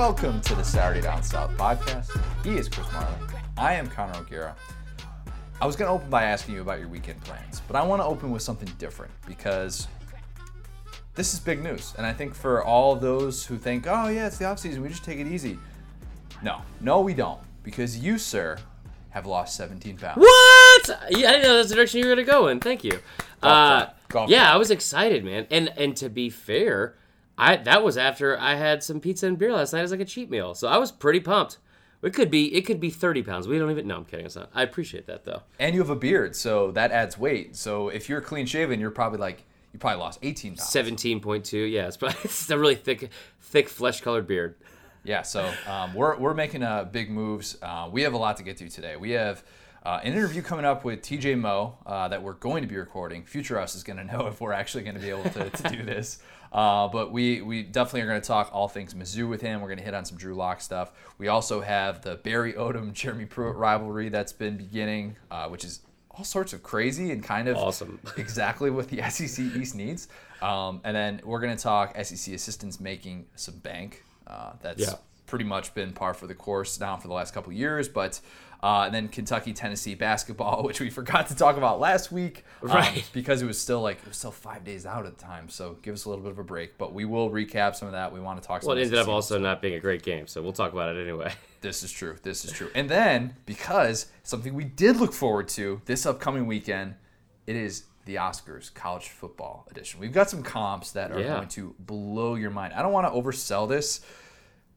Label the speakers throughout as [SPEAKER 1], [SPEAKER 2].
[SPEAKER 1] Welcome to the Saturday Down South podcast. He is Chris Marler. I am Connor O'Gara. I was going to open by asking you about your weekend plans, but I want to open with something different because this is big news. And I think for all those who think, oh, yeah, it's the offseason, we just take it easy. No, no, we don't. Because you, sir, have lost 17 pounds.
[SPEAKER 2] What? Yeah, I didn't know that's the direction you were gonna go in. Thank you. Uh.
[SPEAKER 1] Golf
[SPEAKER 2] yeah. I was excited, man. And and to be fair, I that was after I had some pizza and beer last night as like a cheat meal, so I was pretty pumped. It could be it could be thirty pounds. We don't even. No, I'm kidding. It's not. I appreciate that though.
[SPEAKER 1] And you have a beard, so that adds weight. So if you're clean shaven, you're probably like, you probably lost 18 pounds.
[SPEAKER 2] Seventeen point two. Yeah, it's, probably, it's a really thick, thick flesh colored beard.
[SPEAKER 1] Yeah, so um, we're, we're making uh, big moves. Uh, we have a lot to get to today. We have uh, an interview coming up with TJ Moe uh, that we're going to be recording. Future us is going to know if we're actually going to be able to, to do this. Uh, but we, we definitely are going to talk all things Mizzou with him. We're going to hit on some Drew Lock stuff. We also have the Barry Odom Jeremy Pruitt rivalry that's been beginning, uh, which is all sorts of crazy and kind of
[SPEAKER 2] Awesome.
[SPEAKER 1] exactly what the SEC East needs. Um, and then we're going to talk SEC assistants making some bank. Uh, that's
[SPEAKER 2] Yeah.
[SPEAKER 1] pretty much been par for the course now for the last couple of years. But uh, and then Kentucky Tennessee basketball, which we forgot to talk about last week, um,
[SPEAKER 2] Right.
[SPEAKER 1] Because it was still like it was still five days out at the time. So give us a little bit of a break. But we will recap some of that. We want to talk. some
[SPEAKER 2] Well, it ended up also not being a great game, so we'll talk about it anyway.
[SPEAKER 1] This is true. This is true. And then because something we did look forward to this upcoming weekend, it is the Oscars College Football Edition. We've got some comps that are
[SPEAKER 2] Yeah.
[SPEAKER 1] going to blow your mind. I don't want to oversell this,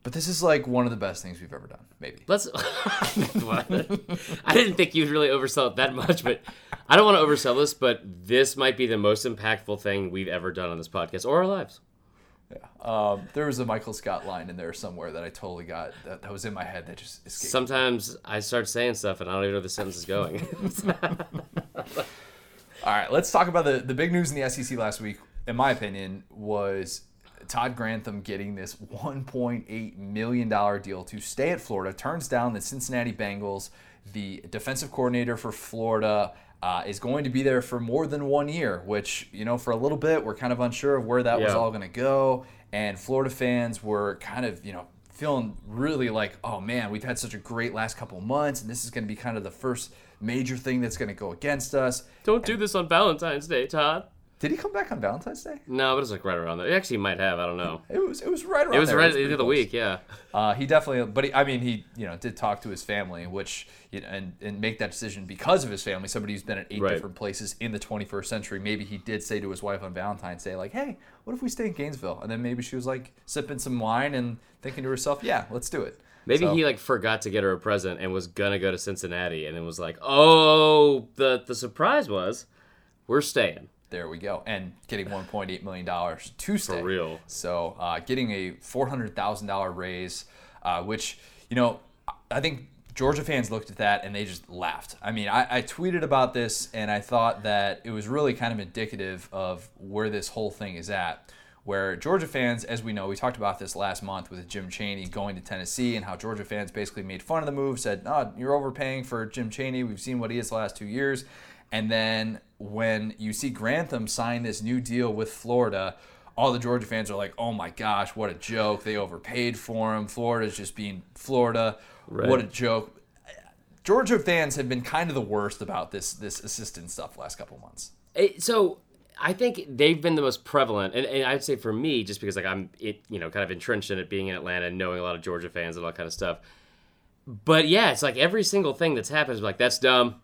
[SPEAKER 1] but this is like one of the best things we've ever done. Maybe.
[SPEAKER 2] Let's. I didn't think you'd really oversell it that much, but I don't want to oversell this. But this might be the most impactful thing we've ever done on this podcast or our lives.
[SPEAKER 1] Um, there was a Michael Scott line in there somewhere that I totally got that, that was in my head that just escaped.
[SPEAKER 2] Sometimes I start saying stuff and I don't even know where the sentence is going.
[SPEAKER 1] All right, let's talk about the, the big news in the SEC last week, in my opinion, was Todd Grantham getting this $1.8 million deal to stay at Florida, turns down the Cincinnati Bengals. The defensive coordinator for Florida uh, is going to be there for more than one year, which, you know, for a little bit, we're kind of unsure of where that was all going to go. And Florida fans were kind of, you know, feeling really like, oh man, we've had such a great last couple months, and this is going to be kind of the first major thing that's going to go against us.
[SPEAKER 2] don't do this on Valentine's Day, Todd.
[SPEAKER 1] Did he come back on Valentine's Day?
[SPEAKER 2] No, but it's like right around there. He actually, might have. I don't know.
[SPEAKER 1] It was it was right around.
[SPEAKER 2] It was
[SPEAKER 1] there.
[SPEAKER 2] right at the end of the week. Yeah.
[SPEAKER 1] Uh, he definitely, but he, I mean, he you know did talk to his family, which you know, and and make that decision because of his family. Somebody who's been at eight
[SPEAKER 2] Right.
[SPEAKER 1] different places in the 21st century. Maybe he did say to his wife on Valentine's Day, like, "Hey, what if we stay in Gainesville?" And then maybe she was like sipping some wine and thinking to herself, "Yeah, let's do it."
[SPEAKER 2] Maybe
[SPEAKER 1] So-
[SPEAKER 2] he like forgot to get her a present and was gonna go to Cincinnati, and then was like, "Oh, the the surprise was, we're staying."
[SPEAKER 1] There we go. And getting $1.8 million to stay.
[SPEAKER 2] For real.
[SPEAKER 1] So uh, getting a $400,000 raise, uh, which, you know, I think Georgia fans looked at that and they just laughed. I mean, I, I tweeted about this and I thought that it was really kind of indicative of where this whole thing is at. Where Georgia fans, as we know, we talked about this last month with Jim Chaney going to Tennessee and how Georgia fans basically made fun of the move, said, oh, you're overpaying for Jim Chaney. We've seen what he is the last two years. And then when you see Grantham sign this new deal with Florida, all the Georgia fans are like, "Oh my gosh, what a joke! They overpaid for him. Florida's just being Florida. What a joke." Georgia fans have been kind of the worst about this this assistant stuff last couple months.
[SPEAKER 2] It- so I think they've been the most prevalent, and, and I'd say for me, just because like I'm it, you know, kind of entrenched in it, being in Atlanta, and knowing a lot of Georgia fans and all that kind of stuff. But yeah, it's like every single thing that's happened is like that's dumb,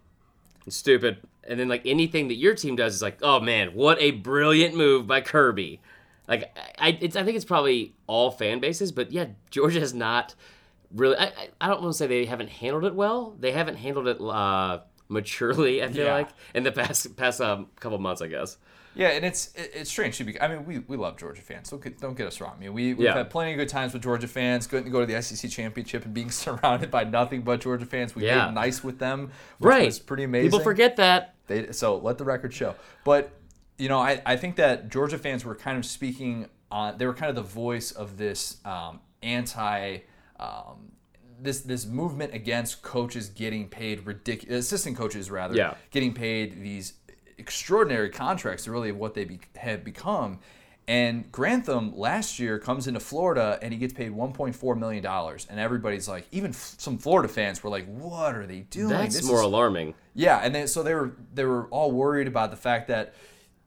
[SPEAKER 2] it's stupid, and then like anything that your team does is like, oh man, what a brilliant move by Kirby. Like I, it's, I think it's probably all fan bases, but yeah, Georgia has not really. I, I- I don't want to say they haven't handled it well. They haven't handled it uh, maturely. I feel
[SPEAKER 1] Yeah.
[SPEAKER 2] like in the past past um, couple months, I guess.
[SPEAKER 1] Yeah, and it's it's strange too. Because, I mean, we, we love Georgia fans. Don't get, don't get us wrong. I mean, we we've
[SPEAKER 2] Yeah.
[SPEAKER 1] had plenty of good times with Georgia fans. Going to go to the SEC championship and being surrounded by nothing but Georgia fans. We
[SPEAKER 2] Yeah.
[SPEAKER 1] played nice with them, which
[SPEAKER 2] Right.
[SPEAKER 1] was pretty amazing.
[SPEAKER 2] People forget that.
[SPEAKER 1] They, so let the record show. But you know, I, I think that Georgia fans were kind of speaking on. They were kind of the voice of this um, anti. Um, this this movement against coaches getting paid ridiculous assistant coaches rather
[SPEAKER 2] Yeah.
[SPEAKER 1] getting paid these extraordinary contracts really what they be, have become And Grantham last year comes into Florida and he gets paid 1.4 million dollars, and everybody's like, even f- some Florida fans were like, "What are they doing?"
[SPEAKER 2] That's
[SPEAKER 1] This
[SPEAKER 2] more
[SPEAKER 1] is-
[SPEAKER 2] alarming.
[SPEAKER 1] yeah, and then so they were they were all worried about the fact that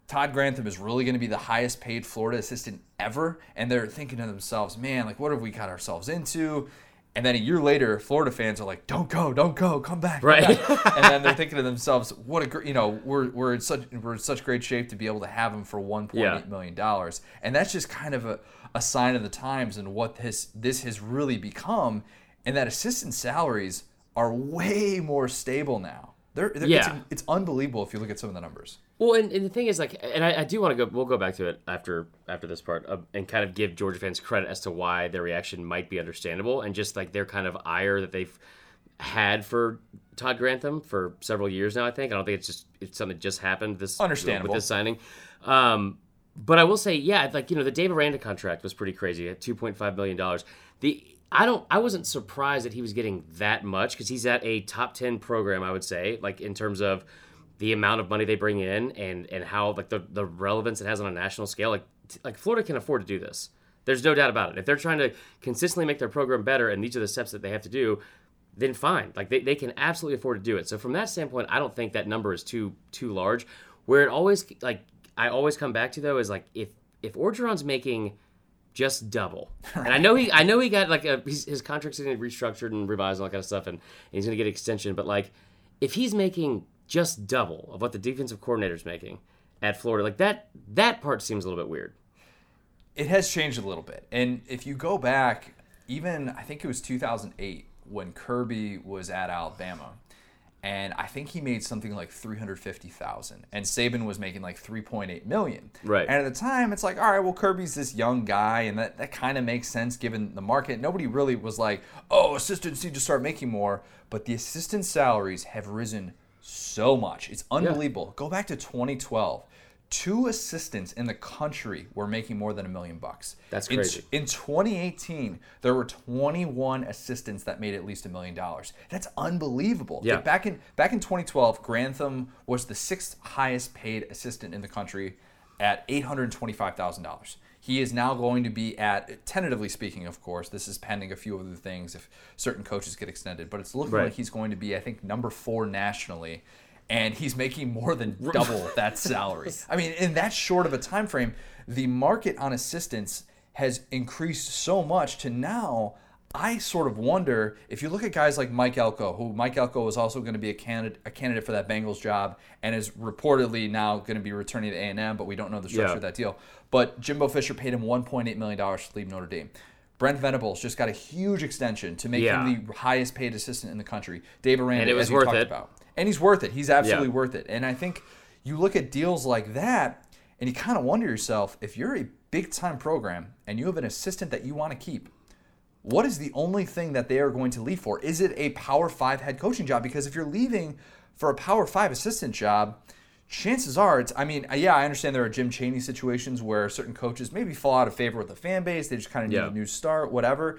[SPEAKER 1] Todd Grantham is really going to be the highest paid Florida assistant ever, and they're thinking to themselves, "Man, like what have we got ourselves into?" And then a year later, Florida fans are like, "Don't go, don't go, come back." come
[SPEAKER 2] Right.
[SPEAKER 1] back." and then they're thinking to themselves, "What a gr- you know we're we're in such we're in such great shape to be able to have him for 1.8
[SPEAKER 2] Yeah.
[SPEAKER 1] million dollars," and that's just kind of a, a sign of the times and what this this has really become, and that assistant salaries are way more stable now. They're, they're it's,
[SPEAKER 2] Yeah.
[SPEAKER 1] it's unbelievable if you look at some of the numbers.
[SPEAKER 2] Well, and, and the thing is, like, and I, I do want to go. We'll go back to it after after this part, uh, and kind of give Georgia fans credit as to why their reaction might be understandable, and just like their kind of ire that they've had for Todd Grantham for several years now. I think I don't think it's just it's something that just happened this
[SPEAKER 1] Understandable.
[SPEAKER 2] with this signing. Um, but I will say, yeah, like you know, the Dave Aranda contract was pretty crazy at two point five million dollars. The I don't I wasn't surprised that he was getting that much because he's at a top ten program. I would say, like in terms of the amount of money they bring in and and how like the the relevance it has on a national scale. Like t- like Florida can afford to do this. There's no doubt about it. If they're trying to consistently make their program better, and these are the steps that they have to do, then fine. Like they, they can absolutely afford to do it. So from that standpoint, I don't think that number is too too large. Where it always like I always come back to though is like if if Orgeron's making just double, and I know he I know he got like a his, his contract's getting restructured and revised and all that kind of stuff, and, and he's gonna get extension. But like if he's making just double of what the defensive coordinator's making at Florida, like that that part seems a little bit weird.
[SPEAKER 1] It has changed a little bit. And if you go back, even I think it was 2008 when Kirby was at Alabama, and I think he made something like 350,000 and Saban was making like 3.8 million.
[SPEAKER 2] Right.
[SPEAKER 1] And at the time it's like, all right, well Kirby's this young guy and that, that kind of makes sense given the market. Nobody really was like, "Oh, assistants need to start making more." But the assistant salaries have risen so much. It's unbelievable. Go back to 2012. Two assistants in the country were making more than a million bucks.
[SPEAKER 2] That's
[SPEAKER 1] In-
[SPEAKER 2] crazy.
[SPEAKER 1] in 2018, there were 21 assistants that made at least a million dollars. That's unbelievable.
[SPEAKER 2] Yeah.
[SPEAKER 1] Like, Back in back in 2012, Grantham was the sixth highest paid assistant in the country at $825,000. He is now going to be at, tentatively speaking, of course, this is pending a few other things if certain coaches get extended, but it's looking
[SPEAKER 2] Right.
[SPEAKER 1] like he's going to be, I think, number four nationally. And he's making more than double that salary. I mean, in that short of a time frame, the market on assistants has increased so much to now I sort of wonder if you look at guys like Mike Elko, who Mike Elko is also going to be a candidate a candidate for that Bengals job and is reportedly now going to be returning to A&M, but we don't know the structure
[SPEAKER 2] Yeah.
[SPEAKER 1] of that deal. But Jimbo Fisher paid him 1.8 million dollars to leave Notre Dame. Brent Venables just got a huge extension to make
[SPEAKER 2] Yeah.
[SPEAKER 1] him the highest paid assistant in the country. Dave Aranda,
[SPEAKER 2] And it was
[SPEAKER 1] as
[SPEAKER 2] worth
[SPEAKER 1] talked
[SPEAKER 2] it.
[SPEAKER 1] about. And he's worth it. He's absolutely
[SPEAKER 2] Yeah.
[SPEAKER 1] worth it. And I think you look at deals like that and you kind of wonder yourself if you're a big time program and you have an assistant that you want to keep, what is the only thing that they are going to leave for? Is it a Power Five head coaching job? Because if you're leaving for a Power Five assistant job, chances are it's. I mean, yeah, I understand there are Jim Chaney situations where certain coaches maybe fall out of favor with the fan base. They just kind of need
[SPEAKER 2] Yeah.
[SPEAKER 1] a new start, whatever.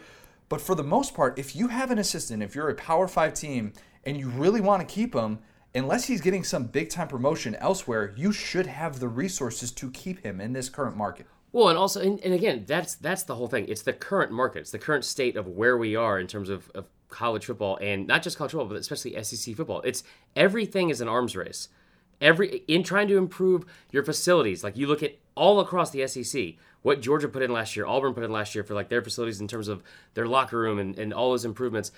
[SPEAKER 1] But for the most part, if you have an assistant, if you're a Power Five team and you really want to keep him, unless he's getting some big time promotion elsewhere, you should have the resources to keep him in this current market.
[SPEAKER 2] Well, and also, and, and again, that's that's the whole thing. It's the current market. It's the current state of where we are in terms of, of college football, and not just college football, but especially SEC football. It's everything is an arms race. Every in trying to improve your facilities, like you look at all across the SEC, what Georgia put in last year, Auburn put in last year for like their facilities in terms of their locker room and, and all those improvements.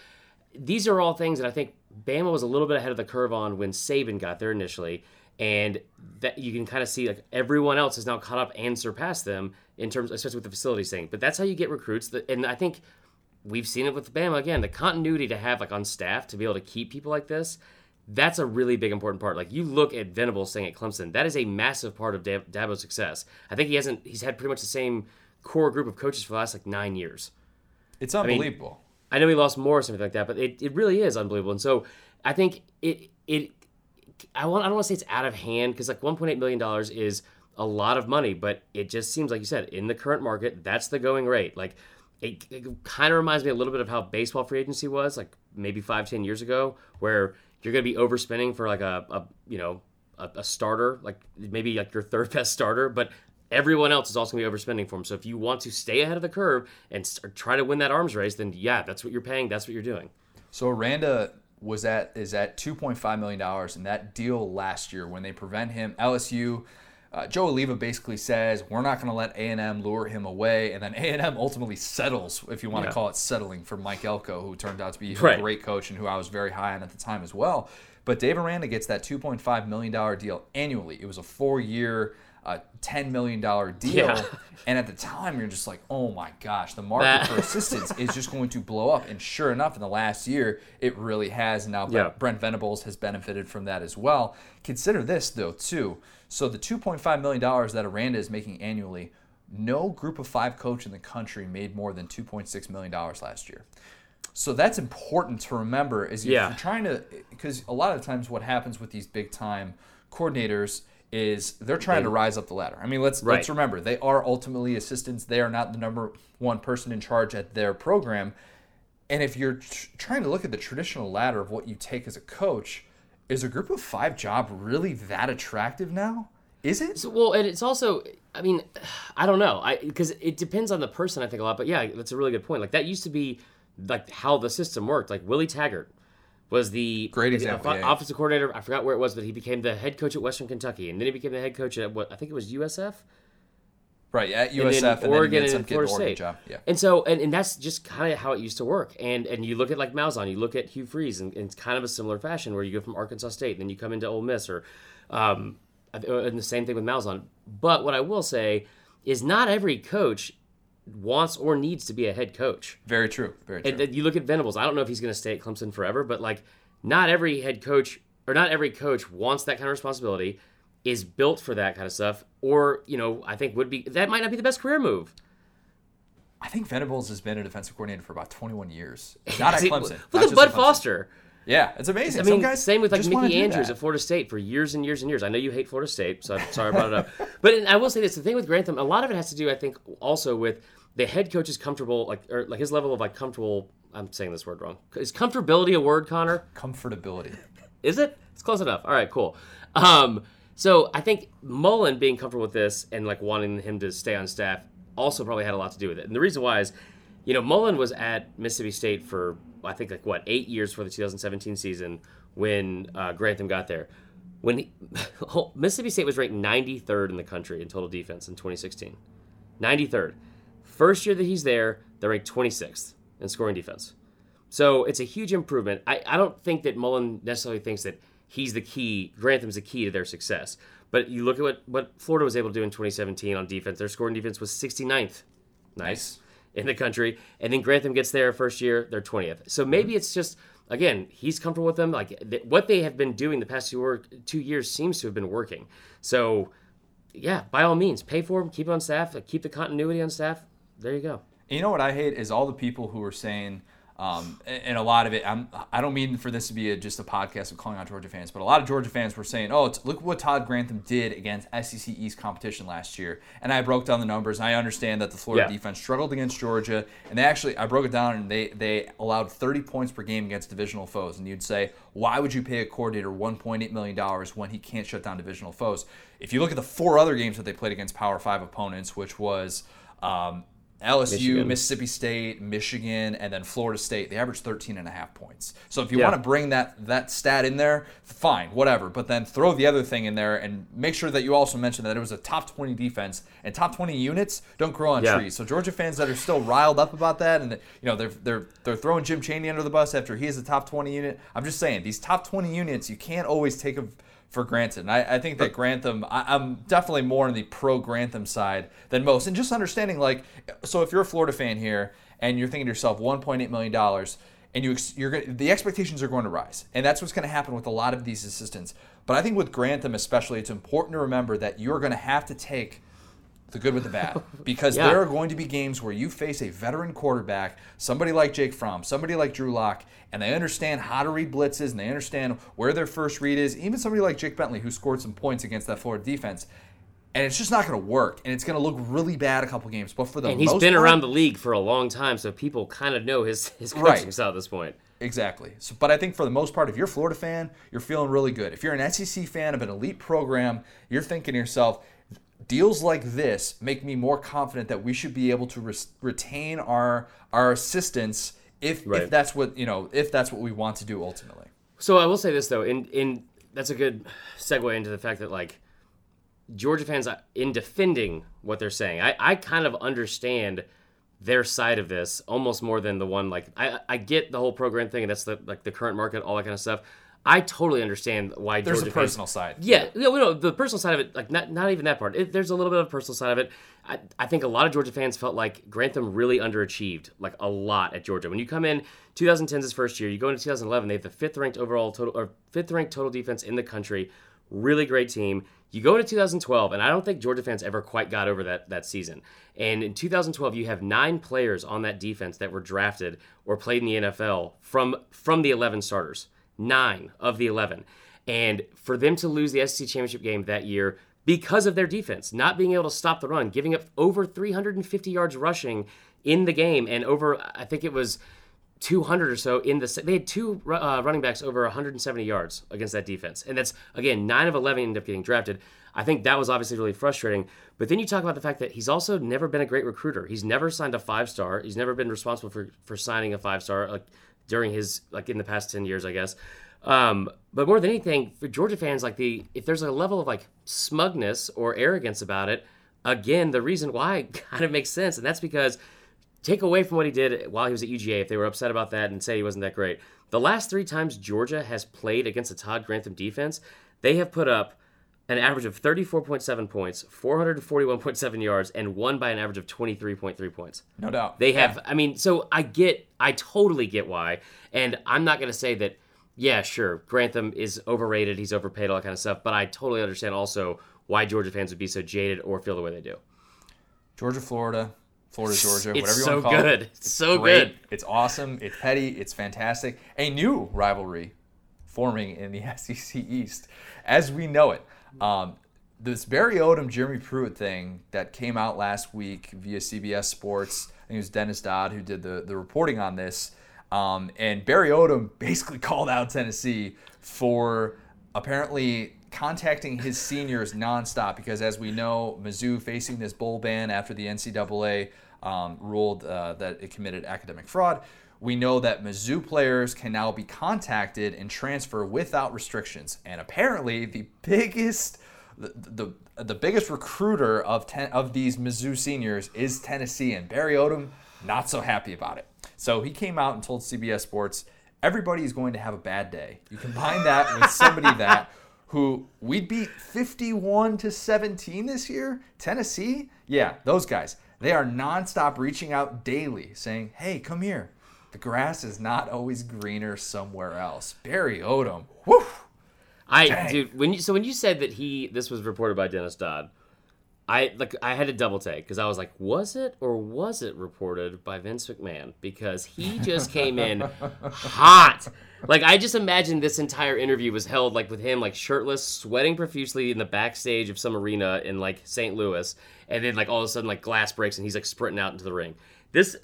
[SPEAKER 2] These are all things that I think Bama was a little bit ahead of the curve on when Saban got there initially and that you can kind of see like everyone else has now caught up and surpassed them in terms, especially with the facilities thing. But that's how you get recruits. And I think we've seen it with Bama again. The continuity to have like on staff to be able to keep people like this, that's a really big important part. Like you look at Venables staying at Clemson, that is a massive part of Dab- Dabo's success. I think he hasn't. He's had pretty much the same core group of coaches for the last like nine years.
[SPEAKER 1] It's unbelievable.
[SPEAKER 2] I know he lost more or something like that, but it, it really is unbelievable. And so I think it it I want I don't want to say it's out of hand because like 1.8 million dollars is a lot of money, but it just seems like you said in the current market that's the going rate. Like it, it kind of reminds me a little bit of how baseball free agency was like maybe five ten years ago, where you're going to be overspending for like a, a you know a, a starter, like maybe like your third best starter, but everyone else is also going to be overspending for him. So if you want to stay ahead of the curve and start, try to win that arms race, then yeah, that's what you're paying. That's what you're doing.
[SPEAKER 1] So Aranda was at is at 2.5 million dollars, and that deal last year when they prevent him, LSU. Uh, Joe Alleva basically says we're not going to let A&M lure him away, and then A&M ultimately settles, if you want
[SPEAKER 2] Yeah.
[SPEAKER 1] to call it settling, for Mike Elko, who turned out to be
[SPEAKER 2] Right.
[SPEAKER 1] a great coach and who I was very high on at the time as well. But Dave Aranda gets that 2.5 million dollar deal annually. It was a four-year, uh, 10 million dollar deal,
[SPEAKER 2] Yeah.
[SPEAKER 1] and at the time you're just like, oh my gosh, the market
[SPEAKER 2] That-
[SPEAKER 1] for assistants is just going to blow up. And sure enough, in the last year, it really has. And now
[SPEAKER 2] Yeah.
[SPEAKER 1] Brent Venables has benefited from that as well. Consider this, though, too. So the $2.5 million that Aranda is making annually, no group of five coach in the country made more than $2.6 million last year. So that's important to remember is
[SPEAKER 2] Yeah.
[SPEAKER 1] you're trying to, because a lot of times what happens with these big time coordinators is they're trying to rise up the ladder. I mean, let's let's remember they are ultimately assistants. They are not the number one person in charge at their program. And if you're tr- trying to look at the traditional ladder of what you take as a coach, is a group of five job really that attractive now? Is it?
[SPEAKER 2] So, well, and it's also, I mean, I don't know, I because it depends on the person. I think a lot, but yeah, that's a really good point. Like that used to be like how the system worked. Like Willie Taggart was the
[SPEAKER 1] Great
[SPEAKER 2] the
[SPEAKER 1] example,
[SPEAKER 2] off-
[SPEAKER 1] yeah, yeah.
[SPEAKER 2] offensive coordinator. I forgot where it was, but he became the head coach at Western Kentucky, and then he became the head coach at what I think it was USF.
[SPEAKER 1] Right, at
[SPEAKER 2] and
[SPEAKER 1] USF and, then
[SPEAKER 2] Oregon
[SPEAKER 1] he ends
[SPEAKER 2] and Florida
[SPEAKER 1] the
[SPEAKER 2] State.
[SPEAKER 1] job. Yeah.
[SPEAKER 2] And so, and, and that's just kind of how it used to work. And and you look at like Malzahn, you look at Hugh Freeze, and, and it's kind of a similar fashion where you go from Arkansas State, and then you come into Ole Miss, or um, and the same thing with Malzahn. But what I will say is, not every coach wants or needs to be a head coach.
[SPEAKER 1] Very true. Very true.
[SPEAKER 2] And then you look at Venables. I don't know if he's going to stay at Clemson forever, but like, not every head coach or not every coach wants that kind of responsibility, is built for that kind of stuff, or you know, I think would be that might not be the best career move.
[SPEAKER 1] I think Venables has been a defensive coordinator for about 21 years. Not at Clemson.
[SPEAKER 2] Look at Bud
[SPEAKER 1] Clemson.
[SPEAKER 2] Foster.
[SPEAKER 1] Yeah, it's amazing.
[SPEAKER 2] I
[SPEAKER 1] Some
[SPEAKER 2] mean,
[SPEAKER 1] guys
[SPEAKER 2] same with like
[SPEAKER 1] just
[SPEAKER 2] Mickey Andrews at Florida State for years and years and years. I know you hate Florida State, so I'm sorry I brought it up. But I will say this: the thing with Grantham, a lot of it has to do, I think, also with the head coach is comfortable, like or like his level of like comfortable. I'm saying this word wrong. Is comfortability a word, Connor?
[SPEAKER 1] Comfortability.
[SPEAKER 2] Is it? It's close enough. All right, cool. Um, so I think Mullen being comfortable with this and like wanting him to stay on staff also probably had a lot to do with it. And the reason why is, you know, Mullen was at Mississippi State for I think like what eight years for the 2017 season when uh, Grantham got there. When he, Mississippi State was ranked 93rd in the country in total defense in 2016, 93rd. First year that he's there, they're ranked 26th in scoring defense. So it's a huge improvement. I, I don't think that Mullen necessarily thinks that he's the key, Grantham's the key to their success. But you look at what, what Florida was able to do in 2017 on defense. Their scoring defense was 69th. Nice. In the country. And then Grantham gets there first year, they're 20th. So mm-hmm. maybe it's just, again, he's comfortable with them. Like th- what they have been doing the past two, work, two years seems to have been working. So, yeah, by all means, pay for them, keep on staff, like, keep the continuity on staff. There you go.
[SPEAKER 1] You know what I hate is all the people who are saying, um, and a lot of it. I'm, I don't mean for this to be a, just a podcast of calling out Georgia fans, but a lot of Georgia fans were saying, "Oh, look what Todd Grantham did against SEC East competition last year." And I broke down the numbers. And I understand that the Florida
[SPEAKER 2] Yeah.
[SPEAKER 1] defense struggled against Georgia, and they actually I broke it down, and they they allowed 30 points per game against divisional foes. And you'd say, why would you pay a coordinator 1.8 million dollars when he can't shut down divisional foes? If you look at the four other games that they played against Power Five opponents, which was um, LSU,
[SPEAKER 2] Michigan.
[SPEAKER 1] Mississippi State, Michigan, and then Florida State. They averaged 13 and a half points. So if you
[SPEAKER 2] Yeah.
[SPEAKER 1] want to bring that that stat in there, fine, whatever. But then throw the other thing in there and make sure that you also mention that it was a top 20 defense and top 20 units don't grow on
[SPEAKER 2] Yeah.
[SPEAKER 1] trees. So Georgia fans that are still riled up about that and you know they're they're they're throwing Jim Chaney under the bus after he is a top 20 unit. I'm just saying these top 20 units you can't always take them for granted. And I, I think that Grantham, I, I'm definitely more on the pro Grantham side than most. And just understanding, like, so if you're a Florida fan here and you're thinking to yourself, 1.8 million dollars, and you, you're the expectations are going to rise, and that's what's going to happen with a lot of these assistants. But I think with Grantham especially, it's important to remember that you're going to have to take the good with the bad because
[SPEAKER 2] Yeah.
[SPEAKER 1] there are going to be games where you face a veteran quarterback, somebody like Jake Fromm, somebody like Drew Lock, and they understand how to read blitzes and they understand where their first read is. Even somebody like Jake Bentley who scored some points against that Florida defense. And it's just not going to work, and it's going to look really bad a couple games. But for the
[SPEAKER 2] And he's been
[SPEAKER 1] part-
[SPEAKER 2] around the league for a long time, so people kind of know his, his coaching
[SPEAKER 1] Right.
[SPEAKER 2] style at this point.
[SPEAKER 1] Exactly. So, but I think for the most part, if you're a Florida fan, you're feeling really good. If you're an SEC fan of an elite program, you're thinking to yourself, deals like this make me more confident that we should be able to res- retain our our assistants if
[SPEAKER 2] Right.
[SPEAKER 1] if that's what you know if that's what we want to do ultimately.
[SPEAKER 2] So I will say this though, in in that's a good segue into the fact that like Georgia fans uh, in defending what they're saying, I, I kind of understand their side of this almost more than the one like I I get the whole program thing and that's the like the current market, all that kind of stuff. I totally understand why
[SPEAKER 1] There's
[SPEAKER 2] Georgia
[SPEAKER 1] a
[SPEAKER 2] fans-
[SPEAKER 1] personal side.
[SPEAKER 2] yeah, no, no, the personal side of it, like not not even that part. It, there's a little bit of a personal side of it. I, I think a lot of Georgia fans felt like Grantham really underachieved, like a lot at Georgia. When you come in, 2010's his first year. You go into 2011, they have the fifth ranked overall total or fifth ranked total defense in the country. Really great team. You go into 2012, and I don't think Georgia fans ever quite got over that that season. And in 2012, you have nine players on that defense that were drafted or played in the NFL from from the 11 starters nine of the 11. And for them to lose the SEC championship game that year because of their defense, not being able to stop the run, giving up over 350 yards rushing in the game, and over, I think it was 200 or so in the. They had two uh, running backs over 170 yards against that defense. And that's, again, nine of 11 ended up getting drafted. I think that was obviously really frustrating. But then you talk about the fact that he's also never been a great recruiter. He's never signed a five star. He's never been responsible for, for signing a five star. Like, during his like in the past 10 years i guess. Um, but more than anything for georgia fans like the if there's a level of like smugness or arrogance about it again the reason why kind of makes sense and that's because take away from what he did while he was at uga if they were upset about that and say he wasn't that great the last three times georgia has played against a todd grantham defense they have put up an average of 34.7 points 441.7 yards and won by an average of 23.3 points
[SPEAKER 1] No doubt.
[SPEAKER 2] they have, I mean, so I get, I totally get why. And I'm not going to say that, yeah, sure, Grantham is overrated, he's overpaid, all that kind of stuff. But I totally understand also why Georgia fans would be so jaded or feel the way they do.
[SPEAKER 1] Georgia, Florida, Florida, Georgia,
[SPEAKER 2] It's
[SPEAKER 1] whatever you
[SPEAKER 2] so
[SPEAKER 1] want to call
[SPEAKER 2] good.
[SPEAKER 1] it.
[SPEAKER 2] It's so
[SPEAKER 1] great.
[SPEAKER 2] good.
[SPEAKER 1] It's awesome. It's petty. It's fantastic. A new rivalry forming in the SEC East as we know it. Um, this Barry Odom, Jeremy Pruitt thing that came out last week via CBS Sports. I think it was Dennis Dodd who did the, the reporting on this. Um, and Barry Odom basically called out Tennessee for apparently contacting his seniors nonstop because, as we know, Mizzou facing this bowl ban after the NCAA um, ruled uh, that it committed academic fraud. We know that Mizzou players can now be contacted and transfer without restrictions. And apparently, the biggest the, the, the biggest recruiter of ten, of these Mizzou seniors is Tennessee, and Barry Odom not so happy about it. So he came out and told CBS Sports, everybody is going to have a bad day. You combine that with somebody that who we beat 51 to 17 this year, Tennessee, yeah, those guys. They are nonstop reaching out daily, saying, "Hey, come here. The grass is not always greener somewhere else." Barry Odom, whew.
[SPEAKER 2] I,
[SPEAKER 1] Dang.
[SPEAKER 2] dude, when you, so when you said that he, this was reported by Dennis Dodd, I like I had to double take because I was like, was it or was it reported by Vince McMahon? Because he just came in hot. Like I just imagined this entire interview was held like with him like shirtless, sweating profusely in the backstage of some arena in like St. Louis, and then like all of a sudden like glass breaks and he's like sprinting out into the ring. This,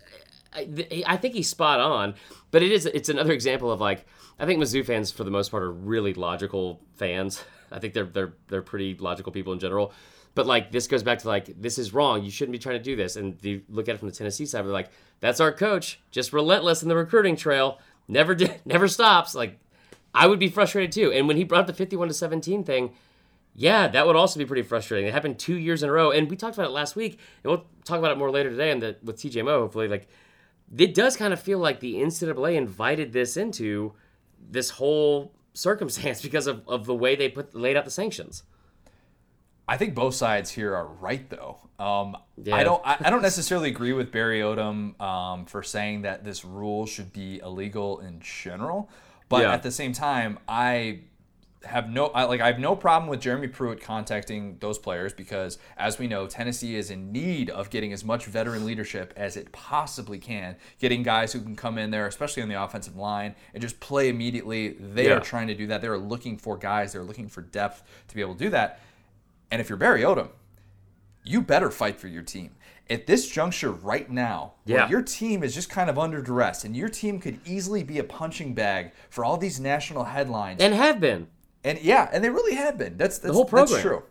[SPEAKER 2] I, think he's spot on, but it is it's another example of like I think Mizzou fans for the most part are really logical fans. I think they're they're they're pretty logical people in general. But like this goes back to like this is wrong. You shouldn't be trying to do this. And you look at it from the Tennessee side, they're like, that's our coach, just relentless in the recruiting trail, never did, never stops. Like I would be frustrated too. And when he brought up the fifty-one to seventeen thing, yeah, that would also be pretty frustrating. It happened two years in a row, and we talked about it last week, and we'll talk about it more later today. And with TJ Moe, hopefully, like it does kind of feel like the NCAA invited this into this whole circumstance because of, of the way they put laid out the sanctions.
[SPEAKER 1] I think both sides here are right, though. Um,
[SPEAKER 2] Yeah.
[SPEAKER 1] I don't. I, I don't necessarily agree with Barry Odom um, for saying that this rule should be illegal in general, but
[SPEAKER 2] Yeah.
[SPEAKER 1] at the same time, I have no I, like I have no problem with Jeremy Pruitt contacting those players because, as we know, Tennessee is in need of getting as much veteran leadership as it possibly can. Getting guys who can come in there, especially on the offensive line, and just play immediately. They
[SPEAKER 2] Yeah.
[SPEAKER 1] are trying to do that. They're looking for guys. They're looking for depth to be able to do that. And if you're Barry Odom, you better fight for your team. At this juncture right now,
[SPEAKER 2] Yeah.
[SPEAKER 1] your team is just kind of under duress, and your team could easily be a punching bag for all these national headlines.
[SPEAKER 2] And have been.
[SPEAKER 1] And yeah, and they really have been. That's, that's
[SPEAKER 2] whole
[SPEAKER 1] That's
[SPEAKER 2] program.
[SPEAKER 1] true.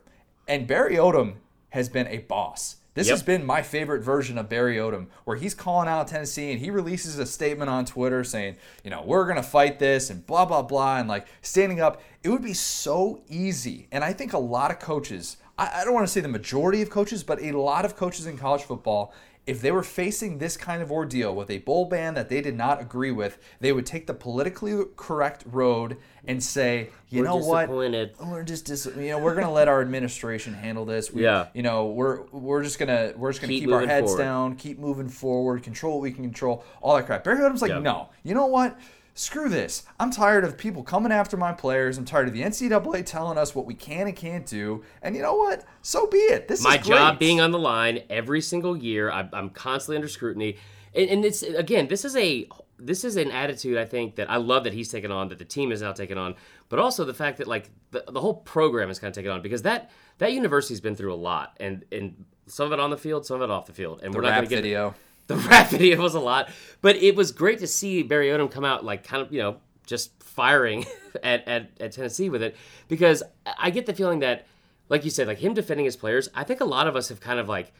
[SPEAKER 1] And Barry Odom has been a boss. This
[SPEAKER 2] Yep.
[SPEAKER 1] has been my favorite version of Barry Odom, where he's calling out Tennessee and he releases a statement on Twitter saying, you know, we're going to fight this and blah, blah, blah, and like standing up. It would be so easy. And I think a lot of coaches, I, I don't want to say the majority of coaches, but a lot of coaches in college football, if they were facing this kind of ordeal with a bowl ban that they did not agree with, they would take the politically correct road and say, you
[SPEAKER 2] We're
[SPEAKER 1] know what?
[SPEAKER 2] disappointed.
[SPEAKER 1] we're just dis- you know we're gonna let our administration handle this. We,
[SPEAKER 2] Yeah.
[SPEAKER 1] You know we're we're just gonna we're just gonna
[SPEAKER 2] Keep
[SPEAKER 1] keep, our heads
[SPEAKER 2] forward.
[SPEAKER 1] down, keep moving forward, control what we can control, all that crap. Barry Odom's like,
[SPEAKER 2] Yeah.
[SPEAKER 1] no, you know what? Screw this. I'm tired of people coming after my players. I'm tired of the NCAA telling us what we can and can't do. And you know what? So be it. This
[SPEAKER 2] my
[SPEAKER 1] is my
[SPEAKER 2] job being on the line every single year. I, I'm constantly under scrutiny, and, and it's again, this is a this is an attitude I think that I love that he's taken on, that the team is now taking on, but also the fact that like the, the whole program is kind of taken on because that that university's been through a lot, and and some of it on the field, some of it off the field, and
[SPEAKER 1] the
[SPEAKER 2] we're not going to get
[SPEAKER 1] video.
[SPEAKER 2] The rap video was a lot, but it was great to see Barry Odom come out like kind of you know just firing at, at, at Tennessee with it. Because I get the feeling that like you said like him defending his players I think a lot of us have kind of like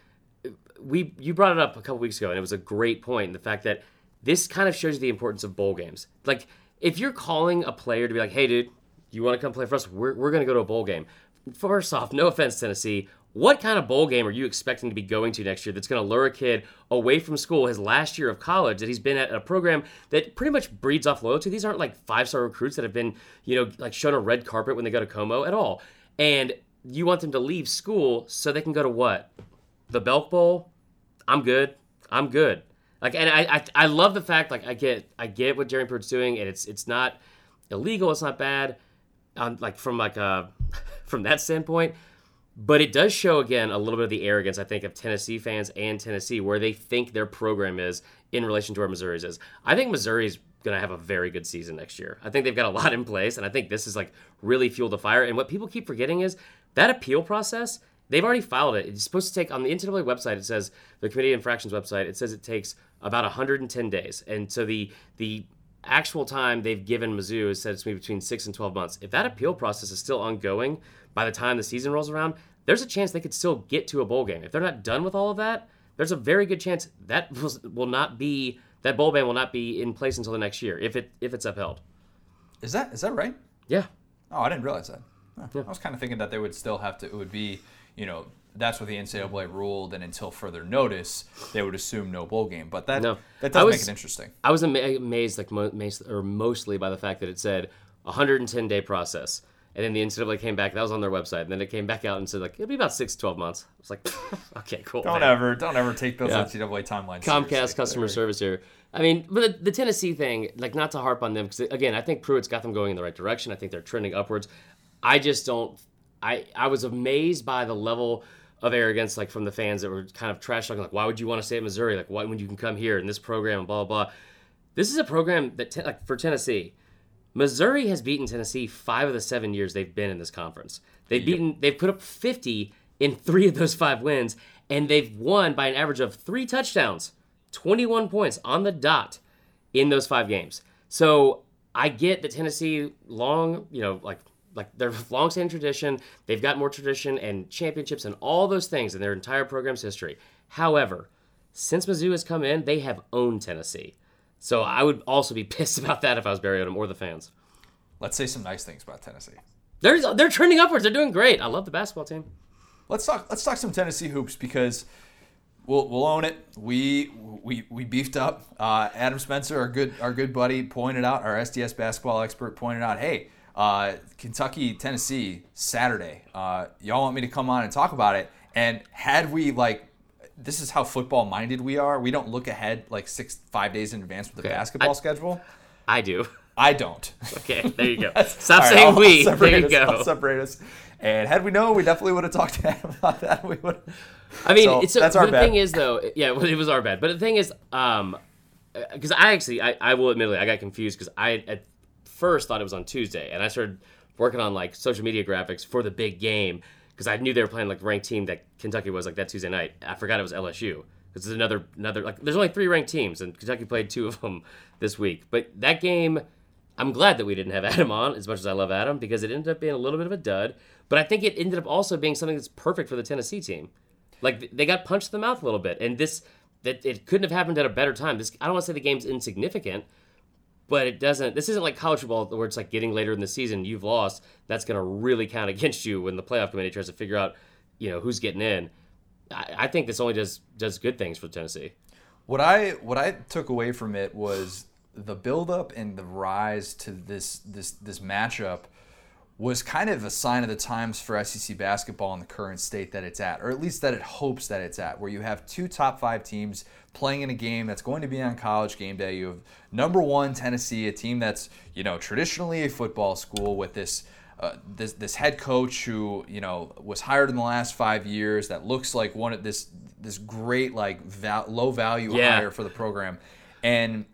[SPEAKER 2] we you brought it up a couple weeks ago and it was a great point the fact that this kind of shows you the importance of bowl games. Like if you're calling a player to be like hey dude you want to come play for us? We're, we're going to go to a bowl game. First off no offense Tennessee what kind of bowl game are you expecting to be going to next year that's going to lure a kid away from school his last year of college that he's been at a program that pretty much breeds off loyalty? These aren't like five star recruits that have been you know like shown a red carpet when they go to como at all. And you want them to leave school so they can go to what? The belk bowl? I'm good. I'm good. Like and i i, I love the fact like i get i get what jeremy pruitt's doing and it's it's not illegal it's not bad. Um, like from like uh from that standpoint but it does show again a little bit of the arrogance I think of Tennessee fans and Tennessee where they think their program is in relation to where Missouri's is. I think Missouri's going to have a very good season next year. I think they've got a lot in place and I think this is like really fueled the fire and what people keep forgetting is that appeal process They've already filed it. It's supposed to take on the NCAA website. It says the Committee of Infractions website. It says it takes about 110 days, and so the the actual time they've given Mizzou is said it's maybe between six and 12 months. If that appeal process is still ongoing by the time the season rolls around, there's a chance they could still get to a bowl game. If they're not done with all of that, there's a very good chance that will, will not be that bowl ban will not be in place until the next year if it if it's upheld.
[SPEAKER 1] Is that is that right?
[SPEAKER 2] Yeah.
[SPEAKER 1] Oh, I didn't realize that. Huh. I was kind of thinking that they would still have to. It would be, you know, that's what the NCAA ruled, and until further notice, they would assume no bowl game. But that
[SPEAKER 2] No.
[SPEAKER 1] that does
[SPEAKER 2] was-
[SPEAKER 1] make it interesting.
[SPEAKER 2] I was amazed, like mo- or mostly by the fact that it said 110 day process, and then the NCAA came back. That was on their website, and then it came back out and said like it'll be about six to 12 months. I was like, okay, cool.
[SPEAKER 1] Don't
[SPEAKER 2] man.
[SPEAKER 1] ever, don't ever take those
[SPEAKER 2] Yeah.
[SPEAKER 1] NCAA timelines.
[SPEAKER 2] Comcast customer service here. I mean, but the, the Tennessee thing, like not to harp on them because again, I think Pruitt's got them going in the right direction. I think they're trending upwards. I just don't. I I was amazed by the level of arrogance, like from the fans that were kind of trash talking, like, why would you want to stay at Missouri? Like, why when you can come here in this program and blah blah blah. This is a program that, like, for Tennessee, Missouri has beaten Tennessee five of the seven years they've been in this conference. They've beaten, they've put up 50 in three of those five wins, and they've won by an average of three touchdowns, 21 points on the dot in those five games. So I get that Tennessee long, you know, like like their long-standing tradition, they've got more tradition and championships and all those things in their entire program's history. However, since Mizzou has come in, they have owned Tennessee. So I would also be pissed about that if I was Barry Odom or the fans.
[SPEAKER 1] Let's say some nice things about Tennessee.
[SPEAKER 2] They're they're trending upwards. They're doing great. I love the basketball team.
[SPEAKER 1] Let's talk. Let's talk some Tennessee hoops because we'll we'll own it. We we we beefed up. Uh, Adam Spencer, our good our good buddy, pointed out. Our SDS basketball expert pointed out. Hey, uh, Kentucky Tennessee Saturday. Uh, y'all want me to come on and talk about it? And had we like. This is how football minded we are. We don't look ahead like six, five days in advance with the
[SPEAKER 2] Okay.
[SPEAKER 1] basketball
[SPEAKER 2] I-
[SPEAKER 1] schedule.
[SPEAKER 2] I do.
[SPEAKER 1] I don't.
[SPEAKER 2] Okay, there you go. Stop
[SPEAKER 1] right,
[SPEAKER 2] saying
[SPEAKER 1] I'll- I'll
[SPEAKER 2] we.
[SPEAKER 1] separate
[SPEAKER 2] There you
[SPEAKER 1] us,
[SPEAKER 2] go.
[SPEAKER 1] I'll separate us. And had we known, we definitely would have talked to him about that. We would.
[SPEAKER 2] I mean,
[SPEAKER 1] So,
[SPEAKER 2] it's
[SPEAKER 1] that's
[SPEAKER 2] but
[SPEAKER 1] our
[SPEAKER 2] the
[SPEAKER 1] bad.
[SPEAKER 2] thing is though, yeah, well, it was our bad. But the thing is, um, because I actually, I, I will admittedly, I got confused because I at first thought it was on Tuesday, and I started working on like social media graphics for the big game because I knew they were playing like ranked team that Kentucky was like that Tuesday night. I forgot it was LSU because it's another another like there's only three ranked teams and Kentucky played two of them this week. But that game, I'm glad that we didn't have Adam on as much as I love Adam because it ended up being a little bit of a dud. But I think it ended up also being something that's perfect for the Tennessee team. Like they got punched in the mouth a little bit, and this that it couldn't have happened at a better time. This I don't want to say the game's insignificant, but it doesn't. This isn't like college football where it's like getting later in the season, you've lost. That's going to really count against you when the playoff committee tries to figure out, you know, who's getting in. I, I think this only does does good things for Tennessee.
[SPEAKER 1] What I what I took away from it was the buildup and the rise to this this this matchup was kind of a sign of the times for SEC basketball in the current state that it's at, or at least that it hopes that it's at, where you have two top five teams playing in a game that's going to be on college game day. You have number one Tennessee, a team that's you know traditionally a football school with this. Uh, this this head coach who you know was hired in the last five years that looks like one of this this great like val- low value
[SPEAKER 2] Yeah.
[SPEAKER 1] hire for the program, and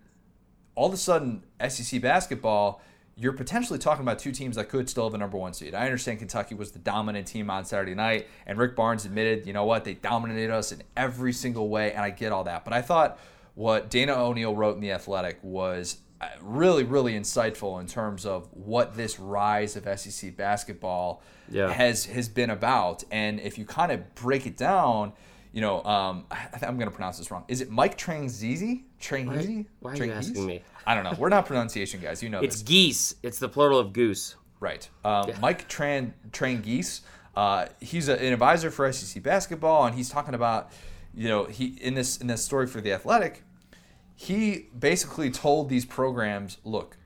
[SPEAKER 1] all of a sudden SEC basketball, you're potentially talking about two teams that could still have a number one seed. I understand Kentucky was the dominant team on Saturday night, and Rick Barnes admitted, you know what, they dominated us in every single way, and I get all that. But I thought what Dana O'Neill wrote in The Athletic was uh, really, really insightful in terms of what this rise of SEC basketball
[SPEAKER 2] Yeah.
[SPEAKER 1] has has been about. And if you kind of break it down, you know, um, I, I'm going to pronounce this wrong. Is it Mike Tranzizi? Tranzizi?
[SPEAKER 2] why are you asking me?
[SPEAKER 1] I don't know. We're not pronunciation guys. You know
[SPEAKER 2] It's
[SPEAKER 1] this.
[SPEAKER 2] geese. It's the plural of goose.
[SPEAKER 1] Right. Um, Mike Tran Trangeese. Uh, he's a, an advisor for SEC basketball, and he's talking about, you know, he in this in this story for the Athletic, he basically told these programs, look,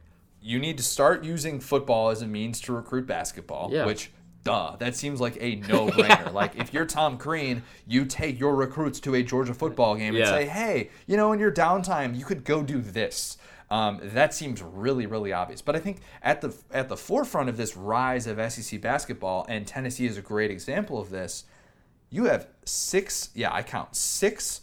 [SPEAKER 1] you need to start using football as a means to recruit basketball,
[SPEAKER 2] Yeah.
[SPEAKER 1] which. Duh, that seems like a no-brainer. Like if you're Tom Crean, you take your recruits to a Georgia football game and say, "Hey, you know, in your downtime, you could go do this." Um, that seems really, really obvious. But I think at the at the forefront of this rise of SEC basketball, and Tennessee is a great example of this. You have six, yeah, I count six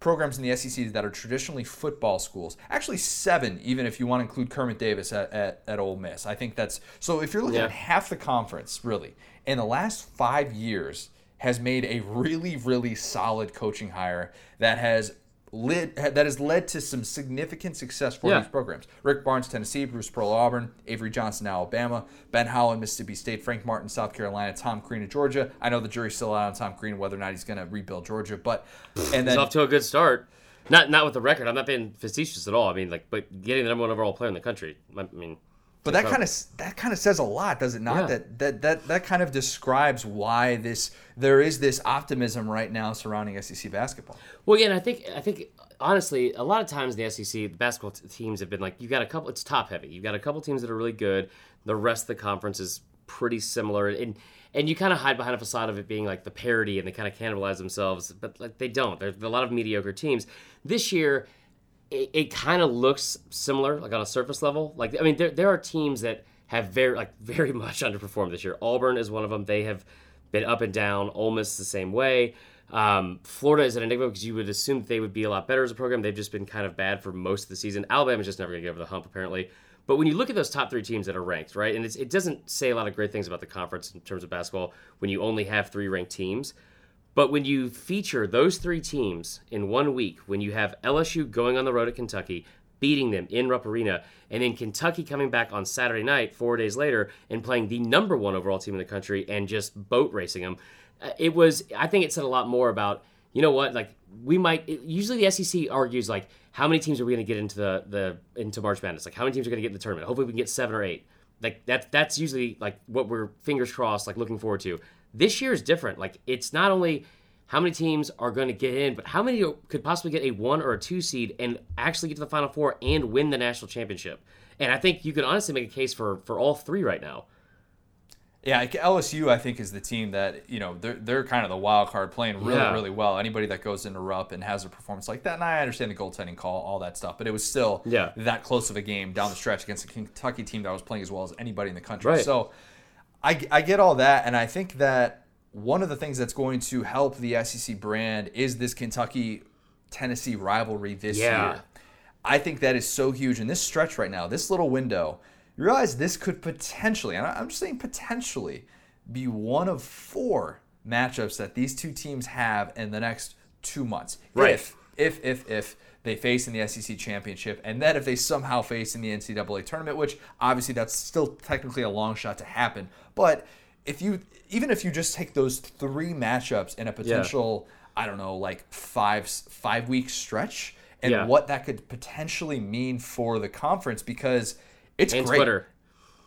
[SPEAKER 1] programs in the SEC that are traditionally football schools. Actually, seven, even if you want to include Kermit Davis at, at, at Ole Miss. I think that's so. If you're looking
[SPEAKER 2] Yeah.
[SPEAKER 1] at half the conference, really, in the last five years, has made a really, really solid coaching hire that has led that has led to some significant success for
[SPEAKER 2] Yeah.
[SPEAKER 1] these programs. Rick Barnes, Tennessee, Bruce Pearl, Auburn, Avery Johnson, Alabama, Ben Howland, Mississippi State, Frank Martin, South Carolina, Tom Crean of Georgia. I know the jury's still out on Tom Crean whether or not he's going to rebuild Georgia, but and then
[SPEAKER 2] off to a good start. Not not with the record. I'm not being facetious at all. I mean, like, but getting the number one overall player in the country. I mean,
[SPEAKER 1] But that kind of that kind of says a lot, does it not?
[SPEAKER 2] Yeah.
[SPEAKER 1] That that that that kind of describes why this there is this optimism right now surrounding SEC basketball.
[SPEAKER 2] Well, yeah, and I think I think honestly, a lot of times in the SEC, the basketball t- teams have been like, you've got a couple. It's top heavy. You've got a couple teams that are really good. The rest of the conference is pretty similar, and and you kind of hide behind a facade of it being like the parity, and they kind of cannibalize themselves, but like they don't. There's a lot of mediocre teams this year. It, it kind of looks similar, like on a surface level. Like I mean, there there are teams that have very like very much underperformed this year. Auburn is one of them. They have been up and down. Ole Miss the same way. Um, Florida is an enigma because you would assume they would be a lot better as a program. They've just been kind of bad for most of the season. Alabama's just never going to get over the hump, apparently. But when you look at those top three teams that are ranked, right, and it doesn't say a lot of great things about the conference in terms of basketball when you only have three ranked teams. But when you feature those three teams in one week, when you have LSU going on the road at Kentucky, beating them in Rupp Arena, and then Kentucky coming back on Saturday night, four days later, and playing the number one overall team in the country and just boat racing them, uh, it was. I think it said a lot more about you know what, like we might. Usually the SEC argues like how many teams are we going to get into the the into March Madness? Like how many teams are going to get in the tournament? Hopefully we can get seven or eight. Like that's that's usually like what we're fingers crossed like looking forward to. This year is different. Like it's not only how many teams are going to get in, but how many could possibly get a one or a two seed and actually get to the Final Four and win the national championship. And I think you could honestly make a case for for all three right now.
[SPEAKER 1] Yeah, LSU I think is the team that you know they're they're kind of the wild card, playing really
[SPEAKER 2] Yeah.
[SPEAKER 1] really well. Anybody that goes into Rupp and has a performance like that, and I understand the goaltending call, all that stuff, but it was still
[SPEAKER 2] Yeah.
[SPEAKER 1] that close of a game down the stretch against a Kentucky team that was playing as well as anybody in the country.
[SPEAKER 2] Right.
[SPEAKER 1] So I, I get all that, and I think that one of the things that's going to help the SEC brand is this Kentucky Tennessee rivalry this
[SPEAKER 2] Yeah.
[SPEAKER 1] year. I think that is so huge in this stretch right now, this little window. You realize this could potentially, and I'm just saying potentially, be one of four matchups that these two teams have in the next two months.
[SPEAKER 2] Right.
[SPEAKER 1] If if if if they face in the SEC championship, and then if they somehow face in the NCAA tournament, which obviously that's still technically a long shot to happen, but if you even if you just take those three matchups in a potential I don't know like five five week stretch and
[SPEAKER 2] Yeah.
[SPEAKER 1] what that could potentially mean for the conference because it's
[SPEAKER 2] And
[SPEAKER 1] great.
[SPEAKER 2] Twitter.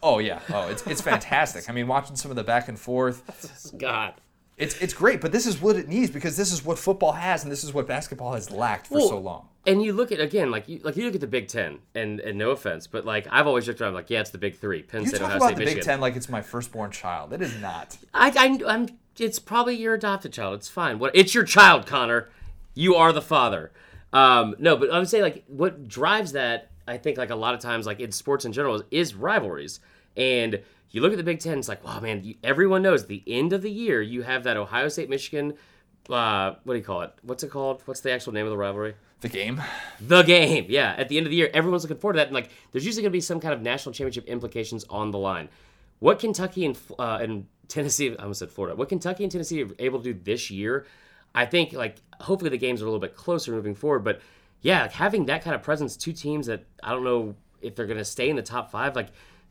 [SPEAKER 1] Oh yeah, oh it's it's fantastic. I mean, watching some of the back and forth,
[SPEAKER 2] God.
[SPEAKER 1] It's it's great. But this is what it needs because this is what football has, and this is what basketball has lacked for
[SPEAKER 2] Well,
[SPEAKER 1] so long.
[SPEAKER 2] And you look at again, like you like you look at the Big Ten, and and no offense, but like I've always looked around like, yeah, it's the Big Three: Penn
[SPEAKER 1] You
[SPEAKER 2] State,
[SPEAKER 1] talk
[SPEAKER 2] Ohio
[SPEAKER 1] about
[SPEAKER 2] State,
[SPEAKER 1] the
[SPEAKER 2] Michigan.
[SPEAKER 1] Big Ten like it's my firstborn child. It is not.
[SPEAKER 2] I, I I'm it's probably your adopted child. It's fine. What it's your child, Connor. You are the father. Um, no, but I would say like what drives that. I think like a lot of times like in sports in general is, is rivalries. And you look at the Big Ten, it's like, wow, man, you, everyone knows the end of the year you have that Ohio State Michigan. Uh, what do you call it? What's it called? What's the actual name of the rivalry?
[SPEAKER 1] The game.
[SPEAKER 2] the game. Yeah, at the end of the year, everyone's looking forward to that, and like, there's usually going to be some kind of national championship implications on the line. What Kentucky and uh, and Tennessee, I almost said Florida. What Kentucky and Tennessee are able to do this year, I think, like, hopefully the games are a little bit closer moving forward. But yeah, like, having that kind of presence, two teams that I don't know if they're going to stay in the top five, like,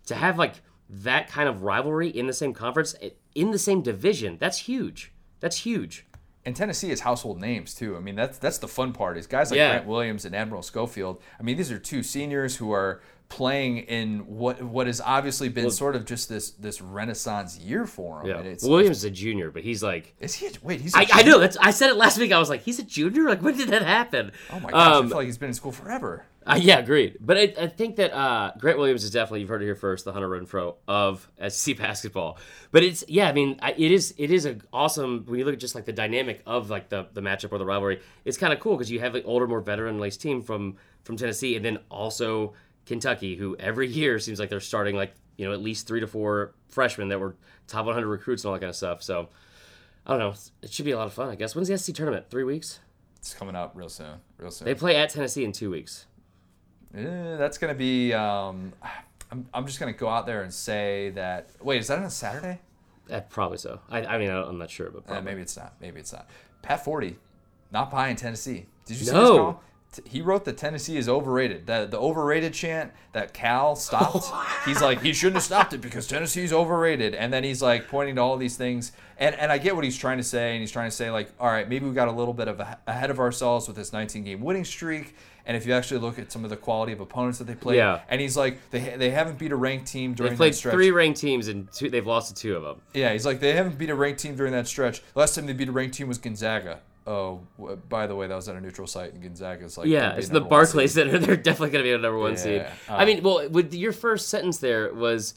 [SPEAKER 2] to have like that kind of rivalry in the same conference, in the same division, that's huge. That's huge.
[SPEAKER 1] And Tennessee is household names too. I mean, that's that's the fun part is guys like
[SPEAKER 2] Yeah.
[SPEAKER 1] Grant Williams and Admiral Schofield. I mean, these are two seniors who are playing in what what has obviously been sort of just this this renaissance year for them.
[SPEAKER 2] Yeah,
[SPEAKER 1] it's,
[SPEAKER 2] Williams is a junior, but he's like
[SPEAKER 1] is he? A, wait, he's. a
[SPEAKER 2] I, I know that's. I said it last week. I was like, he's a junior. Like, when did that happen?
[SPEAKER 1] Oh my gosh! I
[SPEAKER 2] Um,
[SPEAKER 1] feel like he's been in school forever.
[SPEAKER 2] Uh, yeah, agreed. But I, I think that uh, Grant Williams is definitely. You've heard it here first. The Hunter Renfrow of SC basketball. But it's yeah. I mean, I, it is. It is a awesome when you look at just like the dynamic of like the the matchup or the rivalry. It's kind of cool because you have an older, more veteran laced team from from Tennessee, and then also Kentucky, who every year seems like they're starting like you know at least three to four freshmen that were top 100 recruits and all that kind of stuff. So. I don't know. It should be a lot of fun, I guess. When's the SC tournament? Three weeks?
[SPEAKER 1] It's coming up real soon. Real soon.
[SPEAKER 2] They play at Tennessee in two weeks.
[SPEAKER 1] Eh, that's gonna be. Um, I'm, I'm just gonna go out there and say that. Wait, is that on a Saturday?
[SPEAKER 2] Uh, probably so. I, I mean, I- I'm not sure, but
[SPEAKER 1] Uh, maybe it's not. Maybe it's not. Pat Forde, not buying Tennessee. Did you see
[SPEAKER 2] No.
[SPEAKER 1] this call? He wrote that Tennessee is overrated. The the overrated chant that Cal stopped. he's like he shouldn't have stopped it because Tennessee's overrated. And then he's like pointing to all these things. And and I get what he's trying to say. And he's trying to say like, all right, maybe we got a little bit of a, ahead of ourselves with this 19 game winning streak. And if you actually look at some of the quality of opponents that they played,
[SPEAKER 2] Yeah.
[SPEAKER 1] and he's like they they haven't beat a ranked team during
[SPEAKER 2] They've played
[SPEAKER 1] that stretch.
[SPEAKER 2] three ranked teams and two, they've lost to two of them.
[SPEAKER 1] Yeah, he's like they haven't beat a ranked team during that stretch. Last time they beat a ranked team was Gonzaga. Oh, by the way, that was at a neutral site, and Gonzaga's like
[SPEAKER 2] Yeah, it's the Barclays
[SPEAKER 1] seed.
[SPEAKER 2] Center. They're definitely going to be a number one seed.
[SPEAKER 1] Yeah,
[SPEAKER 2] I
[SPEAKER 1] uh,
[SPEAKER 2] mean, well, with your first sentence there was,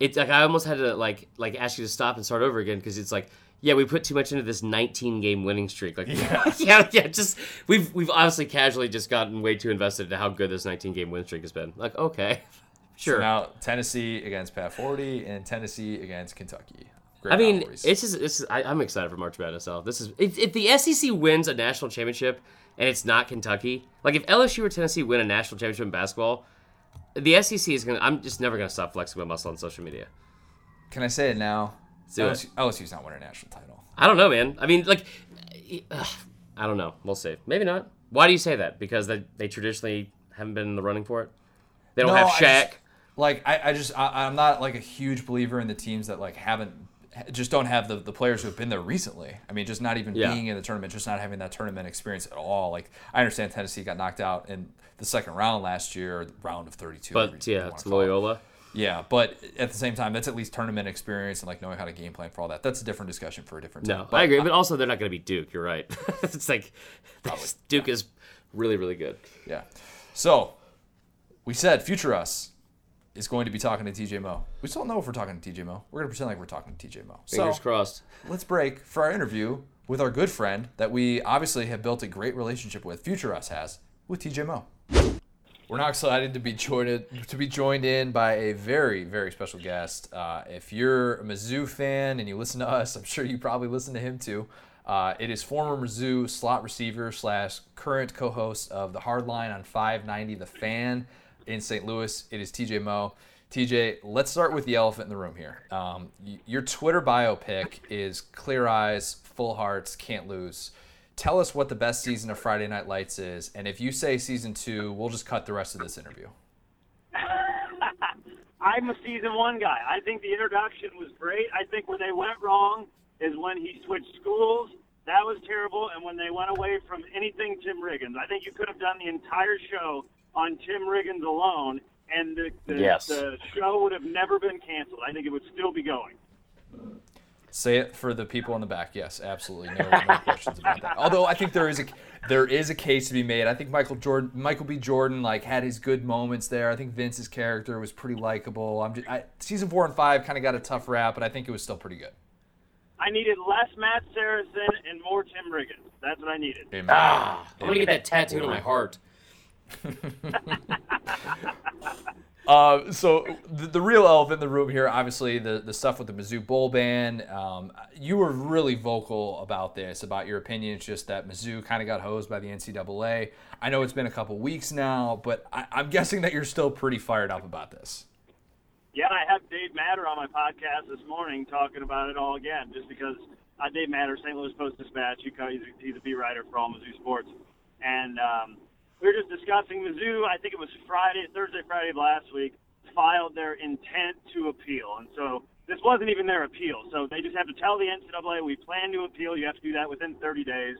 [SPEAKER 2] it's like I almost had to like like ask you to stop and start over again because it's like, yeah, we put too much into this 19 game winning streak. Like, yeah. yeah, yeah just we've we've honestly casually just gotten way too invested into how good this 19 game win streak has been. Like, okay,
[SPEAKER 1] So
[SPEAKER 2] sure.
[SPEAKER 1] now Tennessee against Pat Forde and Tennessee against Kentucky. Great
[SPEAKER 2] I mean,
[SPEAKER 1] rivalries.
[SPEAKER 2] it's just it's. I, I'm excited for March Madness. Now. This is if, if the SEC wins a national championship and it's not Kentucky, like if LSU or Tennessee win a national championship in basketball, the SEC is gonna. I'm just never gonna stop flexing my muscle on social media.
[SPEAKER 1] Can I say it now?
[SPEAKER 2] do it.
[SPEAKER 1] LSU, LSU's not winning a national title.
[SPEAKER 2] I don't know, man. I mean, like, eh, ugh, I don't know. We'll see. Maybe not. Why do you say that? Because they they traditionally haven't been in the running for it. They don't
[SPEAKER 1] No,
[SPEAKER 2] have
[SPEAKER 1] I
[SPEAKER 2] Shaq.
[SPEAKER 1] just- like I, I just I, I'm not like a huge believer in the teams that like haven't just don't have the, the players who have been there recently. I mean, just not even
[SPEAKER 2] Yeah.
[SPEAKER 1] being in the tournament, just not having that tournament experience at all. Like I understand Tennessee got knocked out in the second round last year, round of 32.
[SPEAKER 2] but yeah, it's
[SPEAKER 1] call it.
[SPEAKER 2] Loyola.
[SPEAKER 1] Yeah, but at the same time, that's at least tournament experience and like knowing how to game plan for all that. That's a different discussion for a different time.
[SPEAKER 2] No,
[SPEAKER 1] But
[SPEAKER 2] I agree. But also, they're not going to be Duke. You're right. it's like Duke is really, really good.
[SPEAKER 1] Yeah. So we said future us is going to be talking to TJ Moe. We still don't know if we're talking to TJ Moe. We're gonna pretend like we're talking to TJ Moe.
[SPEAKER 2] Fingers
[SPEAKER 1] so
[SPEAKER 2] crossed.
[SPEAKER 1] let's break for our interview with our good friend that we obviously have built a great relationship with. Future us has with TJ Moe. We're now excited to be joined to be joined in by a very very special guest. Uh, if you're a Mizzou fan and you listen to us, I'm sure you probably listen to him too. Uh, it is former Mizzou slot receiver slash current co-host of the Hardline on 590 The Fan in St. Louis. It is TJ Moe. TJ, let's start with the elephant in the room here. Um, your Twitter bio pic is clear eyes, full hearts, can't lose. tell us what the best season of Friday Night Lights is, and if you say season two, we'll just cut the rest of this interview.
[SPEAKER 3] I'm a season one guy. I think the introduction was great. I think where they went wrong is when he switched schools. That was terrible. And when they went away from anything Tim Riggins, I think you could have done the entire show on Tim Riggins alone, and the, the,
[SPEAKER 2] yes.
[SPEAKER 3] the show would have never been canceled. I think it would still be going.
[SPEAKER 1] Say it for the people in the back. Yes, absolutely. No, no questions about that. Although I think there is a there is a case to be made. I think Michael Jordan, Michael B. Jordan, like had his good moments there. I think Vince's character was pretty likable. I'm just, I, season four and five kind of got a tough rap, but I think it was still pretty good.
[SPEAKER 3] I needed less Matt Saracen and more Tim Riggins. That's what I needed.
[SPEAKER 2] Amen. Ah, I'm gonna get that tattooed on my heart.
[SPEAKER 1] Uh, so the, the, real elephant in the room here, obviously, the, the stuff with the Mizzou bowl ban. Um, you were really vocal about this, about your opinion. It's just that Mizzou kind of got hosed by the NCAA. I know it's been a couple weeks now, but I, I'm guessing that you're still pretty fired up about this.
[SPEAKER 3] Yeah, I have Dave Matter on my podcast this morning talking about it all again, just because uh, Dave Matter, St. Louis Post Dispatch, he's a, beat writer for all Mizzou sports, and um, we were just discussing Mizzou. I think it was Friday, Thursday, Friday of last week, filed their intent to appeal, and so this wasn't even their appeal. So they just have to tell the NCAA we plan to appeal. You have to do that within 30 days,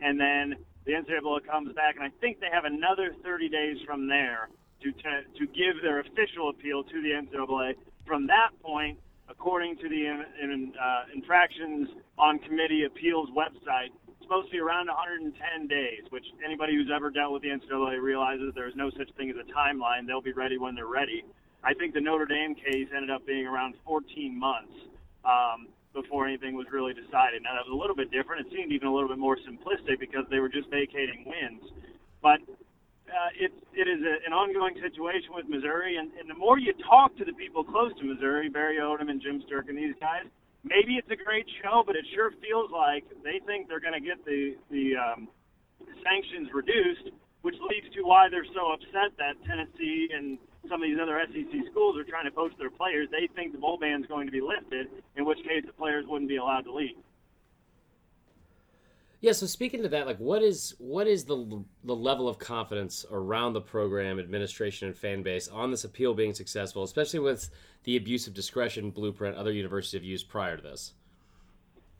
[SPEAKER 3] and then the NCAA comes back, and I think they have another 30 days from there to to, give their official appeal to the NCAA. From that point, according to the in, in, uh, infractions on committee appeals website, supposed to be around 110 days, which anybody who's ever dealt with the NCAA realizes there's no such thing as a timeline. They'll be ready when they're ready. I think the Notre Dame case ended up being around 14 months um, before anything was really decided. Now that was a little bit different. It seemed even a little bit more simplistic because they were just vacating wins. But uh, it, it is a, an ongoing situation with Missouri, and, and the more you talk to the people close to Missouri, Barry Odom and Jim Sterk and these guys, maybe it's a great show, but it sure feels like they think they're going to get the the um, sanctions reduced, which leads to why they're so upset that Tennessee and some of these other SEC schools are trying to poach their players. They think the bowl ban is going to be lifted, in which case the players wouldn't be allowed to leave.
[SPEAKER 2] Yeah. So speaking to that, like, what is what is the the level of confidence around the program, administration, and fan base on this appeal being successful, especially with the abuse of discretion blueprint other universities have used prior to this?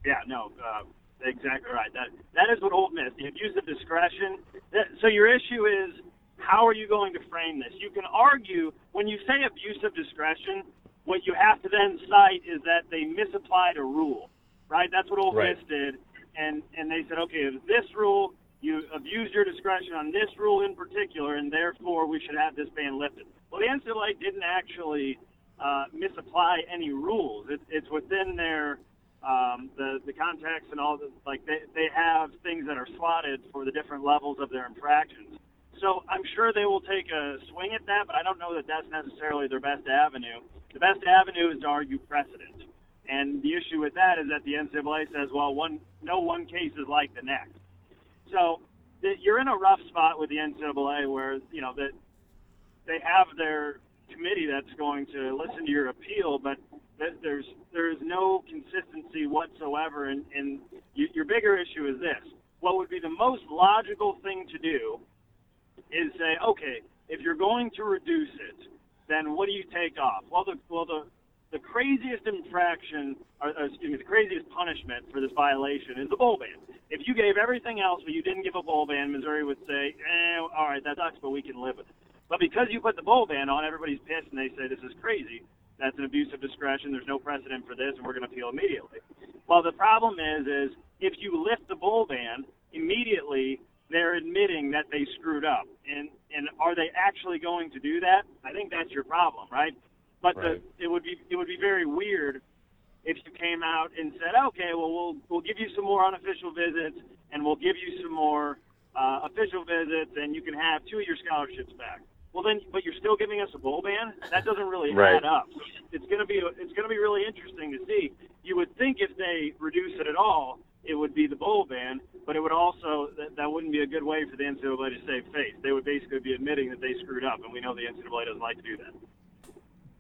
[SPEAKER 3] Yeah. No. Uh, exactly right. That that is what Ole Miss, the abuse of discretion. That, so your issue is how are you going to frame this? You can argue when you say abuse of discretion, what you have to then cite is that they misapplied a rule, right? That's what Ole
[SPEAKER 2] right.
[SPEAKER 3] Miss did and and they said, okay, this rule you abused your discretion on this rule in particular, and therefore we should have this ban lifted. Well, the NCAA didn't actually uh, misapply any rules. It, it's within their um, the the context and all the like they they have things that are slotted for the different levels of their infractions. So I'm sure they will take a swing at that, but I don't know that that's necessarily their best avenue. The best avenue is to argue precedent. And the issue with that is that the NCAA says, well, one no one case is like the next. So you're in a rough spot with the NCAA where you know that they have their committee that's going to listen to your appeal, but there's there's no consistency whatsoever. And, and you, your bigger issue is this: what would be the most logical thing to do is say, okay, if you're going to reduce it, then what do you take off? Well, the well the the craziest infraction, or, or excuse me, the craziest punishment for this violation is the bowl ban. If you gave everything else but you didn't give a bowl ban, Missouri would say, eh, all right, that sucks, but we can live with it. But because you put the bowl ban on, everybody's pissed and they say this is crazy. That's an abuse of discretion. There's no precedent for this, and we're going to appeal immediately. Well, the problem is, is if you lift the bowl ban immediately, they're admitting that they screwed up. And and are they actually going to do that? I think that's your problem, right? But right. the, it would be it would be very weird if you came out and said, okay, well we'll we'll give you some more unofficial visits and we'll give you some more uh, official visits and you can have two of your scholarships back. Well then, but you're still giving us a bowl ban. That doesn't really
[SPEAKER 2] right.
[SPEAKER 3] add up. It's gonna be it's gonna be really interesting to see. You would think if they reduce it at all, it would be the bowl ban, but it would also that, that wouldn't be a good way for the NCAA to save face. They would basically be admitting that they screwed up, and we know the NCAA doesn't like to do that.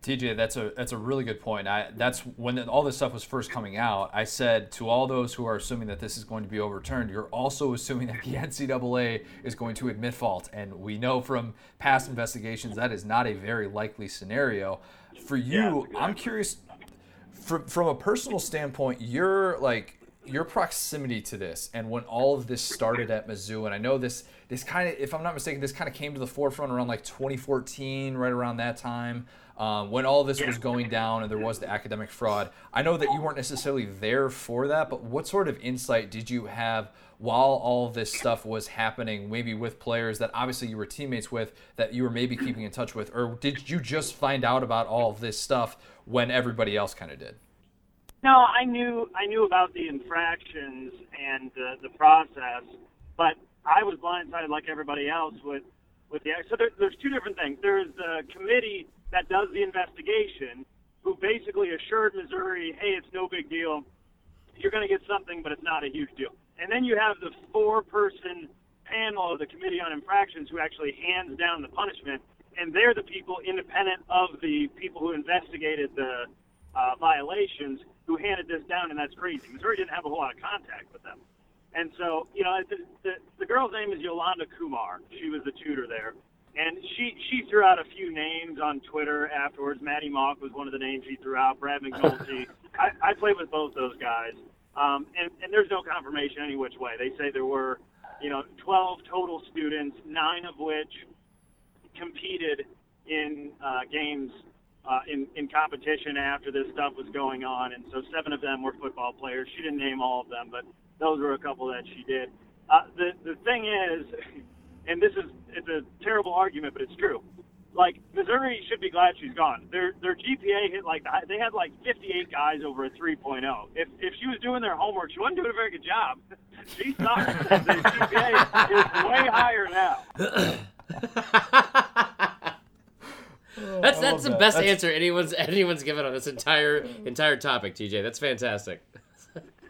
[SPEAKER 1] TJ, that's a that's a really good point. I that's when all this stuff was first coming out. I said to all those who are assuming that this is going to be overturned, you're also assuming that the NCAA is going to admit fault, and we know from past investigations that is not a very likely scenario. For you, yeah. I'm curious. From from a personal standpoint, you're like your proximity to this, and when all of this started at Mizzou, and I know this this kind of, if I'm not mistaken, this kind of came to the forefront around like 2014, right around that time um, when all this was going down and there was the academic fraud. I know that you weren't necessarily there for that, but what sort of insight did you have while all this stuff was happening, maybe with players that obviously you were teammates with, that you were maybe keeping in touch with, or did you just find out about all this stuff when everybody else kind of did?
[SPEAKER 3] No, I knew I knew about the infractions and uh, the process, but I was blindsided like everybody else with with the so there, there's two different things. There's the committee that does the investigation who basically assured Missouri, hey, it's no big deal. You're going to get something, but it's not a huge deal. And then you have the four person panel of the Committee on Infractions who actually hands down the punishment, and they're the people independent of the people who investigated the uh, violations who handed this down, and that's crazy. Missouri didn't have a whole lot of contact with them. And so, you know, the, the, the girl's name is Yolanda Kumar. She was the tutor there. And she she threw out a few names on Twitter afterwards. Maddie Mock was one of the names she threw out. Brad McNulty. I, I played with both those guys, um, and and there's no confirmation any which way. They say there were, you know, 12 total students, nine of which competed in uh, games uh, in in competition after this stuff was going on, and so seven of them were football players. She didn't name all of them, but those were a couple that she did. Uh, the the thing is. and this is it's a terrible argument, but it's true. Like Missouri should be glad she's gone. Their their GPA hit like they had like 58 guys over a 3.0. If if she was doing their homework, she wasn't doing a very good job. she sucks. the GPA is way higher now.
[SPEAKER 2] that's that's the that. best that's... answer anyone's anyone's given on this entire entire topic, TJ. That's fantastic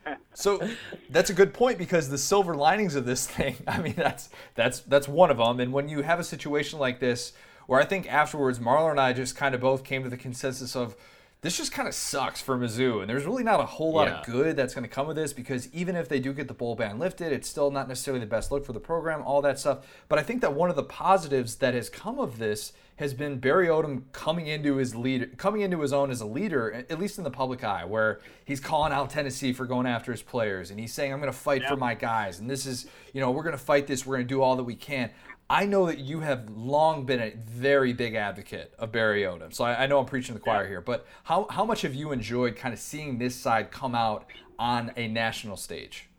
[SPEAKER 1] so that's a good point because the silver linings of this thing, I mean, that's that's that's one of them. And when you have a situation like this, where I think afterwards Marler and I just kind of both came to the consensus of this just kind of sucks for Mizzou, and there's really not a whole lot yeah. of good that's going to come of this because even if they do get the bowl ban lifted, it's still not necessarily the best look for the program, all that stuff. But I think that one of the positives that has come of this has been Barry Odom coming into his lead, coming into his own as a leader, at least in the public eye, where he's calling out Tennessee for going after his players, and he's saying, "I'm going to fight for my guys," and this is, you know, we're going to fight this. We're going to do all that we can. I know that you have long been a very big advocate of Barry Odom, so I, I know I'm preaching to the choir here. But how how much have you enjoyed kind of seeing this side come out on a national stage?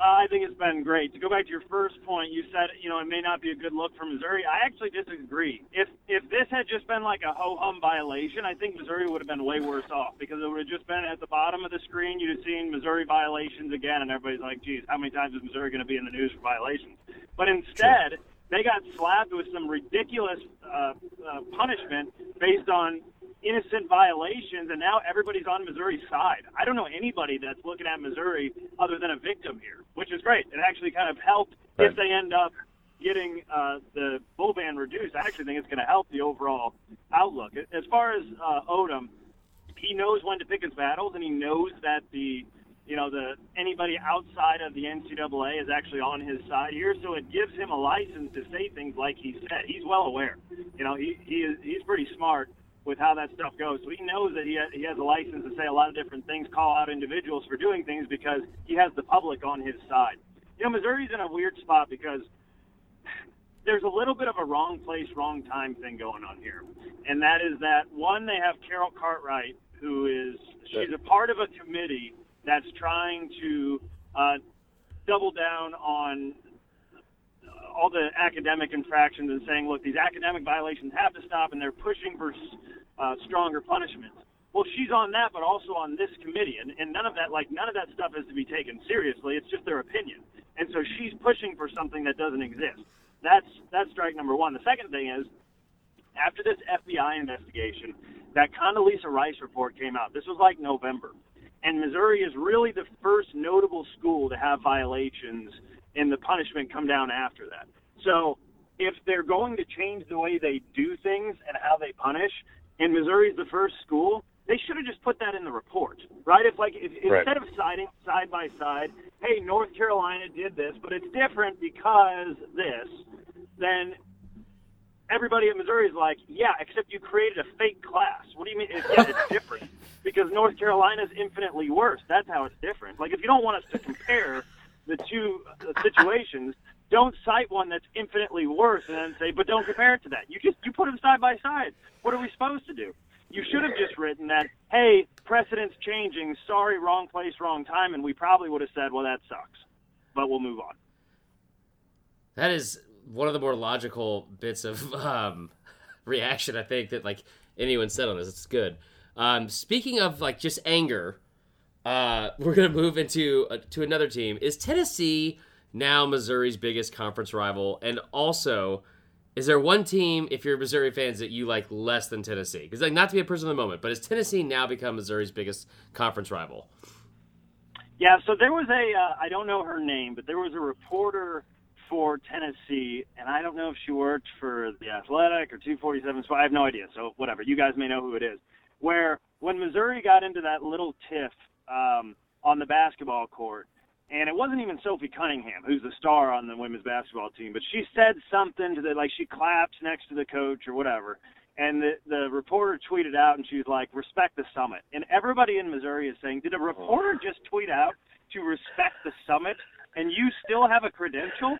[SPEAKER 3] Uh, I think it's been great. To go back to your first point, you said you know it may not be a good look for Missouri. I actually disagree. If if this had just been like a ho hum violation, I think Missouri would have been way worse off because it would have just been at the bottom of the screen. You'd have seen Missouri violations again, and everybody's like, "Geez, how many times is Missouri going to be in the news for violations?" But instead, they got slapped with some ridiculous uh, uh, punishment based on innocent violations, and now everybody's on Missouri's side. I don't know anybody that's looking at Missouri other than a victim here, which is great. It actually kind of helped right. if they end up getting uh, the bowl ban reduced. I actually think it's going to help the overall outlook. As far as uh, Odom, he knows when to pick his battles, and he knows that the you know, the anybody outside of the NCAA is actually on his side here, so it gives him a license to say things like he said. He's well aware. You know, he he is he's pretty smart with how that stuff goes. So he knows that he has, he has a license to say a lot of different things, call out individuals for doing things because he has the public on his side. You know, Missouri's in a weird spot because there's a little bit of a wrong place, wrong time thing going on here, and that is that one they have Carol Cartwright, who is she's a part of a committee that's trying to uh, double down on all the academic infractions and saying, look, these academic violations have to stop, and they're pushing for uh, stronger punishments. Well, she's on that, but also on this committee, and, and none of that, like none of that stuff is to be taken seriously. It's just their opinion, and so she's pushing for something that doesn't exist. That's that's strike number one. The second thing is, after this FBI investigation, that Condoleezza Rice report came out. This was like November and Missouri is really the first notable school to have violations and the punishment come down after that. So if they're going to change the way they do things and how they punish, and Missouri's the first school, they should have just put that in the report, right? If like if,
[SPEAKER 4] Right.
[SPEAKER 3] instead of citing side by side, hey, North Carolina did this, but it's different because this, then everybody in Missouri is like, yeah, except you created a fake class. What do you mean? It's, yeah, it's different because North Carolina is infinitely worse. That's how it's different. Like if you don't want us to compare the two situations, don't cite one that's infinitely worse and then say, but don't compare it to that. You just you put them side by side. What are we supposed to do? You should have just written that, hey, precedent's changing. Sorry, wrong place, wrong time, and we probably would have said, well, that sucks, but we'll move on.
[SPEAKER 2] That is one of the more logical bits of um, reaction I think that like anyone said on this. It's good. Um, speaking of like just anger, uh, we're gonna move into uh, to another team. Is Tennessee now Missouri's biggest conference rival? And also, is there one team if you're Missouri fans that you like less than Tennessee? Because like not to be a person of the moment, but has Tennessee now become Missouri's biggest conference rival?
[SPEAKER 3] Yeah, so there was a uh, I don't know her name, but there was a reporter for Tennessee, and I don't know if she worked for the Athletic or 247. So I have no idea. So whatever, you guys may know who it is. Where when Missouri got into that little tiff um, on the basketball court, and it wasn't even Sophie Cunningham, who's the star on the women's basketball team, but she said something to the like she clapped next to the coach or whatever. And the, the reporter tweeted out, and she was like, "Respect the summit." And everybody in Missouri is saying, "Did a reporter just tweet out to respect the summit, and you still have a credential?"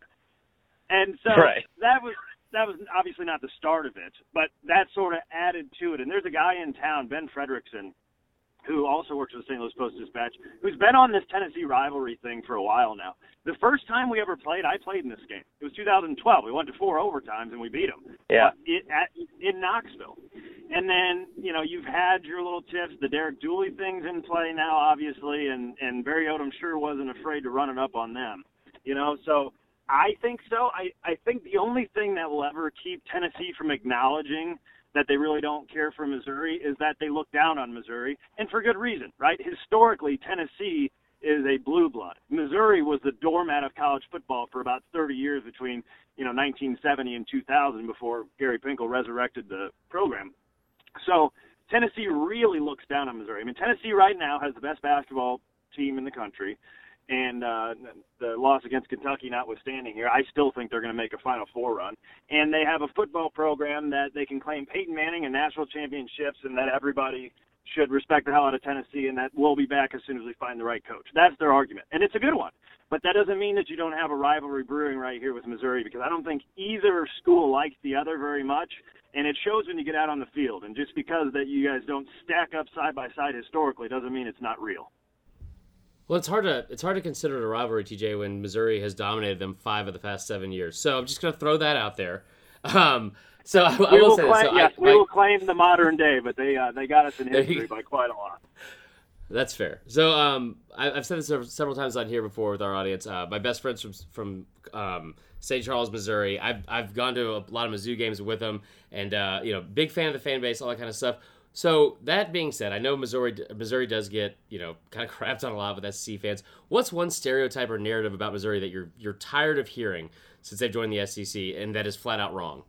[SPEAKER 3] And so
[SPEAKER 4] Right.
[SPEAKER 3] that was that was obviously not the start of it, but that sort of added to it. And there's a guy in town, Ben Frederickson, who also works for the St. Louis Post Dispatch, who's been on this Tennessee rivalry thing for a while now. The first time we ever played, I played in this game. It was 2012. We went to four overtimes and we beat them.
[SPEAKER 4] Yeah.
[SPEAKER 3] It, at, in Knoxville. And then, you know, you've had your little tips. The Derek Dooley thing's in play now, obviously, and, and Barry Odom sure wasn't afraid to run it up on them. You know, so I think so. I, I think the only thing that will ever keep Tennessee from acknowledging that they really don't care for Missouri is that they look down on Missouri, and for good reason, right? Historically, Tennessee is a blue blood. Missouri was the doormat of college football for about 30 years between, you know, 1970 and 2000 before Gary Pinkel resurrected the program. So Tennessee really looks down on Missouri. I mean, Tennessee right now has the best basketball team in the country, and uh, the loss against Kentucky notwithstanding here, I still think they're going to make a Final Four run. And they have a football program that they can claim Peyton Manning and national championships, and that everybody should respect the hell out of Tennessee, and that we'll be back as soon as we find the right coach. That's their argument, and it's a good one. But that doesn't mean that you don't have a rivalry brewing right here with Missouri, because I don't think either school likes the other very much, and it shows when you get out on the field. And just because that you guys don't stack up side by side historically doesn't mean it's not real.
[SPEAKER 2] Well, it's hard to it's hard to consider it a rivalry, TJ, when Missouri has dominated them five of the past seven years. So I'm just going to throw that out there. Um, so I, I will
[SPEAKER 3] will
[SPEAKER 2] say
[SPEAKER 3] claim,
[SPEAKER 2] So
[SPEAKER 3] yes,
[SPEAKER 2] I,
[SPEAKER 3] we
[SPEAKER 2] I-
[SPEAKER 3] will claim the modern day, but they uh, they got us in history by quite a lot.
[SPEAKER 2] That's fair. So um, I, I've said this several, several times on here before with our audience. Uh, my best friends from from um, St. Charles, Missouri. I've I've gone to a lot of Mizzou games with them, and uh, you know, big fan of the fan base, all that kind of stuff. So that being said, I know Missouri Missouri does get you know kind of crapped on a lot with SEC fans. What's one stereotype or narrative about Missouri that you're you're tired of hearing since they've joined the SEC, and that is flat out wrong?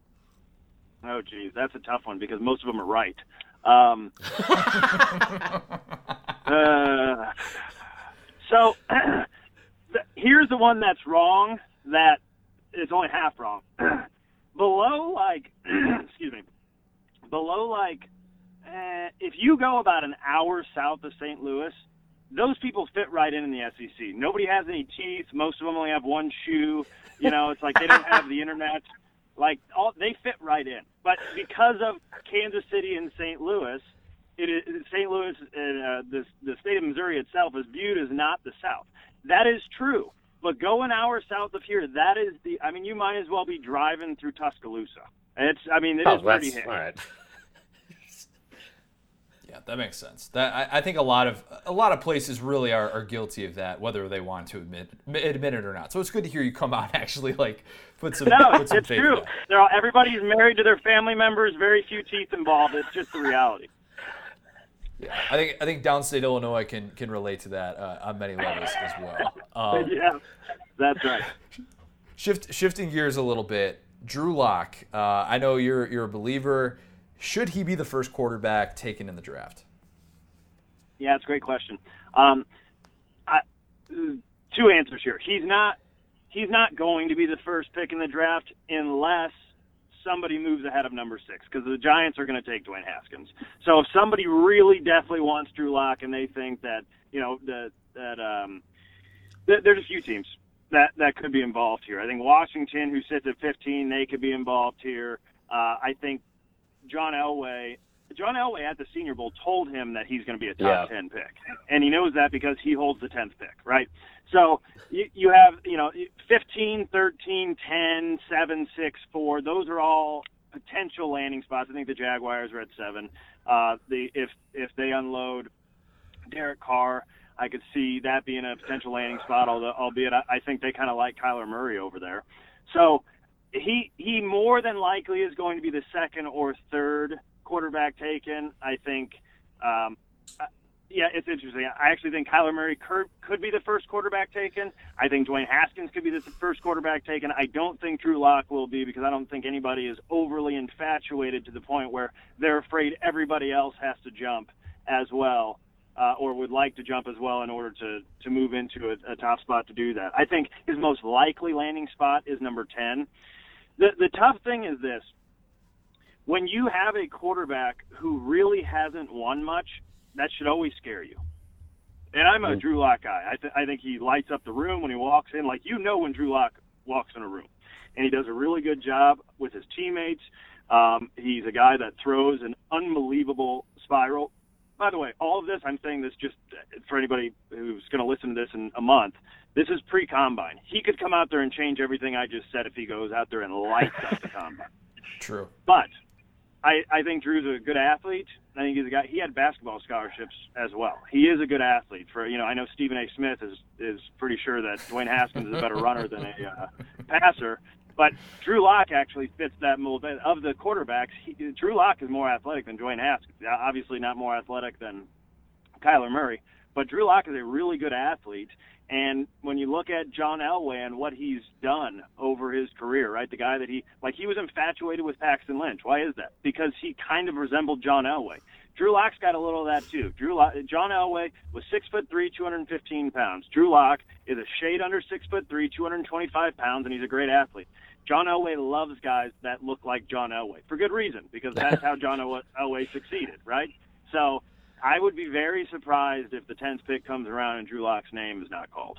[SPEAKER 3] Oh, geez, that's a tough one because most of them are right. Um, uh, so here's the one that's wrong. That is only half wrong. below, like, excuse me, below, like, eh, if you go about an hour south of St. Louis, those people fit right in in the SEC. Nobody has any teeth. Most of them only have one shoe. You know, it's like they don't have the internet. Like all, they fit right in. But because of Kansas City and St. Louis, it is St. Louis and uh, the the state of Missouri itself is viewed as not the South. That is true. But go an hour south of here, that is the. I mean, you might as well be driving through Tuscaloosa. It's. I mean, it is
[SPEAKER 2] Oh,
[SPEAKER 3] pretty
[SPEAKER 2] that's
[SPEAKER 3] hit.
[SPEAKER 2] all right.
[SPEAKER 1] Yeah, that makes sense. That I, I think a lot of a lot of places really are, are guilty of that, whether they want to admit admit it or not. So it's good to hear you come out and actually like put some
[SPEAKER 3] No,
[SPEAKER 1] put some
[SPEAKER 3] it's true. They're all, everybody's married to their family members. Very few teeth involved. It's just the reality.
[SPEAKER 1] Yeah, I think I think downstate Illinois can can relate to that uh, on many levels as well. Um,
[SPEAKER 3] yeah, that's right.
[SPEAKER 1] shift shifting gears a little bit. Drew Lock, uh, I know you're you're a believer. Should he be the first quarterback taken in the draft?
[SPEAKER 3] Yeah, it's a great question. Um, I, two answers here. He's not. He's not going to be the first pick in the draft unless somebody moves ahead of number six because the Giants are going to take Dwayne Haskins. So if somebody really definitely wants Drew Lock and they think that you know that that um, th- there's a few teams that that could be involved here. I think Washington, who sits at 15, they could be involved here. Uh, I think John Elway. John Elway at the Senior Bowl told him that he's going to be a top yeah. 10 pick, and he knows that because he holds the 10th pick, right? So you, you have, you know, 15, 13, 10, 7, 6, 4. Those are all potential landing spots. I think the Jaguars are at seven. Uh, the if if they unload Derek Carr, I could see that being a potential landing spot. Although, albeit I, I think they kind of like Kyler Murray over there. So he he more than likely is going to be the second or third quarterback taken. I think. Um, uh, yeah, it's interesting. I actually think Kyler Murray could, could be the first quarterback taken. I think Dwayne Haskins could be the first quarterback taken. I don't think Drew Lock will be because I don't think anybody is overly infatuated to the point where they're afraid everybody else has to jump as well uh, or would like to jump as well in order to to move into a, a top spot to do that. I think his most likely landing spot is number ten. The the tough thing is this: when you have a quarterback who really hasn't won much, that should always scare you. And I'm a mm-hmm. Drew Lock guy. I, th- I think he lights up the room when he walks in. Like you know when Drew Lock walks in a room, and he does a really good job with his teammates. Um, he's a guy that throws an unbelievable spiral by the way, all of this, I'm saying this just for anybody who's going to listen to this in a month. This is pre combine. He could come out there and change everything I just said if he goes out there and lights up the combine.
[SPEAKER 1] True.
[SPEAKER 3] But I, I think Drew's a good athlete. I think he's a guy. He had basketball scholarships as well. He is a good athlete. For you know, I know Stephen A. Smith is is pretty sure that Dwayne Haskins is a better runner than a uh, passer. But Drew Lock actually fits that mold. Of the quarterbacks, he, Drew Lock is more athletic than Dwayne Haskins. Obviously, not more athletic than Kyler Murray, but Drew Lock is a really good athlete. And when you look at John Elway and what he's done over his career, right? The guy that he like he was infatuated with Paxton Lynch. Why is that? Because he kind of resembled John Elway. Drew Lock's got a little of that too. Drew Lock, John Elway was six foot three, 215 pounds. Drew Lock is a shade under six foot three, 225 pounds, and he's a great athlete. John Elway loves guys that look like John Elway for good reason because that's how John Elway succeeded, right? So I would be very surprised if the 10th pick comes around and Drew Lock's name is not called.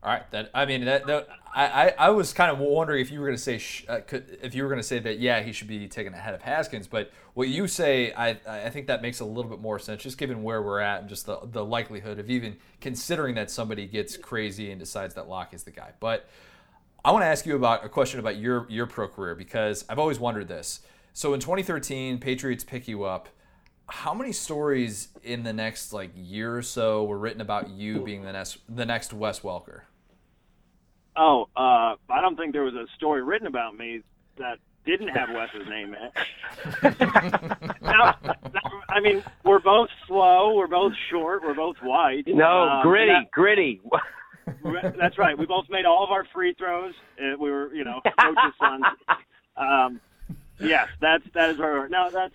[SPEAKER 1] All right, that I mean that, that I, I was kind of wondering if you were going to say uh, could, if you were going to say that yeah he should be taken ahead of Haskins, but what you say I I think that makes a little bit more sense just given where we're at and just the the likelihood of even considering that somebody gets crazy and decides that Lock is the guy. But I want to ask you about a question about your your pro career because I've always wondered this. So in 2013, Patriots pick you up how many stories in the next like year or so were written about you being the next the next Wes Welker?
[SPEAKER 3] Oh, uh, I don't think there was a story written about me that didn't have Wes's name in it. now, I mean, we're both slow, we're both short, we're both white.
[SPEAKER 4] No, um, gritty, that, gritty.
[SPEAKER 3] that's right. We both made all of our free throws. Uh, we were, you know, coach's sons. Um, yes, that's that is where. No, that's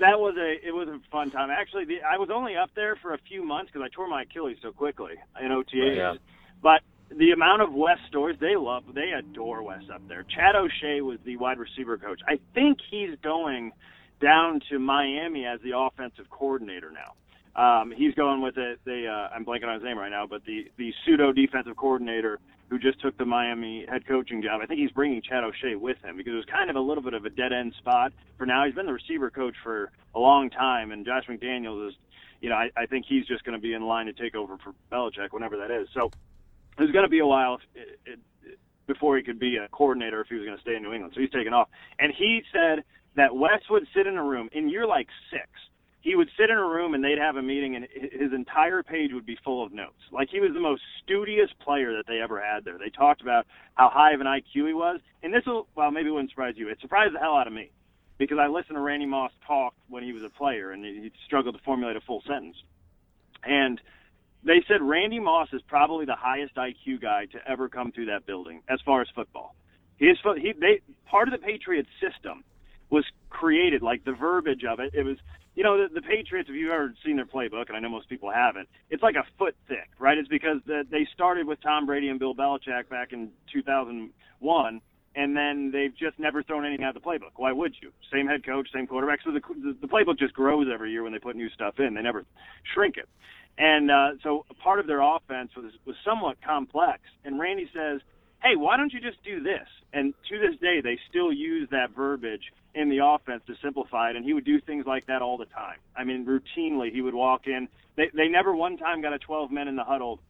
[SPEAKER 3] that was a it was a fun time. Actually, the, I was only up there for a few months because I tore my Achilles so quickly in OTAs. Yeah. But the amount of Wes stories they love, they adore Wes up there. Chad O'Shea was the wide receiver coach. I think he's going down to Miami as the offensive coordinator now. Um, he's going with the, the uh, I'm blanking on his name right now, but the the pseudo defensive coordinator who just took the Miami head coaching job. I think he's bringing Chad O'Shea with him because it was kind of a little bit of a dead end spot for now. He's been the receiver coach for a long time, and Josh McDaniels is, you know, I, I think he's just going to be in line to take over for Belichick whenever that is. So there's going to be a while if, it, it, before he could be a coordinator if he was going to stay in New England. So he's taking off, and he said that Wes would sit in a room in year like six he would sit in a room and they'd have a meeting and his entire page would be full of notes. Like he was the most studious player that they ever had there. They talked about how high of an IQ he was. And this will, well, maybe it wouldn't surprise you. It surprised the hell out of me because I listened to Randy Moss talk when he was a player and he struggled to formulate a full sentence. And they said Randy Moss is probably the highest IQ guy to ever come through that building as far as football. His, he, they, part of the Patriots system was created, like the verbiage of it. It was, you know, the, the Patriots. If you've ever seen their playbook, and I know most people haven't, it's like a foot thick, right? It's because the, they started with Tom Brady and Bill Belichick back in 2001 and then they've just never thrown anything out of the playbook. Why would you? Same head coach, same quarterback. So the, the playbook just grows every year when they put new stuff in. They never shrink it. And uh, so part of their offense was was somewhat complex. And Randy says, "Hey, why don't you just do this?" And to this day, they still use that verbiage in the offense to simplify it. And he would do things like that all the time. I mean, routinely, he would walk in. They they never one time got a 12 men in the huddle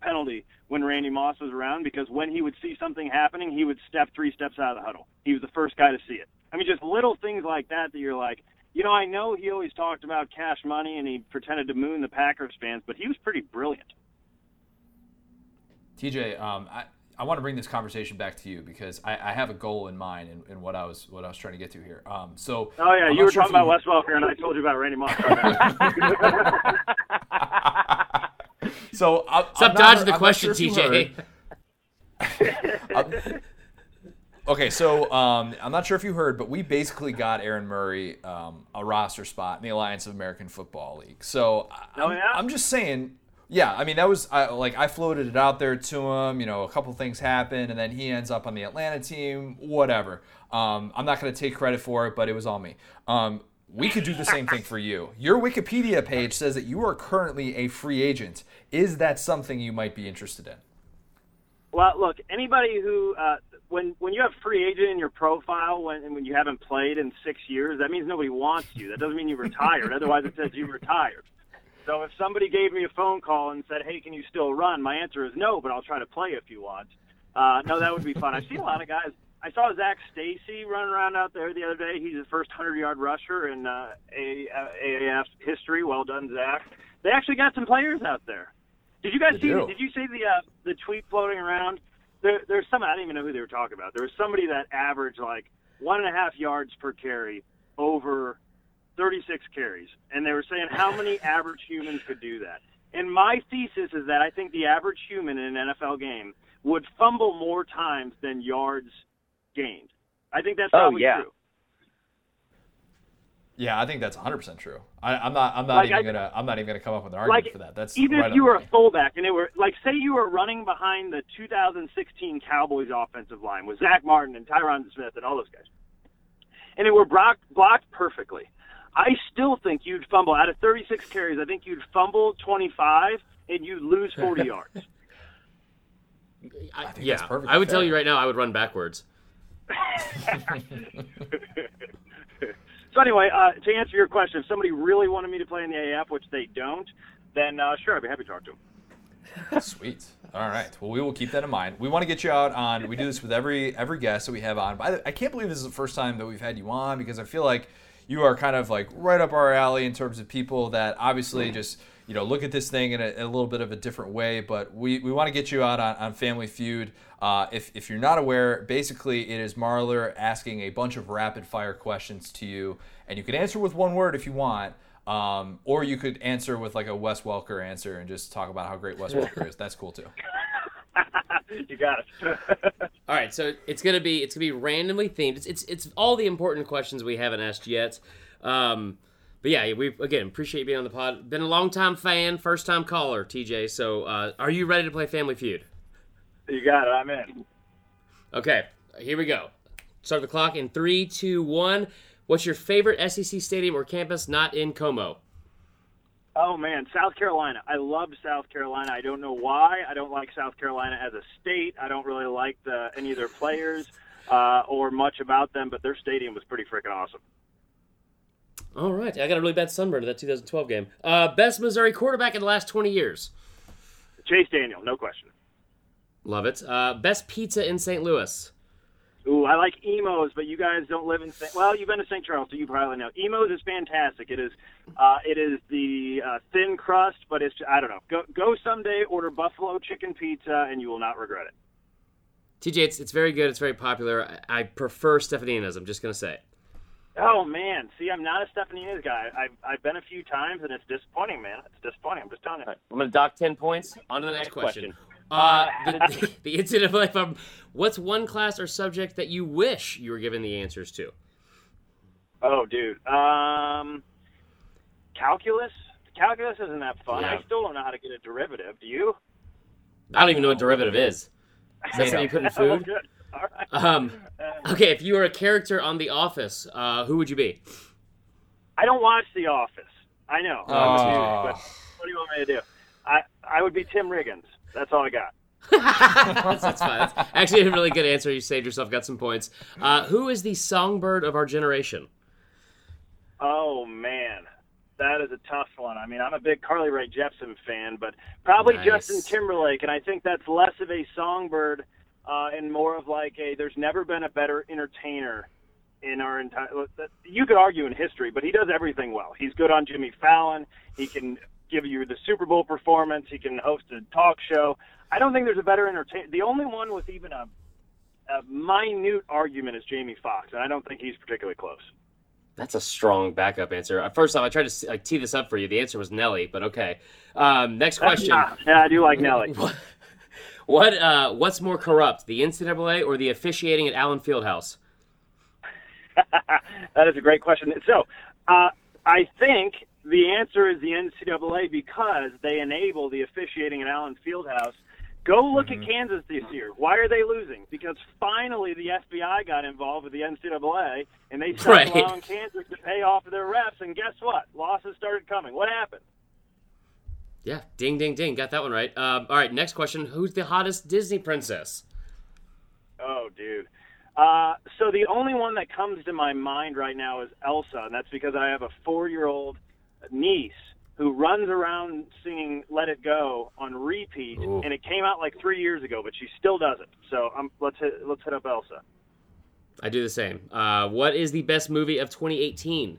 [SPEAKER 3] penalty when Randy Moss was around because when he would see something happening, he would step three steps out of the huddle. He was the first guy to see it. I mean, just little things like that that you're like, you know, I know he always talked about cash money and he pretended to moon the Packers fans, but he was pretty brilliant.
[SPEAKER 1] TJ, um, I, I want to bring this conversation back to you because I, I have a goal in mind in, in, what I was what I was trying to get to here. Um, so
[SPEAKER 3] oh yeah, I'm you were sure talking about Wes Welker, and I told you about Randy Moss.
[SPEAKER 1] so I,
[SPEAKER 2] stop dodging the question, TJ.
[SPEAKER 1] okay, so um, I'm not sure if you heard, but we basically got Aaron Murray um, a roster spot in the Alliance of American Football League. So
[SPEAKER 3] oh, yeah?
[SPEAKER 1] I'm, just saying, yeah, I mean that was I, like I floated it out there to him. You know, a couple things happened, and then he ends up on the Atlanta team. Whatever. Um, I'm not going to take credit for it, but it was all me. Um, we could do the same thing for you. Your Wikipedia page says that you are currently a free agent. Is that something you might be interested in?
[SPEAKER 3] Well, look, anybody who uh, when when you have free agent in your profile when when you haven't played in six years, that means nobody wants you. That doesn't mean you retired. Otherwise, it says you retired. So if somebody gave me a phone call and said, "Hey, can you still run?" My answer is no, but I'll try to play if you want. Uh, no, that would be fun. I've seen a lot of guys I saw Zac Stacy running around out there the other day. He's the first 100 yard rusher in uh, AAF history. Well done, Zac. They actually got some players out there. Did you guys they see? Do. Did you see the uh, the tweet floating around? There, there's some. I didn't even know who they were talking about. There was somebody that averaged like one and a half yards per carry over 36 carries, and they were saying how many average humans could do that. And my thesis is that I think the average human in an NFL game would fumble more times than yards gained. I think that's
[SPEAKER 4] oh,
[SPEAKER 3] probably
[SPEAKER 4] yeah.
[SPEAKER 3] true.
[SPEAKER 1] Yeah, I think that's 100 percent true. I, am not. I'm not like even I, gonna. I'm not even gonna come up with an argument
[SPEAKER 3] like,
[SPEAKER 1] for that. That's
[SPEAKER 3] even
[SPEAKER 1] right
[SPEAKER 3] if you were a fullback and it were like, say you were running behind the 2016 Cowboys offensive line with Zack Martin and Tyron Smith and all those guys, and it were blocked, blocked perfectly. I still think you'd fumble out of 36 carries. I think you'd fumble 25 and you'd lose 40 yards.
[SPEAKER 2] I, yeah, I would fair. tell you right now, I would run backwards.
[SPEAKER 3] so anyway, uh, to answer your question, if somebody really wanted me to play in the AF, which they don't, then uh, sure, I'd be happy to talk to them.
[SPEAKER 1] Sweet. All right. Well, we will keep that in mind. We want to get you out on. We do this with every every guest that we have on. But I, I can't believe this is the first time that we've had you on because I feel like you are kind of like right up our alley in terms of people that obviously just you know look at this thing in a, in a little bit of a different way. But we, we want to get you out on, on Family Feud. Uh, if, if you're not aware, basically it is Marler asking a bunch of rapid fire questions to you, and you can answer with one word if you want. Um, or you could answer with like a Wes Welker answer and just talk about how great Wes Welker is. That's cool too.
[SPEAKER 3] you got it.
[SPEAKER 2] all right, so it's gonna be it's gonna be randomly themed. It's it's, it's all the important questions we haven't asked yet. Um, but yeah, we again appreciate you being on the pod. Been a long time fan, first time caller, TJ. So uh, are you ready to play Family Feud?
[SPEAKER 3] You got it. I'm in.
[SPEAKER 2] Okay, here we go. Start the clock in three, two, one. What's your favorite SEC stadium or campus not in Como?
[SPEAKER 3] Oh man, South Carolina. I love South Carolina. I don't know why. I don't like South Carolina as a state. I don't really like the, any of their players uh, or much about them, but their stadium was pretty freaking awesome.
[SPEAKER 2] All right, I got a really bad sunburn to that 2012 game. Uh, best Missouri quarterback in the last 20 years.
[SPEAKER 3] Chase Daniel, no question.
[SPEAKER 2] Love it. Uh, best pizza in St. Louis.
[SPEAKER 3] Ooh, I like Imo's, but you guys don't live in St. Well, you've been to St. Charles, so you probably know. Imo's is fantastic. It is, uh, it is the uh, thin crust, but it's I don't know. Go go someday, order buffalo chicken pizza, and you will not regret it.
[SPEAKER 2] TJ, it's it's very good. It's very popular. I, I prefer Stefanina's. I'm just gonna say.
[SPEAKER 3] Oh man, see, I'm not a Stefanina's guy. I've I've been a few times, and it's disappointing, man. It's disappointing. I'm just telling you. Right,
[SPEAKER 2] I'm gonna dock ten points. On to the next question. question. Uh, the, the, incident of life. Um, what's one class or subject that you wish you were given the answers to?
[SPEAKER 3] Oh, dude. Um, calculus. Calculus isn't that fun.
[SPEAKER 2] Yeah.
[SPEAKER 3] I still don't know how to get a derivative. Do you?
[SPEAKER 2] I don't even know what derivative is. Is that something you put in
[SPEAKER 3] Oh,
[SPEAKER 2] food?
[SPEAKER 3] All right.
[SPEAKER 2] Um, okay, if you were a character on The Office, uh, who would you be?
[SPEAKER 3] I don't watch The Office. I know. I'm a
[SPEAKER 1] Oh.
[SPEAKER 3] but what do you want me to do? I I would be Tim Riggins. That's all I got.
[SPEAKER 2] that's, that's fine. That's actually a really good answer. You saved yourself, got some points. Uh, who is the songbird of our generation?
[SPEAKER 3] Oh man, that is a tough one. I mean, I'm a big Carly Rae Jepsen fan, but probably
[SPEAKER 2] Nice.
[SPEAKER 3] Justin Timberlake, and I think that's less of a songbird uh, and more of like a. There's never been a better entertainer in our entire. You could argue in history, but he does everything well. He's good on Jimmy Fallon. He can give you the Super Bowl performance. He can host a talk show. I don't think there's a better entertainer. The only one with even a a minute argument is Jamie Foxx, and I don't think he's particularly close.
[SPEAKER 2] That's a strong backup answer. Uh, First off, I tried to like, tee this up for you. The answer was Nelly, but okay. Um, next question.
[SPEAKER 3] Yeah, yeah, I do like Nelly.
[SPEAKER 2] What uh, what's more corrupt, the NCAA or the officiating at Allen Fieldhouse?
[SPEAKER 3] that is a great question. So, uh, I think the answer is the NCAA because they enable the officiating at Allen Fieldhouse. Go look
[SPEAKER 2] Mm-hmm.
[SPEAKER 3] at Kansas this year. Why are they losing? Because finally the FBI got involved with the NCAA and they started
[SPEAKER 2] Right.
[SPEAKER 3] allowing Kansas to pay off their refs. And guess what? Losses started coming. What happened?
[SPEAKER 2] Yeah, ding, ding, ding. Got that one right. Um, all right, next question. Who's the hottest Disney princess?
[SPEAKER 3] Oh, dude. Uh, so the only one that comes to my mind right now is Elsa, and that's because I have a four-year-old niece who runs around singing "Let It Go" on repeat,
[SPEAKER 1] Ooh.
[SPEAKER 3] and it came out like three years ago, but she still does it. So um, let's hit let's hit up Elsa.
[SPEAKER 2] I do the same. Uh, what is the best movie of 2018?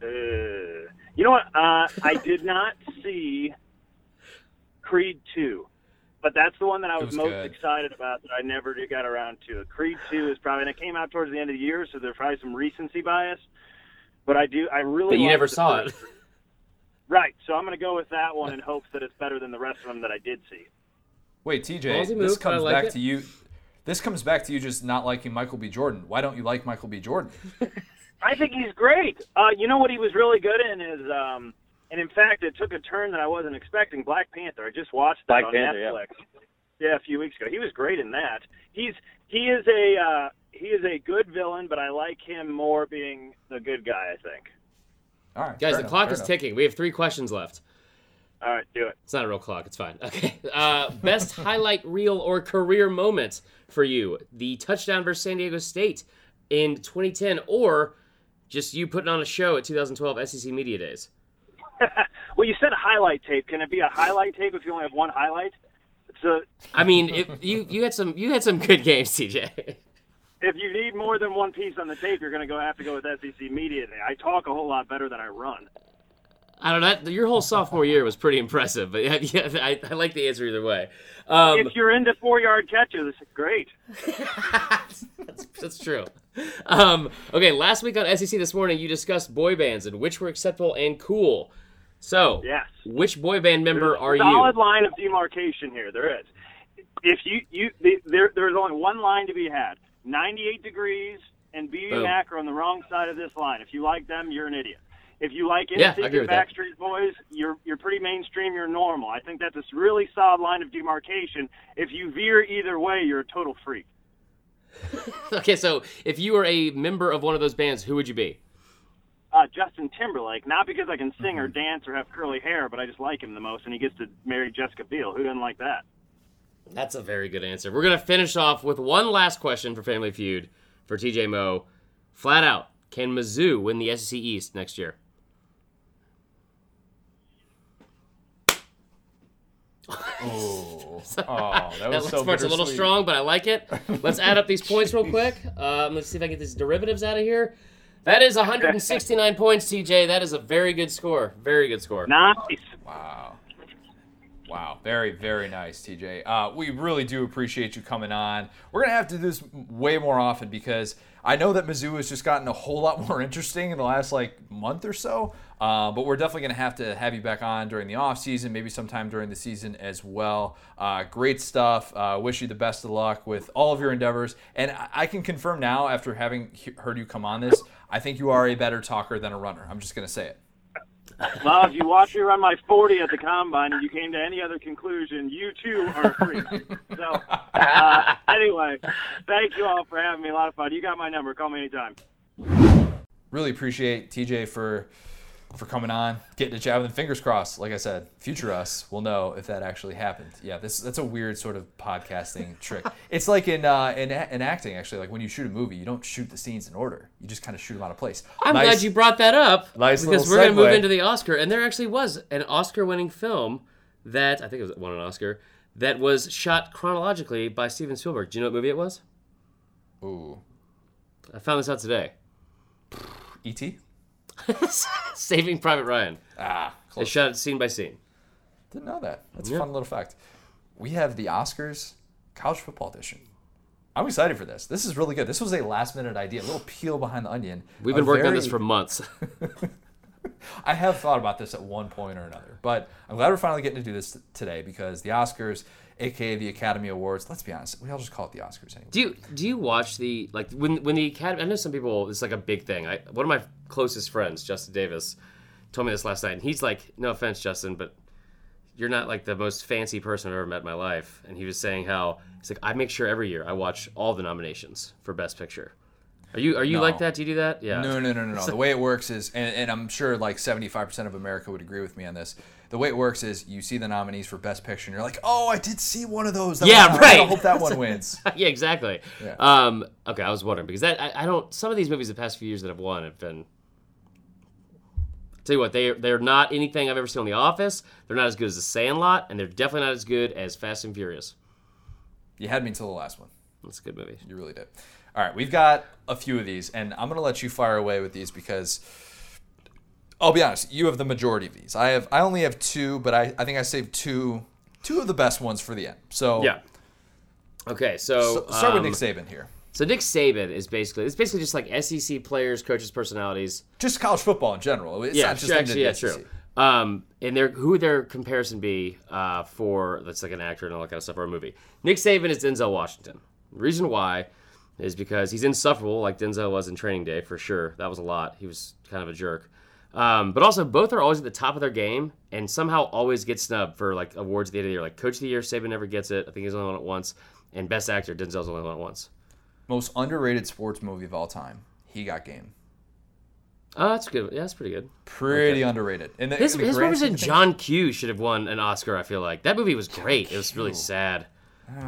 [SPEAKER 3] Uh, you know what? Uh, I did not see Creed two, but that's the one that I was,
[SPEAKER 1] was
[SPEAKER 3] most
[SPEAKER 1] good.
[SPEAKER 3] excited about that I never got around to. Creed two is probably and it came out towards the end of the year, so there's probably some recency bias. But I do, I really.
[SPEAKER 2] But you never
[SPEAKER 3] the
[SPEAKER 2] saw it.
[SPEAKER 3] Right, so I'm going to go with that one in hopes that it's better than the rest of them that I did see.
[SPEAKER 1] Wait, TJ, this
[SPEAKER 2] move,
[SPEAKER 1] comes
[SPEAKER 2] like
[SPEAKER 1] back
[SPEAKER 2] it.
[SPEAKER 1] to you. This comes back to you just not liking Michael B. Jordan. Why don't you like Michael B. Jordan?
[SPEAKER 3] I think he's great. Uh, you know what he was really good in is, um, and in fact, it took a turn that I wasn't expecting. Black Panther. I just watched that
[SPEAKER 4] Black
[SPEAKER 3] on
[SPEAKER 4] Panther, yeah.
[SPEAKER 3] Netflix. Yeah. a few weeks ago. He was great in that. He's he is a uh, he is a good villain, but I like him more being the good guy. I think.
[SPEAKER 1] All right,
[SPEAKER 2] Guys, the
[SPEAKER 1] enough,
[SPEAKER 2] clock is
[SPEAKER 1] enough.
[SPEAKER 2] ticking. We have three questions left.
[SPEAKER 3] All right, do it.
[SPEAKER 2] It's not a real clock. It's fine. Okay. Uh, best highlight reel or career moment for you? The touchdown versus San Diego State in 2010, or just you putting on a show at 2012 SEC Media Days?
[SPEAKER 3] Well, you said highlight tape. Can it be a highlight tape if you only have one highlight? So
[SPEAKER 2] I mean, if you you had some you had some good games, TJ.
[SPEAKER 3] if you need more than one piece on the tape, you're going to go have to go with SEC Media. I talk a whole lot better than I run.
[SPEAKER 2] I don't know. That, your whole sophomore year was pretty impressive, but yeah, yeah I, I like the answer either way. Um,
[SPEAKER 3] if you're into four yard catches, great.
[SPEAKER 2] that's, that's true. Um, okay, last week on SEC this morning, you discussed boy bands and which were acceptable and cool. So,
[SPEAKER 3] Yes.
[SPEAKER 2] which boy band member
[SPEAKER 3] There's a
[SPEAKER 2] are
[SPEAKER 3] solid
[SPEAKER 2] you?
[SPEAKER 3] line of demarcation here. There is. If you you the, there there's only one line to be had. 98 degrees and BB
[SPEAKER 2] Boom.
[SPEAKER 3] Mac are on the wrong side of this line. If you like them, you're an idiot. If you like
[SPEAKER 2] Yeah,
[SPEAKER 3] NSYNC and
[SPEAKER 2] with that.
[SPEAKER 3] Backstreet Boys, you're you're pretty mainstream. You're normal. I think that's a really solid line of demarcation. If you veer either way, you're a total freak.
[SPEAKER 2] Okay, so if you were a member of one of those bands, who would you be?
[SPEAKER 3] Uh, Justin Timberlake, not because I can sing
[SPEAKER 2] Mm-hmm.
[SPEAKER 3] or dance or have curly hair, but I just like him the most, and he gets to marry Jessica Biel. Who doesn't like that?
[SPEAKER 2] That's a very good answer. We're gonna finish off with one last question for Family Feud for TJ Moe. Flat out, can Mizzou win the SEC East next year?
[SPEAKER 1] Oh, oh, that
[SPEAKER 2] That
[SPEAKER 1] was
[SPEAKER 2] last
[SPEAKER 1] so
[SPEAKER 2] part's a little strong, but I like it. Let's add up these points real quick. Um, let's see if I can get these derivatives out of here. That is 169 points, TJ. That is a very good score. Very good score.
[SPEAKER 3] Nice.
[SPEAKER 1] Wow. Wow. Very, very nice, TJ. Uh, we really do appreciate you coming on. We're going to have to do this way more often because I know that Mizzou has just gotten a whole lot more interesting in the last like month or so. Uh, but we're definitely going to have to have you back on during the off season, maybe sometime during the season as well. Uh, great stuff. Uh, wish you the best of luck with all of your endeavors. And I, can confirm now, after having he- heard you come on this, I think you are a better talker than a runner. I'm just gonna say it.
[SPEAKER 3] Well, if you watch me run my 40 at the combine and you came to any other conclusion, you too are a freak. so, uh, anyway, thank you all for having me. A lot of fun. You got my number. Call me anytime.
[SPEAKER 1] Really appreciate TJ for for coming on, getting to chat with him. Fingers crossed. Like I said, future us will know if that actually happened. Yeah, this that's a weird sort of podcasting trick. It's like in uh, in in acting actually. Like when you shoot a movie, you don't shoot the scenes in order. You just kind of shoot them out of place.
[SPEAKER 2] I'm
[SPEAKER 1] Nice-
[SPEAKER 2] glad you brought that up
[SPEAKER 1] Nice
[SPEAKER 2] because we're going to move into the Oscar, and there actually was an Oscar-winning film that I think it was won an Oscar that was shot chronologically by Steven Spielberg. Do you know what movie it was?
[SPEAKER 1] Ooh,
[SPEAKER 2] I found this out today.
[SPEAKER 1] E.T.
[SPEAKER 2] Saving Private Ryan.
[SPEAKER 1] Ah,
[SPEAKER 2] They shot it scene by scene.
[SPEAKER 1] Didn't know that. That's
[SPEAKER 2] Yeah.
[SPEAKER 1] a fun little fact. We have the Oscars college football edition. I'm excited for this. This is really good. This was a last minute idea, a little peel behind the onion.
[SPEAKER 2] We've
[SPEAKER 1] A
[SPEAKER 2] been working on this for months.
[SPEAKER 1] I have thought about this at one point or another, but I'm glad we're finally getting to do this today because the Oscars, aka the Academy Awards, let's be honest, we all just call it the Oscars anyway.
[SPEAKER 2] Do you do you watch the like when when the Academy? I know some people. It's like a big thing. I one of my closest friends, Justin Davis, told me this last night, and he's like, "No offense, Justin, but you're not like the most fancy person I've ever met in my life." And he was saying how he's like, "I make sure every year I watch all the nominations for Best Picture." Are you are you
[SPEAKER 1] No.
[SPEAKER 2] like that? Do you do that? Yeah.
[SPEAKER 1] No, no, no, no, no. The way it works is, and, and I'm sure like 75% of America would agree with me on this. The way it works is you see the nominees for Best Picture and you're like, oh, I did see one of those. That
[SPEAKER 2] Yeah, right.
[SPEAKER 1] I hope that one wins.
[SPEAKER 2] yeah, exactly.
[SPEAKER 1] Yeah.
[SPEAKER 2] Um, okay, I was wondering because that I, I don't. Some of these movies the past few years that have won have been. Tell you what, they they're not anything I've ever seen on The Office. They're not as good as The Sandlot, and they're definitely not as good as Fast and Furious.
[SPEAKER 1] You had me until the last one.
[SPEAKER 2] That's a good movie.
[SPEAKER 1] You really did. All right, we've got a few of these, and I'm gonna let you fire away with these because I'll be honest, you have the majority of these. I have I only have two, but I, I think I saved two two of the best ones for the end. So
[SPEAKER 2] Yeah. Okay, so,
[SPEAKER 1] so start with
[SPEAKER 2] um,
[SPEAKER 1] Nick Saban here.
[SPEAKER 2] So Nick Saban is basically it's basically just like SEC players, coaches, personalities.
[SPEAKER 1] Just college football in general. It's
[SPEAKER 2] yeah,
[SPEAKER 1] not just
[SPEAKER 2] sure, actually, yeah, true. Um, and their who would their comparison be uh, for that's like an actor and all that kind of stuff or a movie? Nick Saban is Denzel Washington. The reason why is because he's insufferable, like Denzel was in Training Day for sure. That was a lot. He was kind of a jerk. Um, but also, both are always at the top of their game, and somehow always get snubbed for like awards at the end of the year. Like Coach of the Year, Saban never gets it. I think he's only won it once. And Best Actor, Denzel's only won it once.
[SPEAKER 1] Most underrated sports movie of all time. He got game.
[SPEAKER 2] Oh, that's good. Yeah, that's pretty good.
[SPEAKER 1] Pretty underrated. And the,
[SPEAKER 2] His,
[SPEAKER 1] the
[SPEAKER 2] his
[SPEAKER 1] grand
[SPEAKER 2] movies
[SPEAKER 1] scheme
[SPEAKER 2] in
[SPEAKER 1] of things-
[SPEAKER 2] John Q should have won an Oscar. I feel like that movie was great. It was really sad.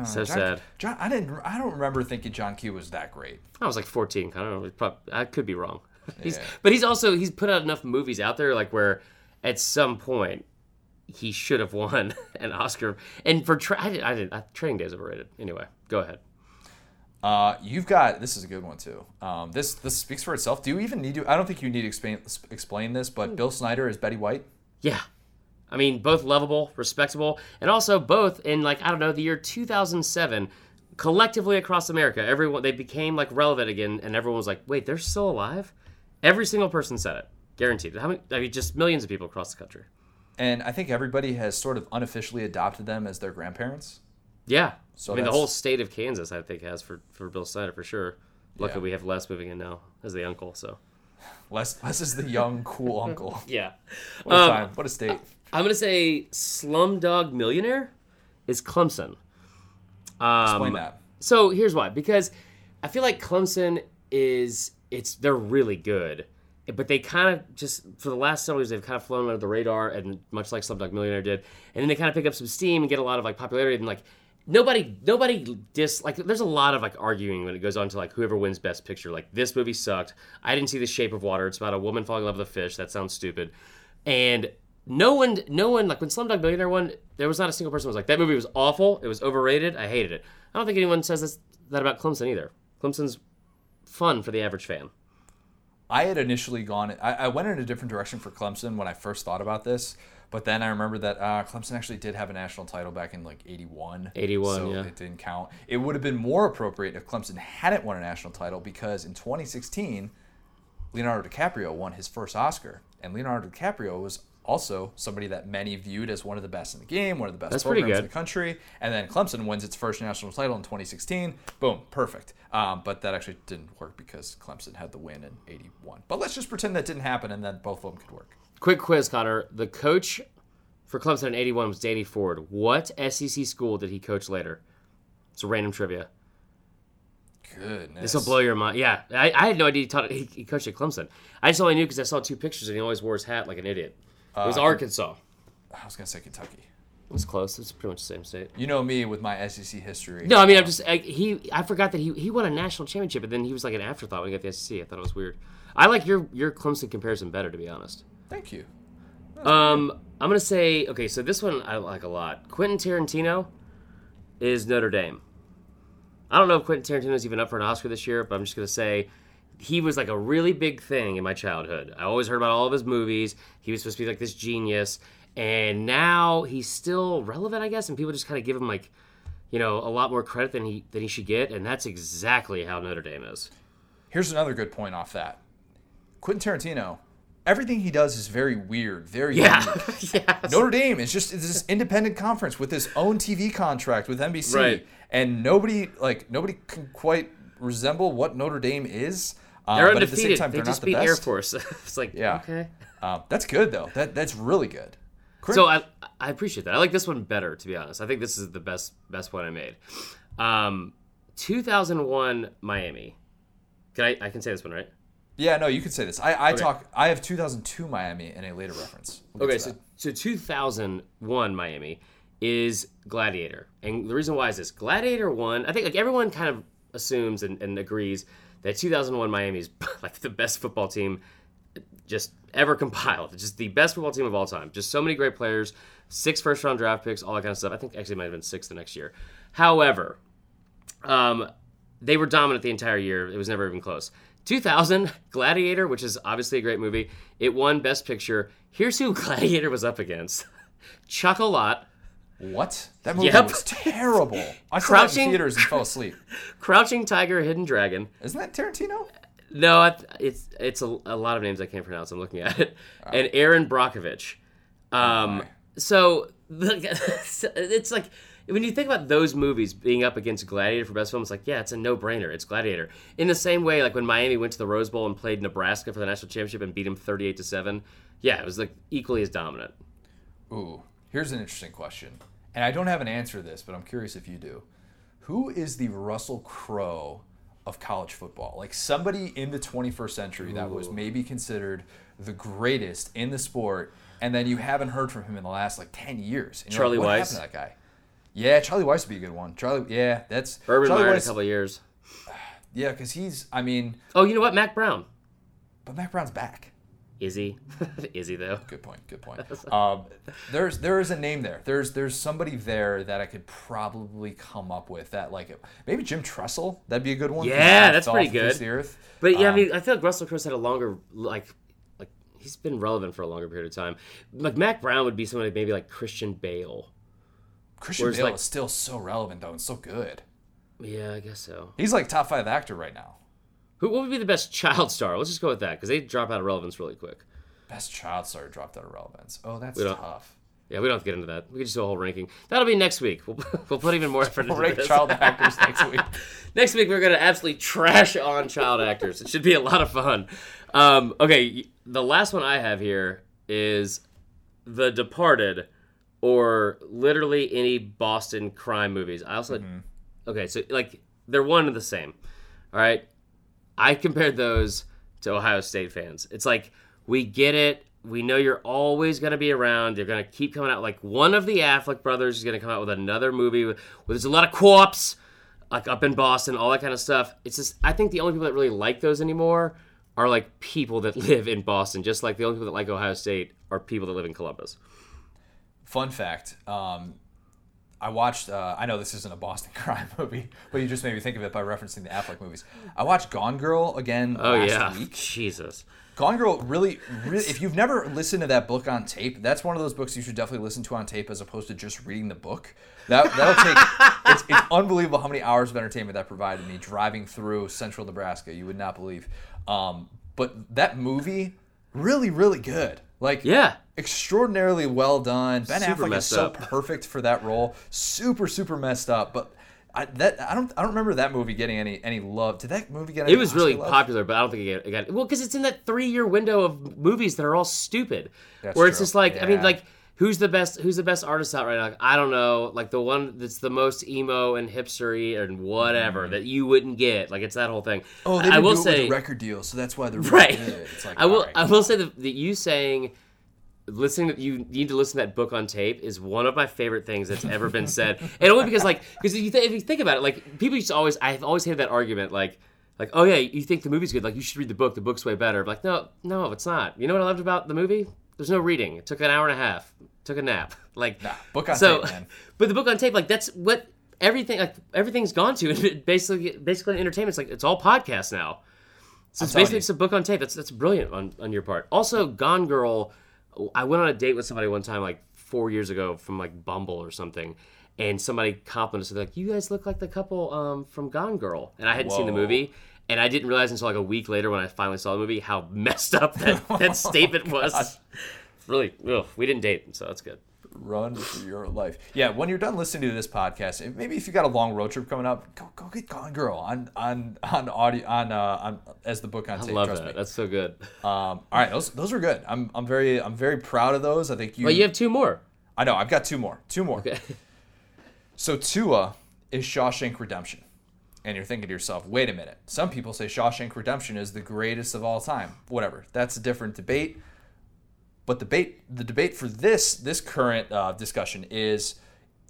[SPEAKER 2] so
[SPEAKER 1] John,
[SPEAKER 2] sad.
[SPEAKER 1] John, I didn't. I don't remember thinking John Q was that great.
[SPEAKER 2] I was like 14. I don't know. it prob- I could be wrong. He's,
[SPEAKER 1] Yeah.
[SPEAKER 2] but he's also he's put out enough movies out there like where at some point he should have won an Oscar. And for tra- I did, I did I, Training Day is overrated. Anyway, go ahead.
[SPEAKER 1] Uh, you've got this is a good one too. Um, this this speaks for itself. Do you even need to? I don't think you need to explain explain this,
[SPEAKER 2] Hmm.
[SPEAKER 1] but Bill Snyder is Betty White.
[SPEAKER 2] Yeah. I mean, both lovable, respectable, and also both in like I don't know the year 2007, collectively across America, everyone they became like relevant again, and everyone was like, "Wait, they're still alive?" Every single person said it, guaranteed. How many? I mean, just millions of people across the country.
[SPEAKER 1] And I think everybody has sort of unofficially adopted them as their grandparents.
[SPEAKER 2] Yeah.
[SPEAKER 1] So
[SPEAKER 2] I mean, the whole state of Kansas, I think, has for for Bill Snyder for sure. Luckily,
[SPEAKER 1] Yeah.
[SPEAKER 2] we have Les moving in now as the uncle. So
[SPEAKER 1] Les, Les is the young, cool uncle.
[SPEAKER 2] yeah,
[SPEAKER 1] What a
[SPEAKER 2] Um,
[SPEAKER 1] time. What a state.
[SPEAKER 2] I'm gonna say Slumdog Millionaire is Clemson. Um,
[SPEAKER 1] Explain that.
[SPEAKER 2] So here's why. Because I feel like Clemson is it's they're really good, but they kind of just for the last several years they've kind of flown under the radar, and much like Slumdog Millionaire did, and then they kind of pick up some steam and get a lot of like popularity, and like nobody nobody dis like there's a lot of like arguing when it goes on to like whoever wins best picture. Like this movie sucked. I didn't see the shape of water. It's about a woman falling in love with a fish. That sounds stupid. And no one no one like when slumdog millionaire won there was not a single person who was like that movie was awful. It was overrated. I hated it. I don't think anyone says this, that about clemson either. Clemson's fun for the average fan
[SPEAKER 1] I had initially gone. I, I went in a different direction for Clemson when I first thought about this, but then I remember that uh, Clemson actually did have a national title back in like '81.
[SPEAKER 2] 81,
[SPEAKER 1] so
[SPEAKER 2] yeah.
[SPEAKER 1] it didn't count. It would have been more appropriate if Clemson hadn't won a national title because in 2016, Leonardo DiCaprio won his first Oscar, and Leonardo DiCaprio was also somebody that many viewed as one of the best in the game, one of the best
[SPEAKER 2] That's
[SPEAKER 1] programs in the country. And then Clemson wins its first national title in 2016. Boom, perfect. Um, but that actually didn't work because Clemson had the win in 81. But let's just pretend that didn't happen and then both of them could work.
[SPEAKER 2] Quick quiz, Connor. The coach for Clemson in 81 was Danny Ford. What SEC school did he coach later? It's a random trivia.
[SPEAKER 1] Goodness.
[SPEAKER 2] This will blow your mind. Yeah, I, I had no idea he taught. He, he coached at Clemson. I just only knew because I saw two pictures and he always wore his hat like an idiot. It was Arkansas.
[SPEAKER 1] I was going to say Kentucky.
[SPEAKER 2] It was close. It's pretty much the same state.
[SPEAKER 1] You know me with my SEC history.
[SPEAKER 2] No, I mean I'm just I, he. I forgot that he he won a national championship, and then he was like an afterthought when he got the SEC. I thought it was weird. I like your your Clemson comparison better, to be honest.
[SPEAKER 1] Thank you.
[SPEAKER 2] Um, I'm gonna say okay. So this one I like a lot. Quentin Tarantino is Notre Dame. I don't know if Quentin Tarantino is even up for an Oscar this year, but I'm just gonna say he was like a really big thing in my childhood. I always heard about all of his movies. He was supposed to be like this genius, and now he's still relevant, I guess, and people just kind of give him like, you know, a lot more credit than he than he should get, and that's exactly how Notre Dame is.
[SPEAKER 1] Here's another good point off that. Quentin Tarantino, everything he does is very weird, very
[SPEAKER 2] Yeah,
[SPEAKER 1] unique.
[SPEAKER 2] yes.
[SPEAKER 1] Notre Dame is just this independent conference with his own TV contract with NBC,
[SPEAKER 2] Right.
[SPEAKER 1] and nobody like nobody can quite resemble what Notre Dame is. Uh,
[SPEAKER 2] They're
[SPEAKER 1] at the
[SPEAKER 2] undefeated.
[SPEAKER 1] time,
[SPEAKER 2] they
[SPEAKER 1] they're
[SPEAKER 2] just beat. Air Force. it's like
[SPEAKER 1] Yeah.
[SPEAKER 2] okay.
[SPEAKER 1] Uh, that's good though. That that's really good. Quentin-
[SPEAKER 2] So I I appreciate that. I like this one better, to be honest. I think this is the best best one I made. Um, 2001 Miami. Can I I can say this one right?
[SPEAKER 1] yeah, no, you could say this. I, I
[SPEAKER 2] Okay.
[SPEAKER 1] talk. I have 2002 Miami in a later reference. We'll
[SPEAKER 2] Okay, so so 2001 Miami is Gladiator, and the reason why is this: Gladiator one. I think like everyone kind of assumes and, and agrees that 2001 Miami is like the best football team just ever compiled. Just the best football team of all time. Just so many great players, six first round draft picks, all that kind of stuff. I think actually might have been six the next year. However, um, they were dominant the entire year. It was never even close. 2000 Gladiator, which is obviously a great movie, it won Best Picture. Here's who Gladiator was up against: Chocolat,
[SPEAKER 1] what? That movie
[SPEAKER 2] Yep.
[SPEAKER 1] was terrible. I saw that in theaters and fell asleep.
[SPEAKER 2] Crouching Tiger, Hidden Dragon.
[SPEAKER 1] Isn't that Tarantino?
[SPEAKER 2] No, it's it's a, a lot of names I can't pronounce. I'm looking at it. And Erin Brockovich. Um,
[SPEAKER 1] my.
[SPEAKER 2] so the, it's like when you think about those movies being up against Gladiator for best film, it's like yeah, it's a no brainer. It's Gladiator. In the same way, like when Miami went to the Rose Bowl and played Nebraska for the national championship and beat them 38 to seven. Yeah, it was like equally as dominant.
[SPEAKER 1] Ooh, here's an interesting question. And I don't have an answer to this, but I'm curious if you do. Who is the Russell Crowe of college football? Like somebody in the 21st century that was maybe considered the greatest in the sport, and then you haven't heard from him in the last like 10 years. And
[SPEAKER 2] Charlie
[SPEAKER 1] like, what
[SPEAKER 2] Weis?
[SPEAKER 1] happened to that guy? Yeah, Charlie Weis would be a good one. Charlie, yeah, that's
[SPEAKER 2] Urban
[SPEAKER 1] Charlie
[SPEAKER 2] Meyer in a couple of years.
[SPEAKER 1] Yeah, because he's, I mean,
[SPEAKER 2] Oh, you know what? Mack Brown.
[SPEAKER 1] but Mack Brown's back.
[SPEAKER 2] Is he? is he though?
[SPEAKER 1] Good point. Good point. Um, there's there is a name there. There's there's somebody there that I could probably come up with that like maybe Jim Tressel. That'd be a good one.
[SPEAKER 2] Yeah, that's pretty good.
[SPEAKER 1] The earth.
[SPEAKER 2] But yeah, I
[SPEAKER 1] Um,
[SPEAKER 2] mean, I feel like Russell Crowe's had a longer like like he's been relevant for a longer period of time. Like Mack Brown would be somebody maybe like Christian Bale.
[SPEAKER 1] Christian
[SPEAKER 2] whereas,
[SPEAKER 1] Bale
[SPEAKER 2] like-
[SPEAKER 1] is still so relevant though and so good.
[SPEAKER 2] Yeah, I guess so.
[SPEAKER 1] He's like top five actor right now.
[SPEAKER 2] Who what would be the best child star? Let's just go with that because they drop out of relevance really quick.
[SPEAKER 1] Best child star dropped out of relevance. Oh, that's tough.
[SPEAKER 2] Yeah, we don't have to get into that. We can just do a whole ranking. That'll be next week. We'll, we'll put even more effort
[SPEAKER 1] We'll
[SPEAKER 2] into
[SPEAKER 1] rank
[SPEAKER 2] this.
[SPEAKER 1] child actors next week.
[SPEAKER 2] Next week we're gonna absolutely trash on child actors. It should be a lot of fun. Um, okay, the last one I have here is The Departed, or literally any Boston crime movies. I also okay, so like they're one and the same. All right, I compared those to Ohio State fans. It's like we get it. We know you're always going to be around. You're going to keep coming out. Like one of the Affleck brothers is going to come out with another movie where there's a lot of co-ops, like up in Boston, all that kind of stuff. It's just I think the only people that really like those anymore are like people that live in Boston. Just like the only people that like Ohio State are people that live in Columbus.
[SPEAKER 1] Fun fact. Um, I watched. Uh, I know this isn't a Boston crime movie, but you just made me think of it by referencing the Affleck movies. I watched Gone Girl again
[SPEAKER 2] Oh
[SPEAKER 1] last
[SPEAKER 2] yeah,
[SPEAKER 1] week.
[SPEAKER 2] Jesus.
[SPEAKER 1] Gone Girl really, really. If you've never listened to that book on tape, that's one of those books you should definitely listen to on tape as opposed to just reading the book. That that'll take. it's, it's unbelievable how many hours of entertainment that provided me driving through Central Nebraska. You would not believe. Um, but that movie, really, really good. Like
[SPEAKER 2] Yeah.
[SPEAKER 1] Extraordinarily well done. Ben
[SPEAKER 2] Super
[SPEAKER 1] Affleck is so
[SPEAKER 2] up.
[SPEAKER 1] perfect for that role. Super super messed up, but I, that I don't I don't remember that movie getting any any love. Did that movie get? Any
[SPEAKER 2] It was really
[SPEAKER 1] love?
[SPEAKER 2] popular, but I don't think it got, it got well because it's in that three year window of movies that are all stupid.
[SPEAKER 1] That's
[SPEAKER 2] where it's
[SPEAKER 1] true.
[SPEAKER 2] just like I mean, like who's the best who's the best artist out right now? Like, I don't know. Like the one that's the most emo and hipstery and whatever that you wouldn't get. Like it's that whole thing.
[SPEAKER 1] Mm-hmm. Oh, they didn't
[SPEAKER 2] will
[SPEAKER 1] do it
[SPEAKER 2] say
[SPEAKER 1] with a record deal, so that's why they're really
[SPEAKER 2] right.
[SPEAKER 1] like,
[SPEAKER 2] I will.
[SPEAKER 1] right.
[SPEAKER 2] I will say that, that you saying listening that you need to listen to that book on tape is one of my favorite things that's ever been said and only because like because if you, th- if you think about it like people used to always i've always hated that argument like like oh yeah you think the movie's good like you should read the book the book's way better like no no it's not you know what i loved about the movie there's no reading it took an hour and a half took a nap like
[SPEAKER 1] Nah, book on
[SPEAKER 2] so
[SPEAKER 1] tape, man.
[SPEAKER 2] but the book on tape like that's what everything like everything's gone to and basically basically entertainment it's like it's all podcasts now so it's basically
[SPEAKER 1] you.
[SPEAKER 2] just a book on tape. That's that's brilliant on, on your part. Also, Gone Girl. I went on a date with somebody one time, like four years ago, from like Bumble or something, and somebody complimented us like, "You guys look like the couple um, from Gone Girl," and I hadn't seen the movie, and I didn't realize until like a week later when I finally saw the movie how messed up that, that statement was. Really, ugh, we didn't date, so that's good.
[SPEAKER 1] Run for your life. Yeah, when you're done listening to this podcast, maybe if you got a long road trip coming up, go go get Gone Girl on on on audio on uh on as the book on
[SPEAKER 2] I
[SPEAKER 1] tape.
[SPEAKER 2] love
[SPEAKER 1] trust
[SPEAKER 2] that.
[SPEAKER 1] me.
[SPEAKER 2] That's so good.
[SPEAKER 1] Um, all right, those those are good. I'm I'm very I'm very proud of those. I think you.
[SPEAKER 2] But you have two more.
[SPEAKER 1] I know. I've got two more. Two more.
[SPEAKER 2] Okay.
[SPEAKER 1] So Tua is Shawshank Redemption. And you're thinking to yourself, wait a minute. Some people say Shawshank Redemption is the greatest of all time. Whatever. That's a different debate. But the debate the debate for this this current uh, discussion is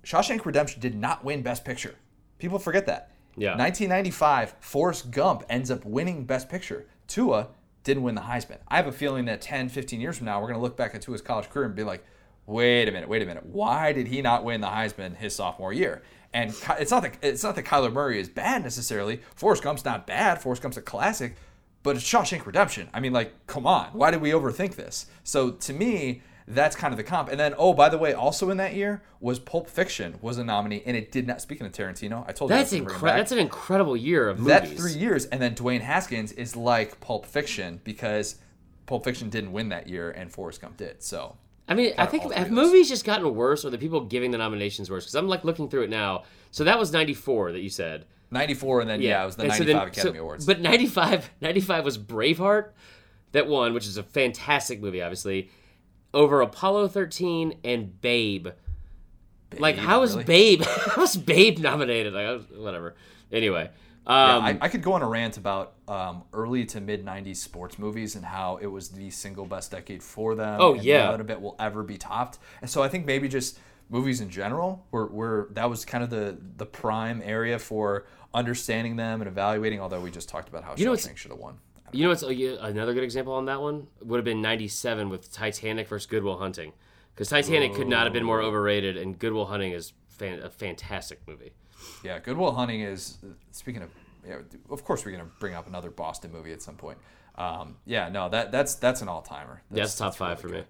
[SPEAKER 1] Shawshank Redemption did not win Best Picture. People forget that.
[SPEAKER 2] Yeah.
[SPEAKER 1] 1995, Forrest Gump ends up winning Best Picture. Tua didn't win the Heisman. I have a feeling that 10, 15 years from now, we're going to look back at Tua's college career and be like, wait a minute, wait a minute. Why did he not win the Heisman his sophomore year? And it's not that it's not that Kyler Murray is bad necessarily. Forrest Gump's not bad. Forrest Gump's a classic, but it's Shawshank Redemption. I mean, like, come on. Why did we overthink this? So to me, that's kind of the comp. And then, oh, by the way, also in that year was Pulp Fiction was a nominee, and it did not. Speaking of Tarantino, I told you
[SPEAKER 2] That's
[SPEAKER 1] was gonna bring him back
[SPEAKER 2] incredible. That's an incredible year of
[SPEAKER 1] that
[SPEAKER 2] movies.
[SPEAKER 1] three years, and then Dwayne Haskins is like Pulp Fiction because Pulp Fiction didn't win that year, and Forrest Gump did. So
[SPEAKER 2] I mean, I think have movies just gotten worse, or the people giving the nominations worse? Because I'm like looking through it now. So that was '94 that you said.
[SPEAKER 1] '94, and then yeah, it was the
[SPEAKER 2] And so
[SPEAKER 1] '95
[SPEAKER 2] then-
[SPEAKER 1] Academy
[SPEAKER 2] so-
[SPEAKER 1] Awards.
[SPEAKER 2] But 95, 95 was Braveheart that won, which is a fantastic movie, obviously, over Apollo 13 and Babe. like,
[SPEAKER 1] Babe,
[SPEAKER 2] how was
[SPEAKER 1] really?
[SPEAKER 2] Babe? how was Babe nominated? Like, was- whatever. Anyway,
[SPEAKER 1] Yeah,
[SPEAKER 2] um,
[SPEAKER 1] I, I could go on a rant about um, early to mid '90s sports movies and how it was the single best decade for them.
[SPEAKER 2] Oh,
[SPEAKER 1] and
[SPEAKER 2] yeah.
[SPEAKER 1] none of it will ever be topped. And so I think maybe just movies in general were, were that was kind of the the prime area for understanding them and evaluating. Although we just talked about how
[SPEAKER 2] You know
[SPEAKER 1] Shawshank should have won.
[SPEAKER 2] you know what's another good example on that one would have been '97 with Titanic versus Good Will Hunting, because Titanic could not have been more overrated, and Good Will Hunting is fan- a fantastic movie.
[SPEAKER 1] Yeah, Good Will Hunting is speaking of. Yeah, of course we're gonna bring up another Boston movie at some point. Um, yeah, no, that that's that's an all timer.
[SPEAKER 2] That's top five for me.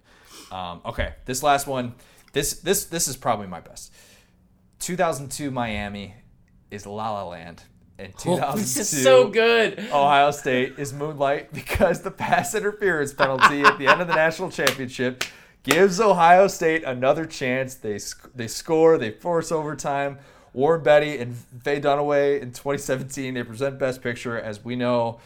[SPEAKER 1] Um, okay, this last one, this this this is probably my best. 2002 Miami is La La Land, and 2002
[SPEAKER 2] Oh, this is so good.
[SPEAKER 1] Ohio State is Moonlight because the pass interference penalty at the end of the national championship gives Ohio State another chance. They sc- they score, they force overtime. Warren Beatty and Faye Dunaway in 2017 they present Best Picture as we know.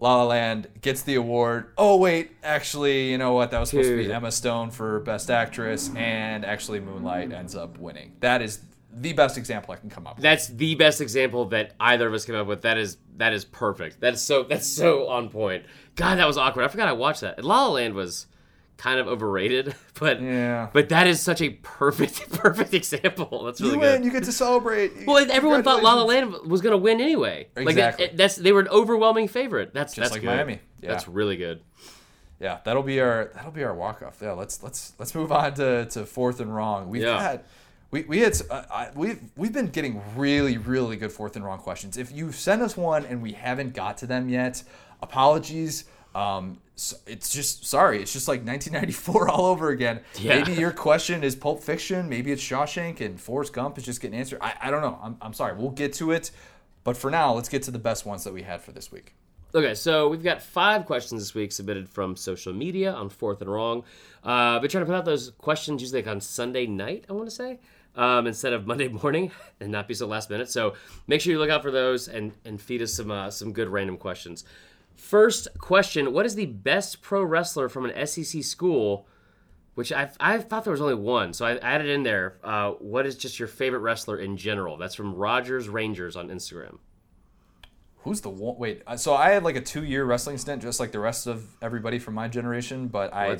[SPEAKER 1] La La Land gets the award. Oh wait, actually, you know what? That was supposed to be Emma Stone for Best Actress, and actually Moonlight ends up winning. That is the best example I can come up with.
[SPEAKER 2] That's the best example that either of us came up with. That is that is perfect. That is so that's so on point. God, that was awkward. I forgot I watched that. La La Land was kind of overrated, but
[SPEAKER 1] Yeah.
[SPEAKER 2] but that is such a perfect perfect example. That's really
[SPEAKER 1] you
[SPEAKER 2] good.
[SPEAKER 1] win, you get to celebrate.
[SPEAKER 2] well, everyone thought La La Land was going to win anyway. Like
[SPEAKER 1] Exactly.
[SPEAKER 2] that's they were an overwhelming favorite. That's
[SPEAKER 1] Just
[SPEAKER 2] that's
[SPEAKER 1] like
[SPEAKER 2] good.
[SPEAKER 1] Miami. Yeah.
[SPEAKER 2] That's really good.
[SPEAKER 1] Yeah, that'll be our that'll be our walk off. Yeah, let's let's let's move on to, to fourth and wrong. We've
[SPEAKER 2] Yeah.
[SPEAKER 1] had we we had uh, I, we've we've been getting really really good fourth and wrong questions. If you send us one and we haven't got to them yet, apologies. Um, so it's just sorry. It's just like 1994 all over again.
[SPEAKER 2] Yeah.
[SPEAKER 1] Maybe your question is Pulp Fiction. Maybe it's Shawshank and Forrest Gump is just getting answered. I, I don't know. I'm, I'm sorry. We'll get to it. But for now, let's get to the best ones that we had for this week.
[SPEAKER 2] Okay, so we've got five questions this week submitted from social media on Fourth and Wrong. Uh, been trying to put out those questions usually like on Sunday night, I want to say, um, instead of Monday morning, and not be so last minute. So make sure you look out for those and and feed us some uh, some good random questions. First question: What is the best pro wrestler from an SEC school? Which I I thought there was only one, so I added in there. Uh, what is just your favorite wrestler in general? That's from Rogers Rangers on Instagram.
[SPEAKER 1] Who's the one? Wait, uh, so I had like a two-year wrestling stint, just like the rest of everybody from my generation. But I,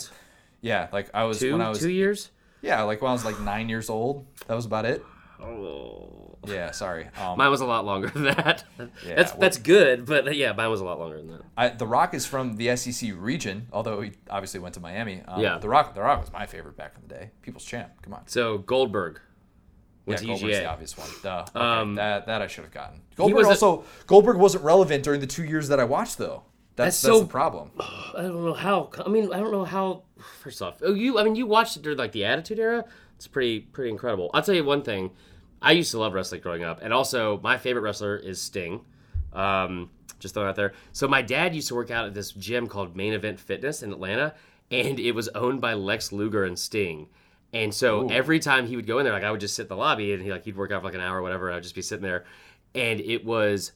[SPEAKER 1] yeah, like I was
[SPEAKER 2] Two
[SPEAKER 1] when I was
[SPEAKER 2] two years.
[SPEAKER 1] Yeah, like when I was like nine years old. That was about it.
[SPEAKER 2] Oh.
[SPEAKER 1] Yeah, sorry. Um,
[SPEAKER 2] Mine was a lot longer than that.
[SPEAKER 1] Yeah,
[SPEAKER 2] that's
[SPEAKER 1] well-
[SPEAKER 2] that's good, but yeah, mine was a lot longer than that.
[SPEAKER 1] I, the Rock is from the SEC region, although he obviously went to Miami. Um,
[SPEAKER 2] Yeah.
[SPEAKER 1] the Rock, the Rock was my favorite back in the day. People's champ. Come on.
[SPEAKER 2] So Goldberg went
[SPEAKER 1] yeah, Goldberg's the obvious one. Duh. Okay,
[SPEAKER 2] Um,
[SPEAKER 1] that that I should have gotten. Goldberg
[SPEAKER 2] was a-
[SPEAKER 1] also Goldberg wasn't relevant during the two years that I watched though. That's
[SPEAKER 2] That's
[SPEAKER 1] that's,
[SPEAKER 2] so-
[SPEAKER 1] the problem.
[SPEAKER 2] I don't know how. I mean, I don't know how. First off, oh, you. I mean, you watched it during like the Attitude Era. It's pretty pretty incredible. I'll tell you one thing. I used to love wrestling growing up, and also my favorite wrestler is Sting. Um, just throwing it out there. So my dad used to work out at this gym called Main Event Fitness in Atlanta, and it was owned by Lex Luger and Sting. And so every time he would go in there, like I would just sit in the lobby, and he like he'd work out for like an hour or whatever. And I'd just be sitting there, and it was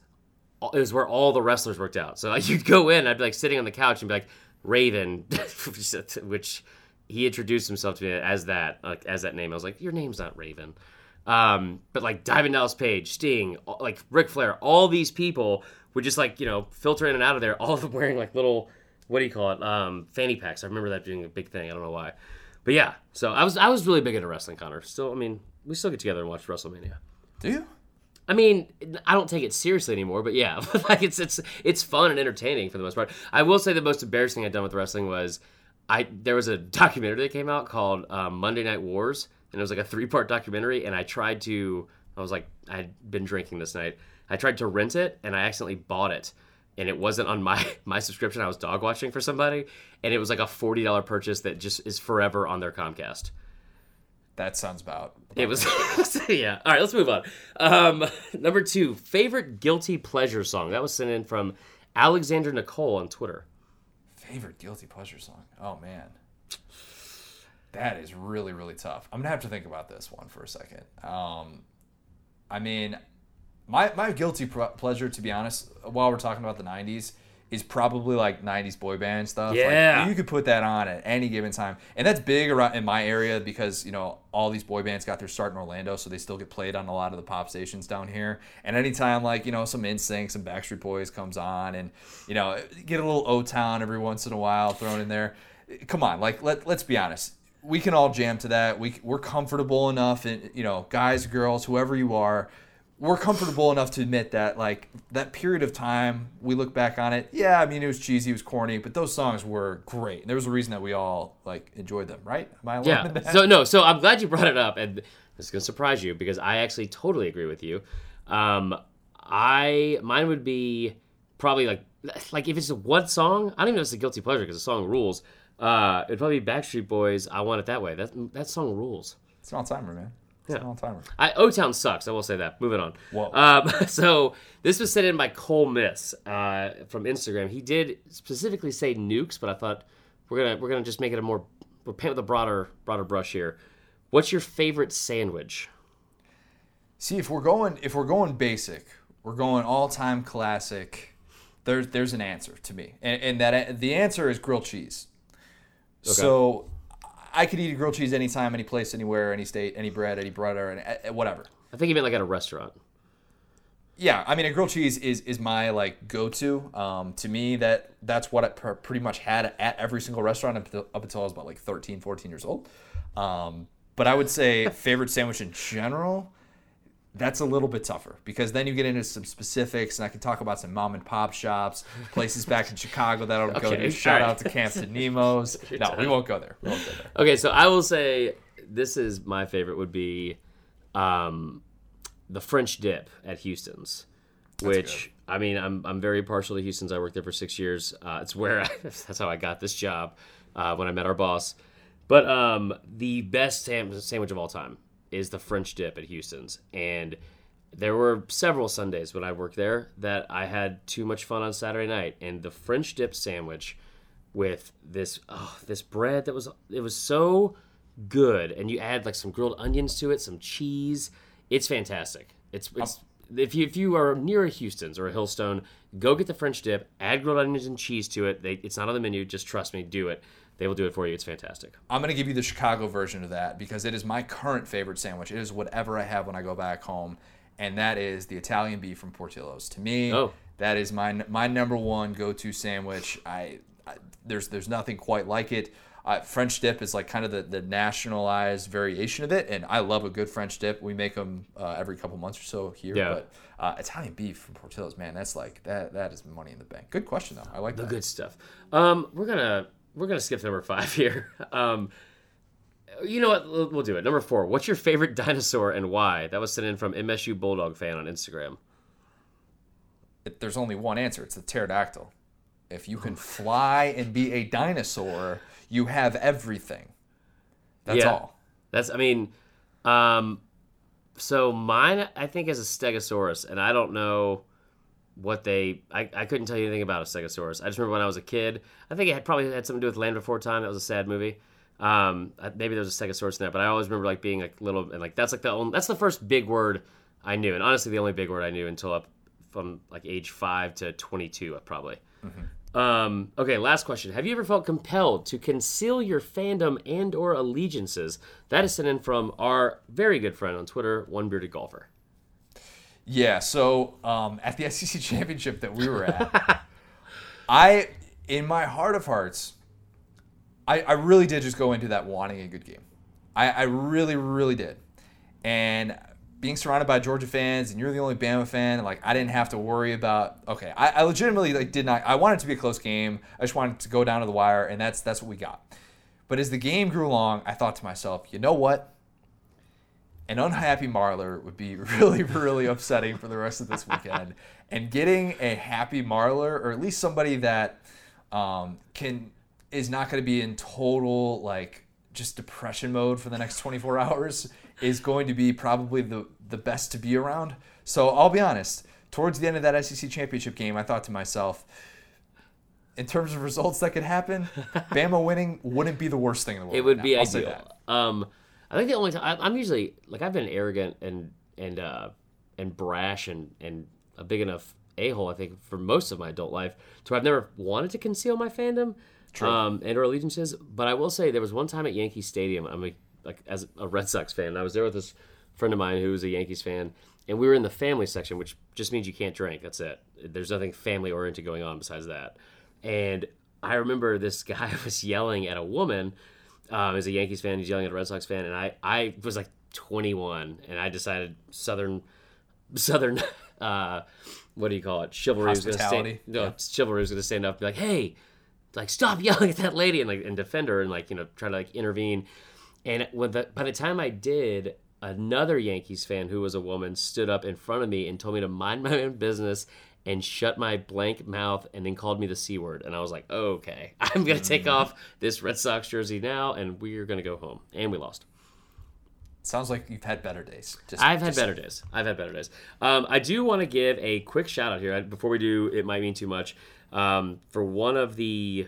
[SPEAKER 2] it was where all the wrestlers worked out. So like you'd go in, I'd be like sitting on the couch and be like Raven, which he introduced himself to me as that, like as that name. I was like, your name's not Raven. Um, but like Diamond Dallas Page, Sting, like Ric Flair, all these people would just like you know filter in and out of there. All of them wearing like little what do you call it? Um, fanny packs. I remember that being a big thing. I don't know why, but yeah. So I was I was really big into wrestling, Connor. Still, I mean, we still get together and watch WrestleMania.
[SPEAKER 1] Do you?
[SPEAKER 2] I mean, I don't take it seriously anymore, but yeah, like it's it's it's fun and entertaining for the most part. I will say the most embarrassing I've done with wrestling was I there was a documentary that came out called um, Monday Night Wars, and it was like a three part documentary, and I tried to I was like I had been drinking this night. I tried to rent it, and I accidentally bought it, and it wasn't on my my subscription. I was dog watching for somebody, and it was like a forty dollar purchase that just is forever on their Comcast.
[SPEAKER 1] That sounds about.
[SPEAKER 2] It was yeah. All right, let's move on. Um, number two, favorite guilty pleasure song. That was sent in from Alexander Nicole on Twitter.
[SPEAKER 1] Favorite guilty pleasure song? Oh man, that is really really tough. I'm gonna have to think about this one for a second. Um, I mean, my my guilty pr- pleasure, to be honest, while we're talking about the '90s, is probably like '90s boy band stuff. Like,
[SPEAKER 2] Yeah.
[SPEAKER 1] you could put that on at any given time, and that's big around in my area because you know all these boy bands got their start in Orlando, so they still get played on a lot of the pop stations down here. And anytime like you know some NSYNC, some Backstreet Boys comes on, and you know get a little O Town every once in a while thrown in there. Come on, like let let's be honest. We can all jam to that. We we're comfortable enough, and you know, guys, girls, whoever you are, we're comfortable enough to admit that like that period of time we look back on it yeah i mean it was cheesy it was corny but those songs were great and there was a reason that we all like enjoyed them right am i
[SPEAKER 2] Yeah. So no. So I'm glad you brought it up, and this is gonna surprise you because I actually totally agree with you. Um, I mine would be probably like like if it's one song. I don't even know if it's a guilty pleasure because the song rules. Uh, it'd probably be Backstreet Boys. I want it that way. That that song rules.
[SPEAKER 1] it's an all-timer man it's an all-timer
[SPEAKER 2] I, O Town sucks. I will say that. Moving on.
[SPEAKER 1] Whoa.
[SPEAKER 2] Um, so this was sent in by Cole Miss uh, from Instagram. He did specifically say nukes, but I thought we're gonna we're gonna just make it a more we're paint with a broader broader brush here. What's your favorite sandwich?
[SPEAKER 1] see if we're going if we're going basic we're going all-time classic there's there's an answer to me and, and that the answer is grilled cheese so i could eat a grilled cheese anytime any place anywhere any state any bread any butter and uh, whatever
[SPEAKER 2] I think you meant like at a restaurant.
[SPEAKER 1] Yeah, I mean, a grilled cheese is is my like go to. Um, to me, that that's what I pr- pretty much had at every single restaurant up until, up until I was about like 13, 14 years old. Um, but I would say favorite sandwich in general. That's a little bit tougher because then you get into some specifics, and I can talk about some mom and pop shops, places back in Chicago that I don't go to. Shout
[SPEAKER 2] all
[SPEAKER 1] out to Camp Nemo's. No, we won't go there. We won't go there.
[SPEAKER 2] Okay, so I will say this is my favorite would be um, the French dip at Houston's, which I mean I'm I'm very partial to Houston's. I worked there for six years. Uh, it's where I, that's how I got this job uh, when I met our boss. But um, the best sandwich of all time is the French dip at Houston's, and there were several Sundays when I worked there that I had too much fun on Saturday night, and the French dip sandwich with this oh, this bread that was it was so good, and you add like some grilled onions to it, some cheese. It's fantastic. It's it's if you if you are near a Houston's or a Hillstone, go get the French dip, add grilled onions and cheese to it. They, it's not on the menu. Just trust me, do it. They will do it for you. It's fantastic.
[SPEAKER 1] I'm going to give you the Chicago version of that because it is my current favorite sandwich. It is whatever I have when I go back home, and that is the Italian beef from Portillo's. To me,
[SPEAKER 2] Oh.
[SPEAKER 1] that is my my number one go-to sandwich. I, I there's there's nothing quite like it. Uh, French dip is like kind of the, the nationalized variation of it, and I love a good French dip. We make them uh, every couple months or so here.
[SPEAKER 2] Yeah.
[SPEAKER 1] But uh, Italian beef from Portillo's, man, that's like that that is money in the bank. Good question though. I like
[SPEAKER 2] The
[SPEAKER 1] that.
[SPEAKER 2] good stuff. Um, we're gonna we're gonna skip number five here. Um, you know what? We'll, we'll do it. Number four. What's your favorite dinosaur and why? That was sent in from MSU Bulldog fan on Instagram.
[SPEAKER 1] it- there's only one answer. It's the pterodactyl. If you can fly and be a dinosaur, you have everything. That's
[SPEAKER 2] Yeah.
[SPEAKER 1] all.
[SPEAKER 2] That's I mean, um, so mine I think is a Stegosaurus, and I don't know what they. I, I couldn't tell you anything about a Stegosaurus. I just remember when I was a kid. I think it had probably had something to do with Land Before Time. That was a sad movie. Um, maybe there was a Stegosaurus in that, but I always remember like being like little and like that's like the only, that's the first big word I knew, and honestly the only big word I knew until up from like age five to twenty two, probably. Um, okay, last question. Have you ever felt compelled to conceal your fandom and or allegiances? That is sent in from our very good friend on Twitter, One Bearded Golfer.
[SPEAKER 1] Yeah. So um, at the SEC championship that we were at, I, in my heart of hearts, I, I really did just go into that wanting a good game. I, I really, really did. And being surrounded by Georgia fans, and you're the only Bama fan, like I didn't have to worry about. Okay, I, I legitimately like did not. I wanted it to be a close game. I just wanted to go down to the wire, and that's that's what we got. But as the game grew along, I thought to myself, you know what? An unhappy Marler would be really, really upsetting for the rest of this weekend. and getting a happy Marler, or at least somebody that um, can is not going to be in total like just depression mode for the next 24 hours, is going to be probably the the best to be around. So I'll be honest. Towards the end of that SEC championship game, I thought to myself, in terms of results that could happen, Bama winning wouldn't be the worst thing in the world.
[SPEAKER 2] It would
[SPEAKER 1] right
[SPEAKER 2] be
[SPEAKER 1] now.
[SPEAKER 2] Ideal. Um, I think the only time I, I'm usually like I've been arrogant and and uh, and brash and and a big enough a hole. I think for most of my adult life, to where I've never wanted to conceal my fandom um, and or allegiances. But I will say there was one time at Yankee Stadium. I'm a, like as a Red Sox fan. I was there with this friend of mine who was a Yankees fan, and we were in the family section, which just means you can't drink. That's it. There's nothing family oriented going on besides that. And I remember this guy was yelling at a woman. Um, as a Yankees fan, he's yelling at a Red Sox fan, and I, I was like 21, and I decided Southern, Southern, uh, what do you call it? Chivalry was going to stand. No,
[SPEAKER 1] yeah.
[SPEAKER 2] chivalry was going to stand up, and be like, "Hey, like stop yelling at that lady," and like and defend her, and like you know try to like intervene. And when the, by the time I did, another Yankees fan who was a woman stood up in front of me and told me to mind my own business and shut my blank mouth and then called me the C word. And I was like, okay, I'm going to take
[SPEAKER 1] Mm.
[SPEAKER 2] off this Red Sox jersey now and we're going to go home. And we lost.
[SPEAKER 1] Sounds like you've had better days. Just,
[SPEAKER 2] I've had better days. I've had better days. Um, I do want to give a quick shout out here before we do. It might mean too much um, for one of the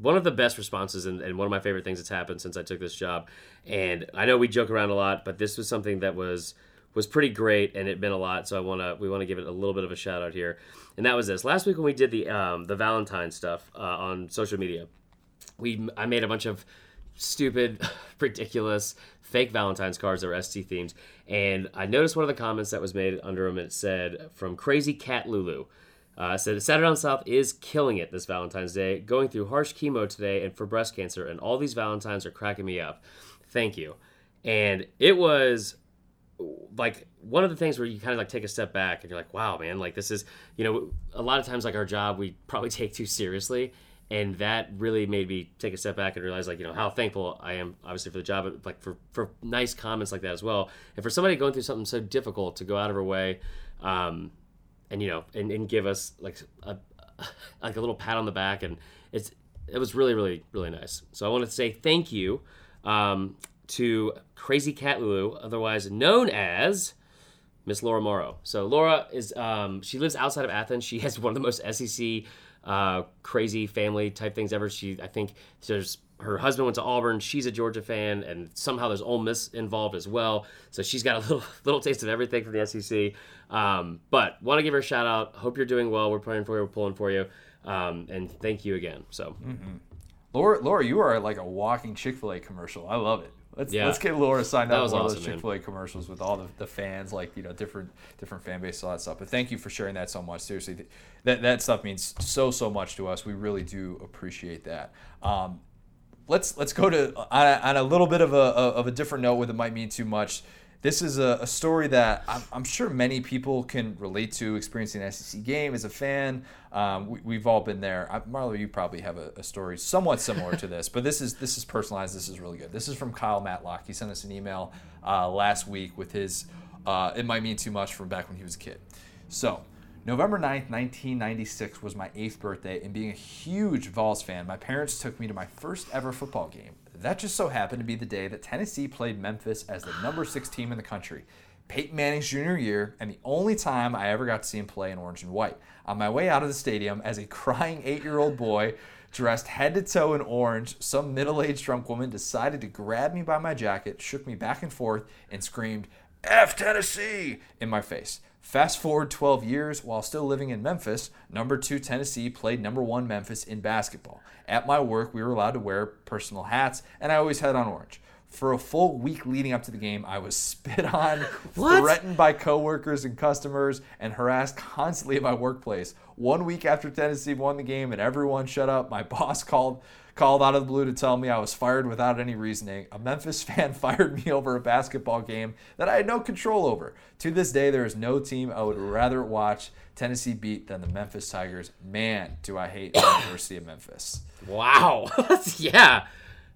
[SPEAKER 2] one of the best responses and, and one of my favorite things that's happened since I took this job. And I know we joke around a lot, but this was something that was was pretty great and it meant a lot. So I want to we want to give it a little bit of a shout out here. And that was this last week when we did the um, the Valentine stuff uh, on social media. We I made a bunch of stupid, ridiculous, fake Valentine's cards that were ST themed. And I noticed one of the comments that was made under them. It said from Crazy Cat Lulu. Uh, said Saturday Down South is killing it this Valentine's Day, going through harsh chemo today and for breast cancer, and all these Valentines are cracking me up. Thank you. And it was like one of the things where you kind of like take a step back and you're like, wow, man, like this is, you know, a lot of times like our job we probably take too seriously. And that really made me take a step back and realize like, you know, how thankful I am obviously for the job, but like for, for nice comments like that as well. And for somebody going through something so difficult to go out of her way, um, and you know, and, and give us like a, like a little pat on the back. And it's, it was really, really, really nice. So I want to say thank you, um, to Crazy Cat Lulu, otherwise known as Miss Laura Morrow. So Laura is um, she lives outside of Athens. She has one of the most SEC uh, crazy family type things ever. She I think there's her husband went to Auburn. She's a Georgia fan, and somehow there's Ole Miss involved as well. So she's got a little little taste of everything from the SEC. Um, but want to give her a shout out. Hope you're doing well. We're praying for you. We're pulling for you. Um, and thank you again. So
[SPEAKER 1] Laura, Laura, you are like a walking Chick Fil A commercial. I love it. Let's
[SPEAKER 2] Yeah.
[SPEAKER 1] let's get Laura signed
[SPEAKER 2] That
[SPEAKER 1] up for one of
[SPEAKER 2] awesome,
[SPEAKER 1] those. Chick Fil A commercials with all the, the fans, like you know, different different fan base, all that stuff. But thank you for sharing that so much. Seriously, that that stuff means so so much to us. We really do appreciate that. Um, let's let's go to on a, on a little bit of a of a different note with it might mean too much. This is a, a story that I'm, I'm sure many people can relate to. Experiencing an SEC game as a fan, um, we, we've all been there. I, Marler, you probably have a, a story somewhat similar to this, but this is this is personalized. This is really good. This is from Kyle Matlock. He sent us an email uh, last week with his uh, "It Might Mean Too Much" from back when he was a kid. So November 9th, 1996 was my eighth birthday, and being a huge Vols fan, my parents took me to my first ever football game. That just so happened to be the day that Tennessee played Memphis as the number six team in the country. Peyton Manning's junior year, and the only time I ever got to see him play in orange and white. On my way out of the stadium, as a crying eight year old boy, dressed head to toe in orange, some middle aged drunk woman decided to grab me by my jacket, shook me back and forth, and screamed, F Tennessee! in my face. Fast forward 12 years, while still living in Memphis, number two Tennessee played number one Memphis in basketball. At my work, we were allowed to wear personal hats, and I always had on orange. For a full week leading up to the game, I was spit on, threatened by coworkers and customers, and harassed constantly at my workplace. One week after Tennessee won the game and everyone shut up, my boss called called out of the blue to tell me I was fired without any reasoning. A Memphis fan fired me over a basketball game that I had no control over. To this day, there is no team I would rather watch Tennessee beat than the Memphis Tigers. Man, do I hate the University of Memphis.
[SPEAKER 2] wow, yeah,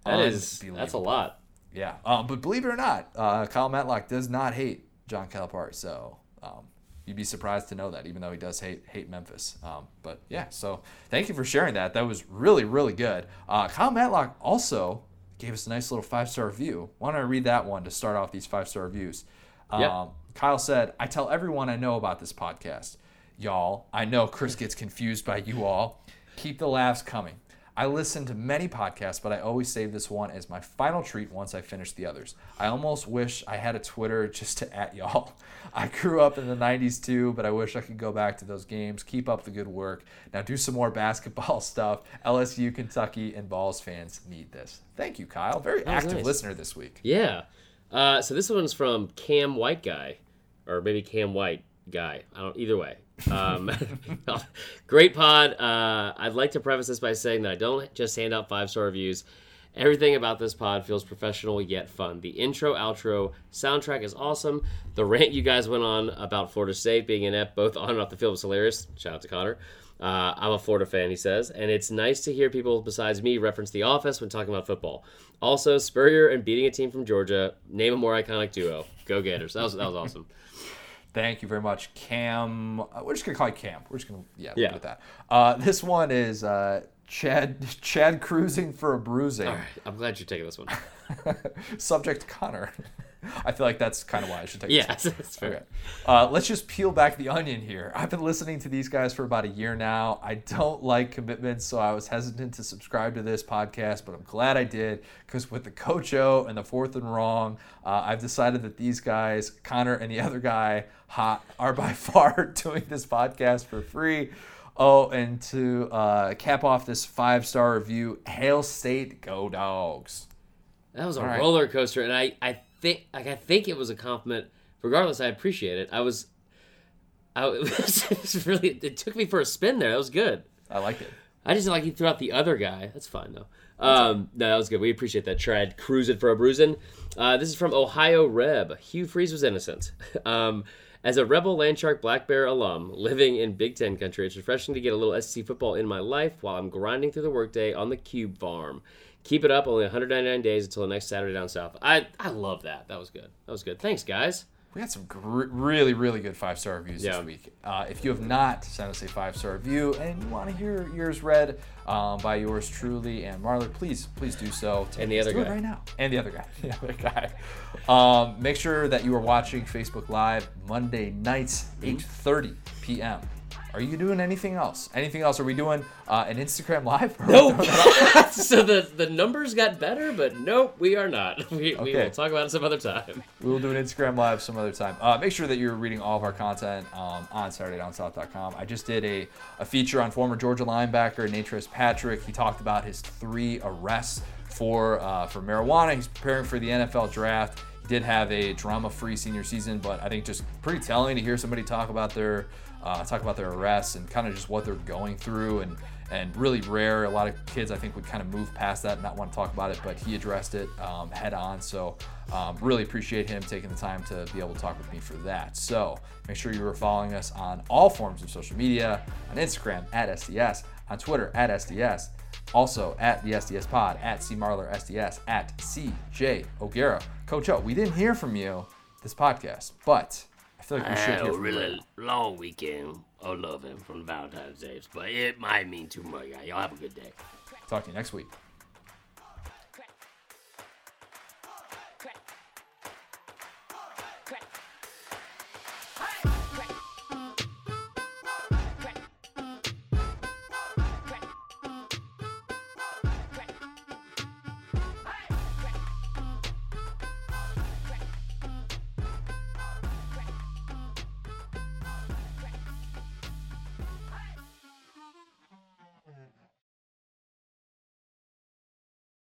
[SPEAKER 2] that is that's a lot.
[SPEAKER 1] Yeah, um, but believe it or not, uh, Kyle Matlock does not hate John Calipari. So um, you'd be surprised to know that, even though he does hate hate Memphis. Um, but yeah, so thank you for sharing that. That was really really good. Uh, Kyle Matlock also gave us a nice little five star review. Why don't I read that one to start off these five star reviews? Um,
[SPEAKER 2] Yeah.
[SPEAKER 1] Kyle said, "I tell everyone I know about this podcast, y'all. I know Chris gets confused by you all. Keep the laughs coming." I listen to many podcasts, but I always save this one as my final treat once I finish the others. I almost wish I had a Twitter just to at y'all. I grew up in the 90s too, but I wish I could go back to those games. Keep up the good work. Now do some more basketball stuff. LSU, Kentucky, and Vols fans need this. Thank you, Kyle. Very active
[SPEAKER 2] nice.
[SPEAKER 1] listener this week.
[SPEAKER 2] Yeah. Uh, so this one's from Cam White Guy, or maybe Cam White Guy. I don't. Either way. Um, great pod. Uh, I'd like to preface this by saying that I don't just hand out five star reviews. Everything about this pod feels professional yet fun. The intro, outro, soundtrack is awesome. The rant you guys went on about Florida State being inept both on and off the field was hilarious. Shout out to Connor. Uh, I'm a Florida fan, he says, and it's nice to hear people besides me reference The Office when talking about football. Also, Spurrier and beating a team from Georgia. Name a more iconic duo. Go Gators. That was that was awesome.
[SPEAKER 1] Thank you very much, Cam. Uh, we're just gonna call you Cam. We're just gonna yeah,
[SPEAKER 2] Yeah.
[SPEAKER 1] yeah. with that. Uh, this one is uh, Chad Chad cruising for a bruising.
[SPEAKER 2] All right, I'm glad you're taking this one.
[SPEAKER 1] Subject Connor. I feel like that's kind of why I should take.
[SPEAKER 2] Yeah, that's fair.
[SPEAKER 1] Okay. Uh, let's just peel back the onion here. I've been listening to these guys for about a year now. I don't like commitments, so I was hesitant to subscribe to this podcast, but I'm glad I did because with the Coach O and the Fourth and Wrong, uh, I've decided that these guys, Connor and the other guy, Hot, are by far doing this podcast for free. Oh, and to uh, cap off this five star review, Hail State, go dogs.
[SPEAKER 2] That was a
[SPEAKER 1] right.
[SPEAKER 2] roller coaster, and I, I think like I think it was a compliment. Regardless, I appreciate it. I was, I it was, it was really it took me for a spin there. That was good.
[SPEAKER 1] I like it.
[SPEAKER 2] I just like he threw out the other guy. That's fine though. Um, no, that was good. We appreciate that. Tried cruising for a bruising. Uh, this is from Ohio Reb. Hugh Freeze was innocent. Um, as a Rebel Landshark Black Bear alum living in Big Ten country, it's refreshing to get a little SEC football in my life while I'm grinding through the workday on the Cube Farm. Keep it up. Only 199 days until the next Saturday down south. I I love that. That was good. That was good. Thanks, guys.
[SPEAKER 1] We had some gr- really, really good five star reviews
[SPEAKER 2] Yeah.
[SPEAKER 1] this week. Uh, if you have not sent us a five star review and you want to hear yours read um, by yours truly and Marler, please, please do so.
[SPEAKER 2] And the other guy.
[SPEAKER 1] right now. And the other guy. The other guy. Um, make sure that you are watching Facebook Live Monday nights,
[SPEAKER 2] Mm-hmm.
[SPEAKER 1] 8:30 p.m. Are you doing anything else? Anything else? Are we doing uh, an Instagram live?
[SPEAKER 2] Nope. so the the numbers got better, but nope, we are not. We, we
[SPEAKER 1] Okay.
[SPEAKER 2] will talk about it some other time.
[SPEAKER 1] We will do an Instagram live some other time. Uh, make sure that you're reading all of our content um, on SaturdayDownSouth.com. I just did a, a feature on former Georgia linebacker Natrez Patrick. He talked about his three arrests for uh, for marijuana. He's preparing for the NFL draft. He did have a drama-free senior season, but I think just pretty telling to hear somebody talk about their uh, talk about their arrests and kind of just what they're going through and and really rare. A lot of kids, I think, would kind of move past that and not want to talk about it, but he addressed it um, head on. So, um, really appreciate him taking the time to be able to talk with me for that. So, make sure you are following us on all forms of social media on Instagram at SDS, on Twitter at SDS, also at the SDS Pod, at CMarler SDS, at CJ O'Gara. Coach O, we didn't hear from you this podcast, but feel like we should
[SPEAKER 2] had
[SPEAKER 1] hear
[SPEAKER 2] a
[SPEAKER 1] from you.
[SPEAKER 2] really long weekend of loving from Valentine's Day, but it might mean too much. Y'all have a good day.
[SPEAKER 1] Talk to you next week.